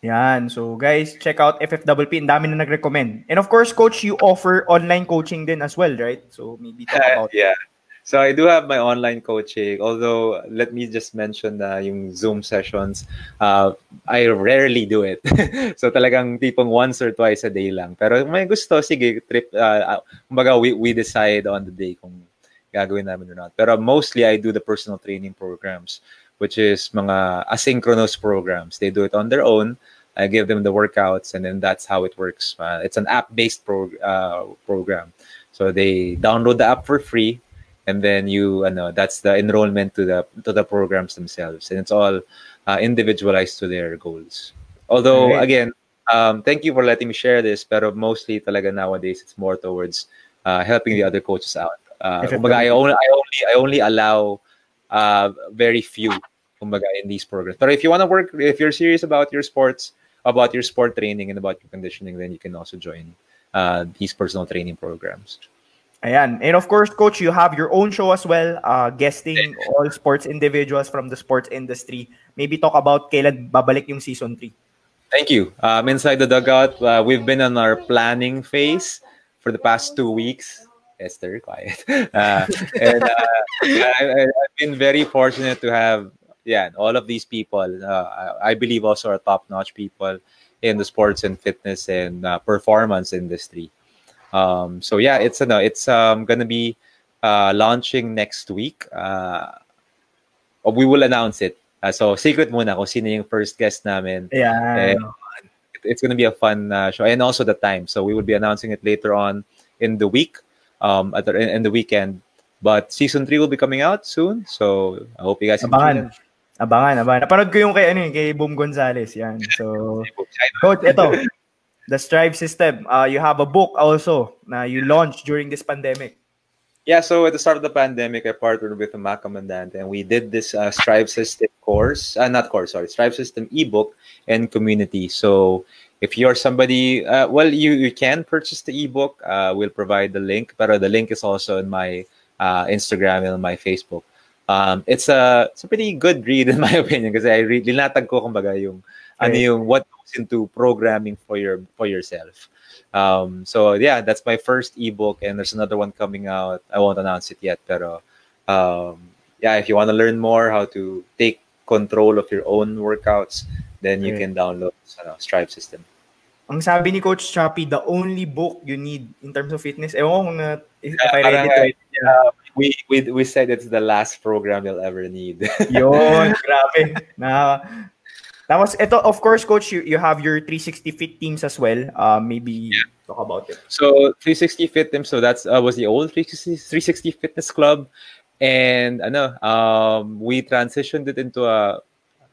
Yan. So guys, check out FFWP. Ang dami na nag-recommend. And of course, coach, you offer online coaching din as well, right? So maybe talk about yeah. So I do have my online coaching. Although let me just mention na yung Zoom sessions, uh, I rarely do it. so talagang tipong once or twice a day lang. Pero may gusto, sige, trip. Uh, uh, kumbaga, we, we decide on the day kung gagawin namin or not. Pero mostly I do the personal training programs, which is mga asynchronous programs. They do it on their own. I give them the workouts, and then that's how it works. Uh, it's an app-based pro- uh, program. So they download the app for free, and then you, ano, that's the enrollment to the to the programs themselves, and it's all uh, individualized to their goals. Although, Alright. again, um, thank you for letting me share this. Pero mostly, talaga nowadays, it's more towards uh, helping the other coaches out. Uh, kumbaga, I only, I only, I only allow uh, very few kumbaga, in these programs. But if you want to work, if you're serious about your sports, about your sport training and about your conditioning, then you can also join uh, these personal training programs. Ayan. And of course, coach, you have your own show as well, uh, guesting all sports individuals from the sports industry. Maybe talk about kailan babalik yung season 3. Thank you. Um, inside the dugout, uh, we've been on our planning phase for the past two weeks. Esther, quiet. Uh, and uh, I, I've been very fortunate to have, yeah, all of these people. Uh, I, I believe also are top-notch people in the sports and fitness and uh, performance industry. Um, so yeah, it's ano, it's um, gonna be uh, launching next week. Uh, we will announce it. Uh, so secret muna kung sino yung first guest namin. Ayan. And it's to be a fun uh, show, and also the time. So we will be announcing it later on in the week, um, at the, in the weekend. But season three will be coming out soon. So I hope you guys Abangan. Abangan, abangan. Napanood ko yung kay, ano, eh, kay Boom Gonzalez. Yan. So, coach, ito. The Strive System. Uh, you have a book also na you launched during this pandemic. Yeah, so at the start of the pandemic, I partnered with Mac Commandant and we did this uh, Strive System course, uh, not course, sorry, Strive System ebook and community. So if you're somebody, uh, well, you, you can purchase the ebook. Uh, we'll provide the link, but the link is also in my uh, Instagram and my Facebook. Um, it's a it's a pretty good read in my opinion because I read linatag ko kumbaga yung ano yung what looks into programming for your for yourself. Um, so yeah, that's my first ebook, and there's another one coming out. I won't announce it yet, but um, yeah, if you want to learn more how to take control of your own workouts, then you can download ano, Strive System. Ang sabi ni Coach Chappy, the only book you need in terms of fitness, ewan kung na, if, if I read it right. uh, we, we we said it's the last program you'll ever need. Yun, grabe. Na, tapos, ito, of course, Coach, you, you have your 360 fit teams as well. Uh, maybe talk about it. So 360 Fit Team, so that's uh, was the old 360, 360 Fitness Club, and ano, um, we transitioned it into a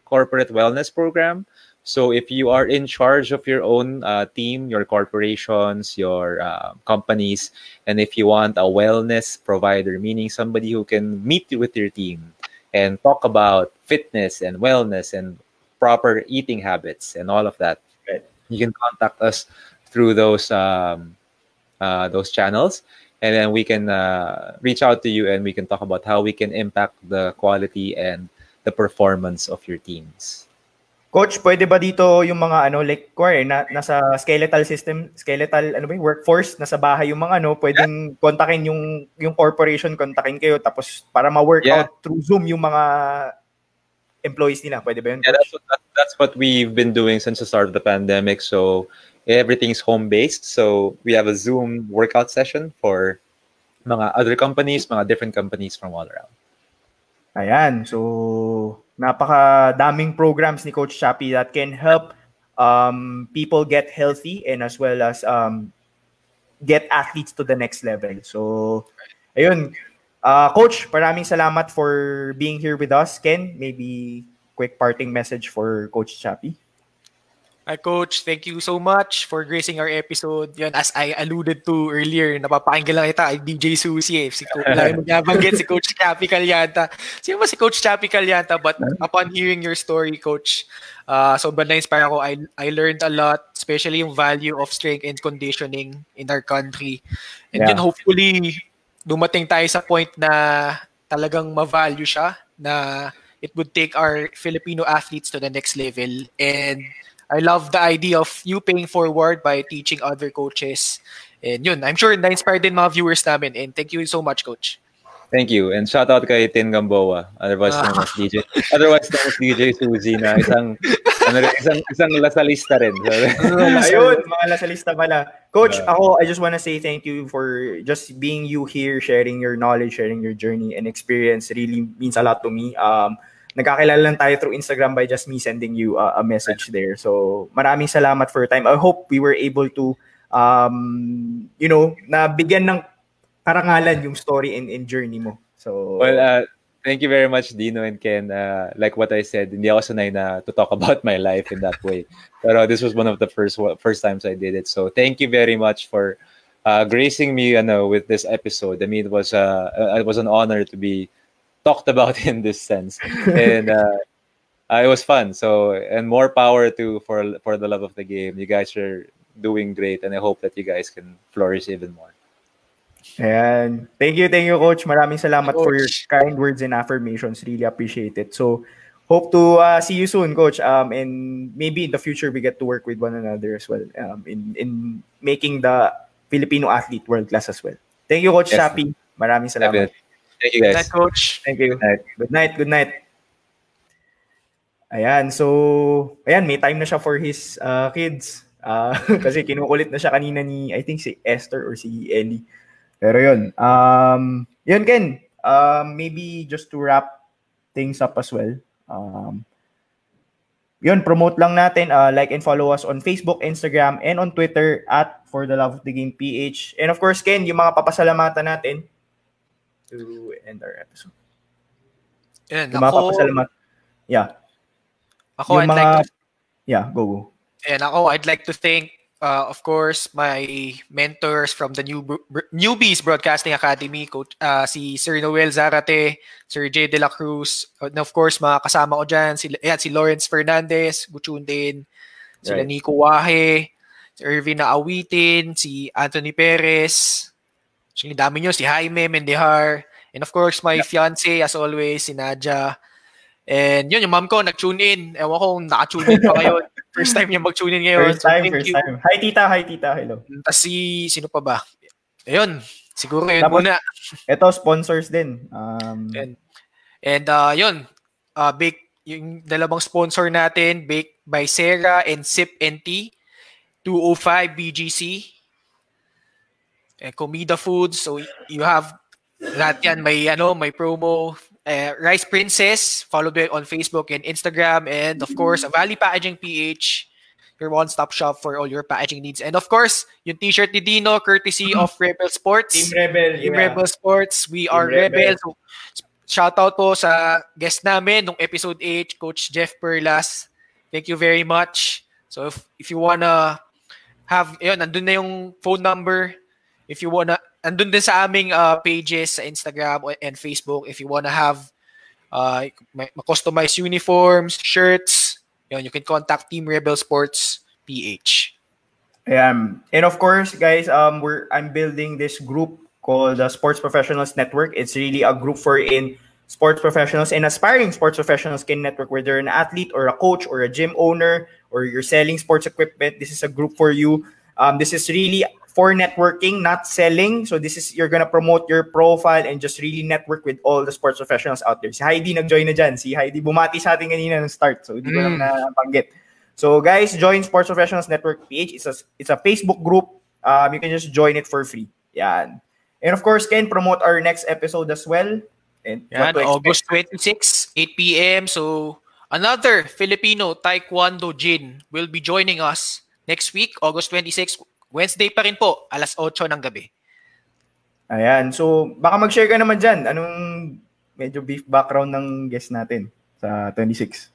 corporate wellness program. So if you are in charge of your own uh, team, your corporations, your uh, companies, and if you want a wellness provider, meaning somebody who can meet with your team and talk about fitness and wellness and proper eating habits and all of that, Right. you can contact us through those um, uh, those channels, and then we can uh, reach out to you and we can talk about how we can impact the quality and the performance of your teams. Coach, pwede ba dito yung mga ano, like, kuwari, na, nasa skeletal system, skeletal, ano ba yung workforce, nasa bahay yung mga ano, pwedeng kontakin yung, yung corporation, kontakin kayo, tapos para ma-workout through Zoom yung mga employees nila. Pwede ba yun? Yeah, that's what, that's what we've been doing since the start of the pandemic. So everything's home based. So we have a Zoom workout session for mga other companies, mga different companies from all around. Ayan. So, napaka daming programs ni Coach Chappy that can help um, people get healthy and as well as um, get athletes to the next level. So, ayun. Uh, Coach, maraming salamat for being here with us. Ken, maybe quick parting message for Coach Chappy. Hi, Coach. Thank you so much for gracing our episode. Yan, as I alluded to earlier, napapakinggan lang kita ay DJ Susie. Eh. Si Coach, lagi si Coach Chappy Callanta. Sino ba si Coach Chappy Callanta? But upon hearing your story, Coach, uh, sobrang na-inspire ako. I, I learned a lot, especially yung value of strength and conditioning in our country. And Yeah. then hopefully, dumating tayo sa point na talagang ma-value siya, na it would take our Filipino athletes to the next level. And I love the idea of you paying forward by teaching other coaches. And yun, I'm sure na-inspired din mga viewers namin. And thank you so much, Coach. Thank you. And shout out kay Tin Gamboa, otherwise known as DJ. Otherwise known as DJ Suzy na isang ano rin, isang isang lasalista rin. So, Ayun, mga lasalista pala. Coach, Yeah. ako, I just want to say thank you for just being you here, sharing your knowledge, sharing your journey and experience. Really means a lot to me. Um, nagkakilala lang tayo through Instagram by just me sending you a, a message there. So, maraming salamat for your time. I hope we were able to, um, you know, na bigyan ng karangalan yung story and, and journey mo. So, well, uh, thank you very much, Dino and Ken. Uh, like what I said, hindi ako sanay na to talk about my life in that way. Pero this was one of the first first times I did it. So thank you very much for uh, gracing me ano, with this episode. I mean, it was, uh, it was an honor to be talked about in this sense. And uh, uh, it was fun. So, and more power to for for the love of the game. You guys are doing great, and I hope that you guys can flourish even more. Ayan. Thank you, thank you, Coach. Maraming salamat for your Coach. kind words and affirmations. Really appreciate it. So, hope to uh, see you soon, Coach. Um, and maybe in the future we get to work with one another as well. Um, in in making the Filipino athlete world class as well. Thank you, Coach Yes. Shapi. Maraming salamat. Thank you Good guys. night, Coach. Thank you. Good night. Good night. Ayan, so, ayan, may time na siya for his uh, kids. Uh, kasi kinukulit na siya kanina ni, I think si Esther or si Ellie. Pero yun, um, yun Ken, um, maybe just to wrap things up as well. Um, yun, promote lang natin. Uh, like and follow us on Facebook, Instagram, and on Twitter at For the Love of the Game PH. And of course, Ken, yung mga papasalamatan natin to end our episode. Yan, Yung mga ako, papasalamat. Yeah. ako yung I'd mga... like to Yeah, go, go. And ako, I'd like to thank, uh, of course, my mentors from the new Newbies Broadcasting Academy, Coach, uh, si Sir Noel Zarate, Sir Jay De La Cruz, and of course, mga kasama ko dyan, si, ayan, si Lawrence Fernandez, Guchun din, sila Right. Nico Wahe, si Irvin na awitin, si Anthony Perez, so, dami nyo, si Jaime Mendehar, and of course, my fiance, as always, si Nadia, And yun, yung mom ko, nag-tune in. Ewan ko kung naka-tune in pa ngayon. First time niya mag-tune in ngayon. First time, thank first you. time. Hi, tita. Hi, tita. Hello. Tapos si, sino pa ba? Ayun, siguro yun Tapos- muna. Ito, sponsors din. Um, And, and uh, yun, uh, bake, yung dalawang sponsor natin, Baked by Sarah and Sip NT, 205 BGC, and Comida Foods. So you have lahat yan, may, ano, may promo, uh, Rice Princess, followed by on Facebook and Instagram, and of course, Valley Packaging PH, your one-stop shop for all your packaging needs. And of course, yung t-shirt ni Dino, courtesy of Rebel Sports. Team Rebel. Team yeah. Rebel Sports, we are Rebel. Rebels. So, shout out po sa guest namin nung episode 8, Coach Jeff Perlas. Thank you very much. So if, if you wanna have, yun, nandun na yung phone number. If you wanna, nandun din sa aming uh, pages sa Instagram and Facebook. If you wanna have uh, may- ma-customize uniforms, shirts, yun, you can contact Team Rebel Sports PH. Um, and of course, guys, um, we're I'm building this group called the Sports Professionals Network. It's really a group for in sports professionals and aspiring sports professionals can network whether an athlete or a coach or a gym owner or you're selling sports equipment. This is a group for you. Um, this is really for networking, not selling. So this is you're gonna promote your profile and just really network with all the sports professionals out there. Si Heidi nag-join na dyan. Si Heidi bumati sa atin kanina ng start. So hindi ko lang Mm. nabanggit. So guys, join Sports Professionals Network PH. It's a it's a Facebook group. Um, you can just join it for free. Yan. And of course, can promote our next episode as well. And Yan, August 26, 8 p.m. So, another Filipino Taekwondo Jin will be joining us next week, August 26, Wednesday pa rin po, alas 8 ng gabi. Ayan. So, baka mag-share ka naman dyan. Anong medyo beef background ng guest natin sa 26?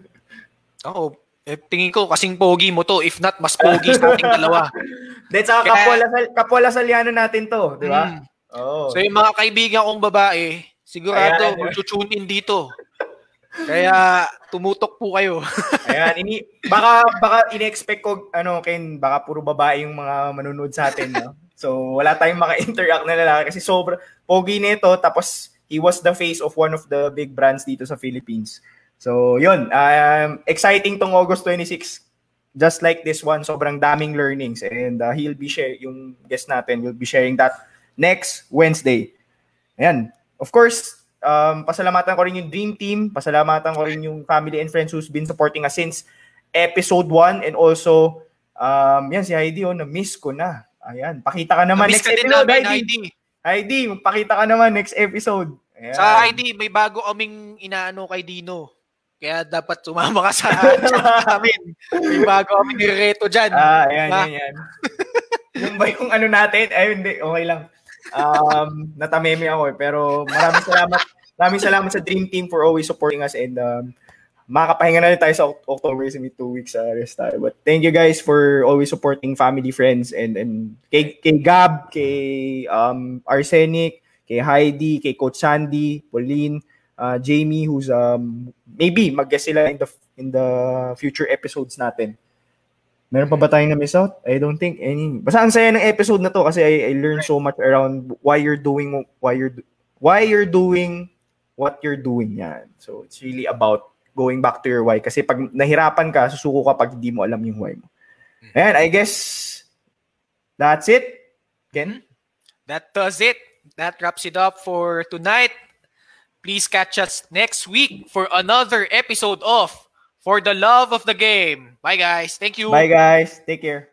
Oo, eh, tingin ko kasing pogi mo to. If not, mas pogi sa ating dalawa. Then, sa kapwa, Lasal, kapwa Lasaliano natin to. Di ba? Mm. Oo. So, yung mga kaibigan kong babae, sigurado Ayan. mag-tune in dito. Kaya, tumutok po kayo. Ayan, ini baka baka in-expect ko ano Ken, baka puro babae yung mga manonood sa atin, no? So wala tayong maka-interact na lalaki kasi sobra pogi nito tapos he was the face of one of the big brands dito sa Philippines. So yun, um, exciting tong August 26 just like this one, sobrang daming learnings and uh, he'll be share yung guest natin will be sharing that next Wednesday. Ayan. Of course, um, pasalamatan ko rin yung Dream Team, pasalamatan ko rin yung family and friends who's been supporting us since episode 1 and also um, yan si Heidi oh, na-miss ko na. Ayan, pakita ka naman Namiss next ka din episode, namin, Heidi. Heidi. Heidi, pakita ka naman next episode. Ayan. Sa ID, may bago kaming inaano kay Dino. Kaya dapat sumama ka sa namin. May bago kaming nireto dyan. Ah, ayan, yan, yan. yung ba yung ano natin? Ay, hindi, okay lang. Um, natameme ako eh. Pero maraming salamat. Maraming salamat sa Dream Team for always supporting us and um, makakapahinga na rin tayo sa Oct- October kasi may two weeks sa rest tayo. But thank you guys for always supporting family, friends, and and kay, kay Gab, kay um, Arsenic, kay Heidi, kay Coach Sandy, Pauline, uh, Jamie, who's um, maybe mag-guest sila in the in the future episodes natin. Meron pa ba tayong na-miss out? I don't think any. Basta ang saya ng episode na to kasi I, I learned so much around why you're doing why you're why you're doing what you're doing yan. So it's really about going back to your why kasi pag nahirapan ka, susuko ka pag hindi mo alam yung why mo. And I guess that's it. Ken? That does it. That wraps it up for tonight. Please catch us next week for another episode of For the Love of the Game. Bye, guys. Thank you. Bye guys. Take care.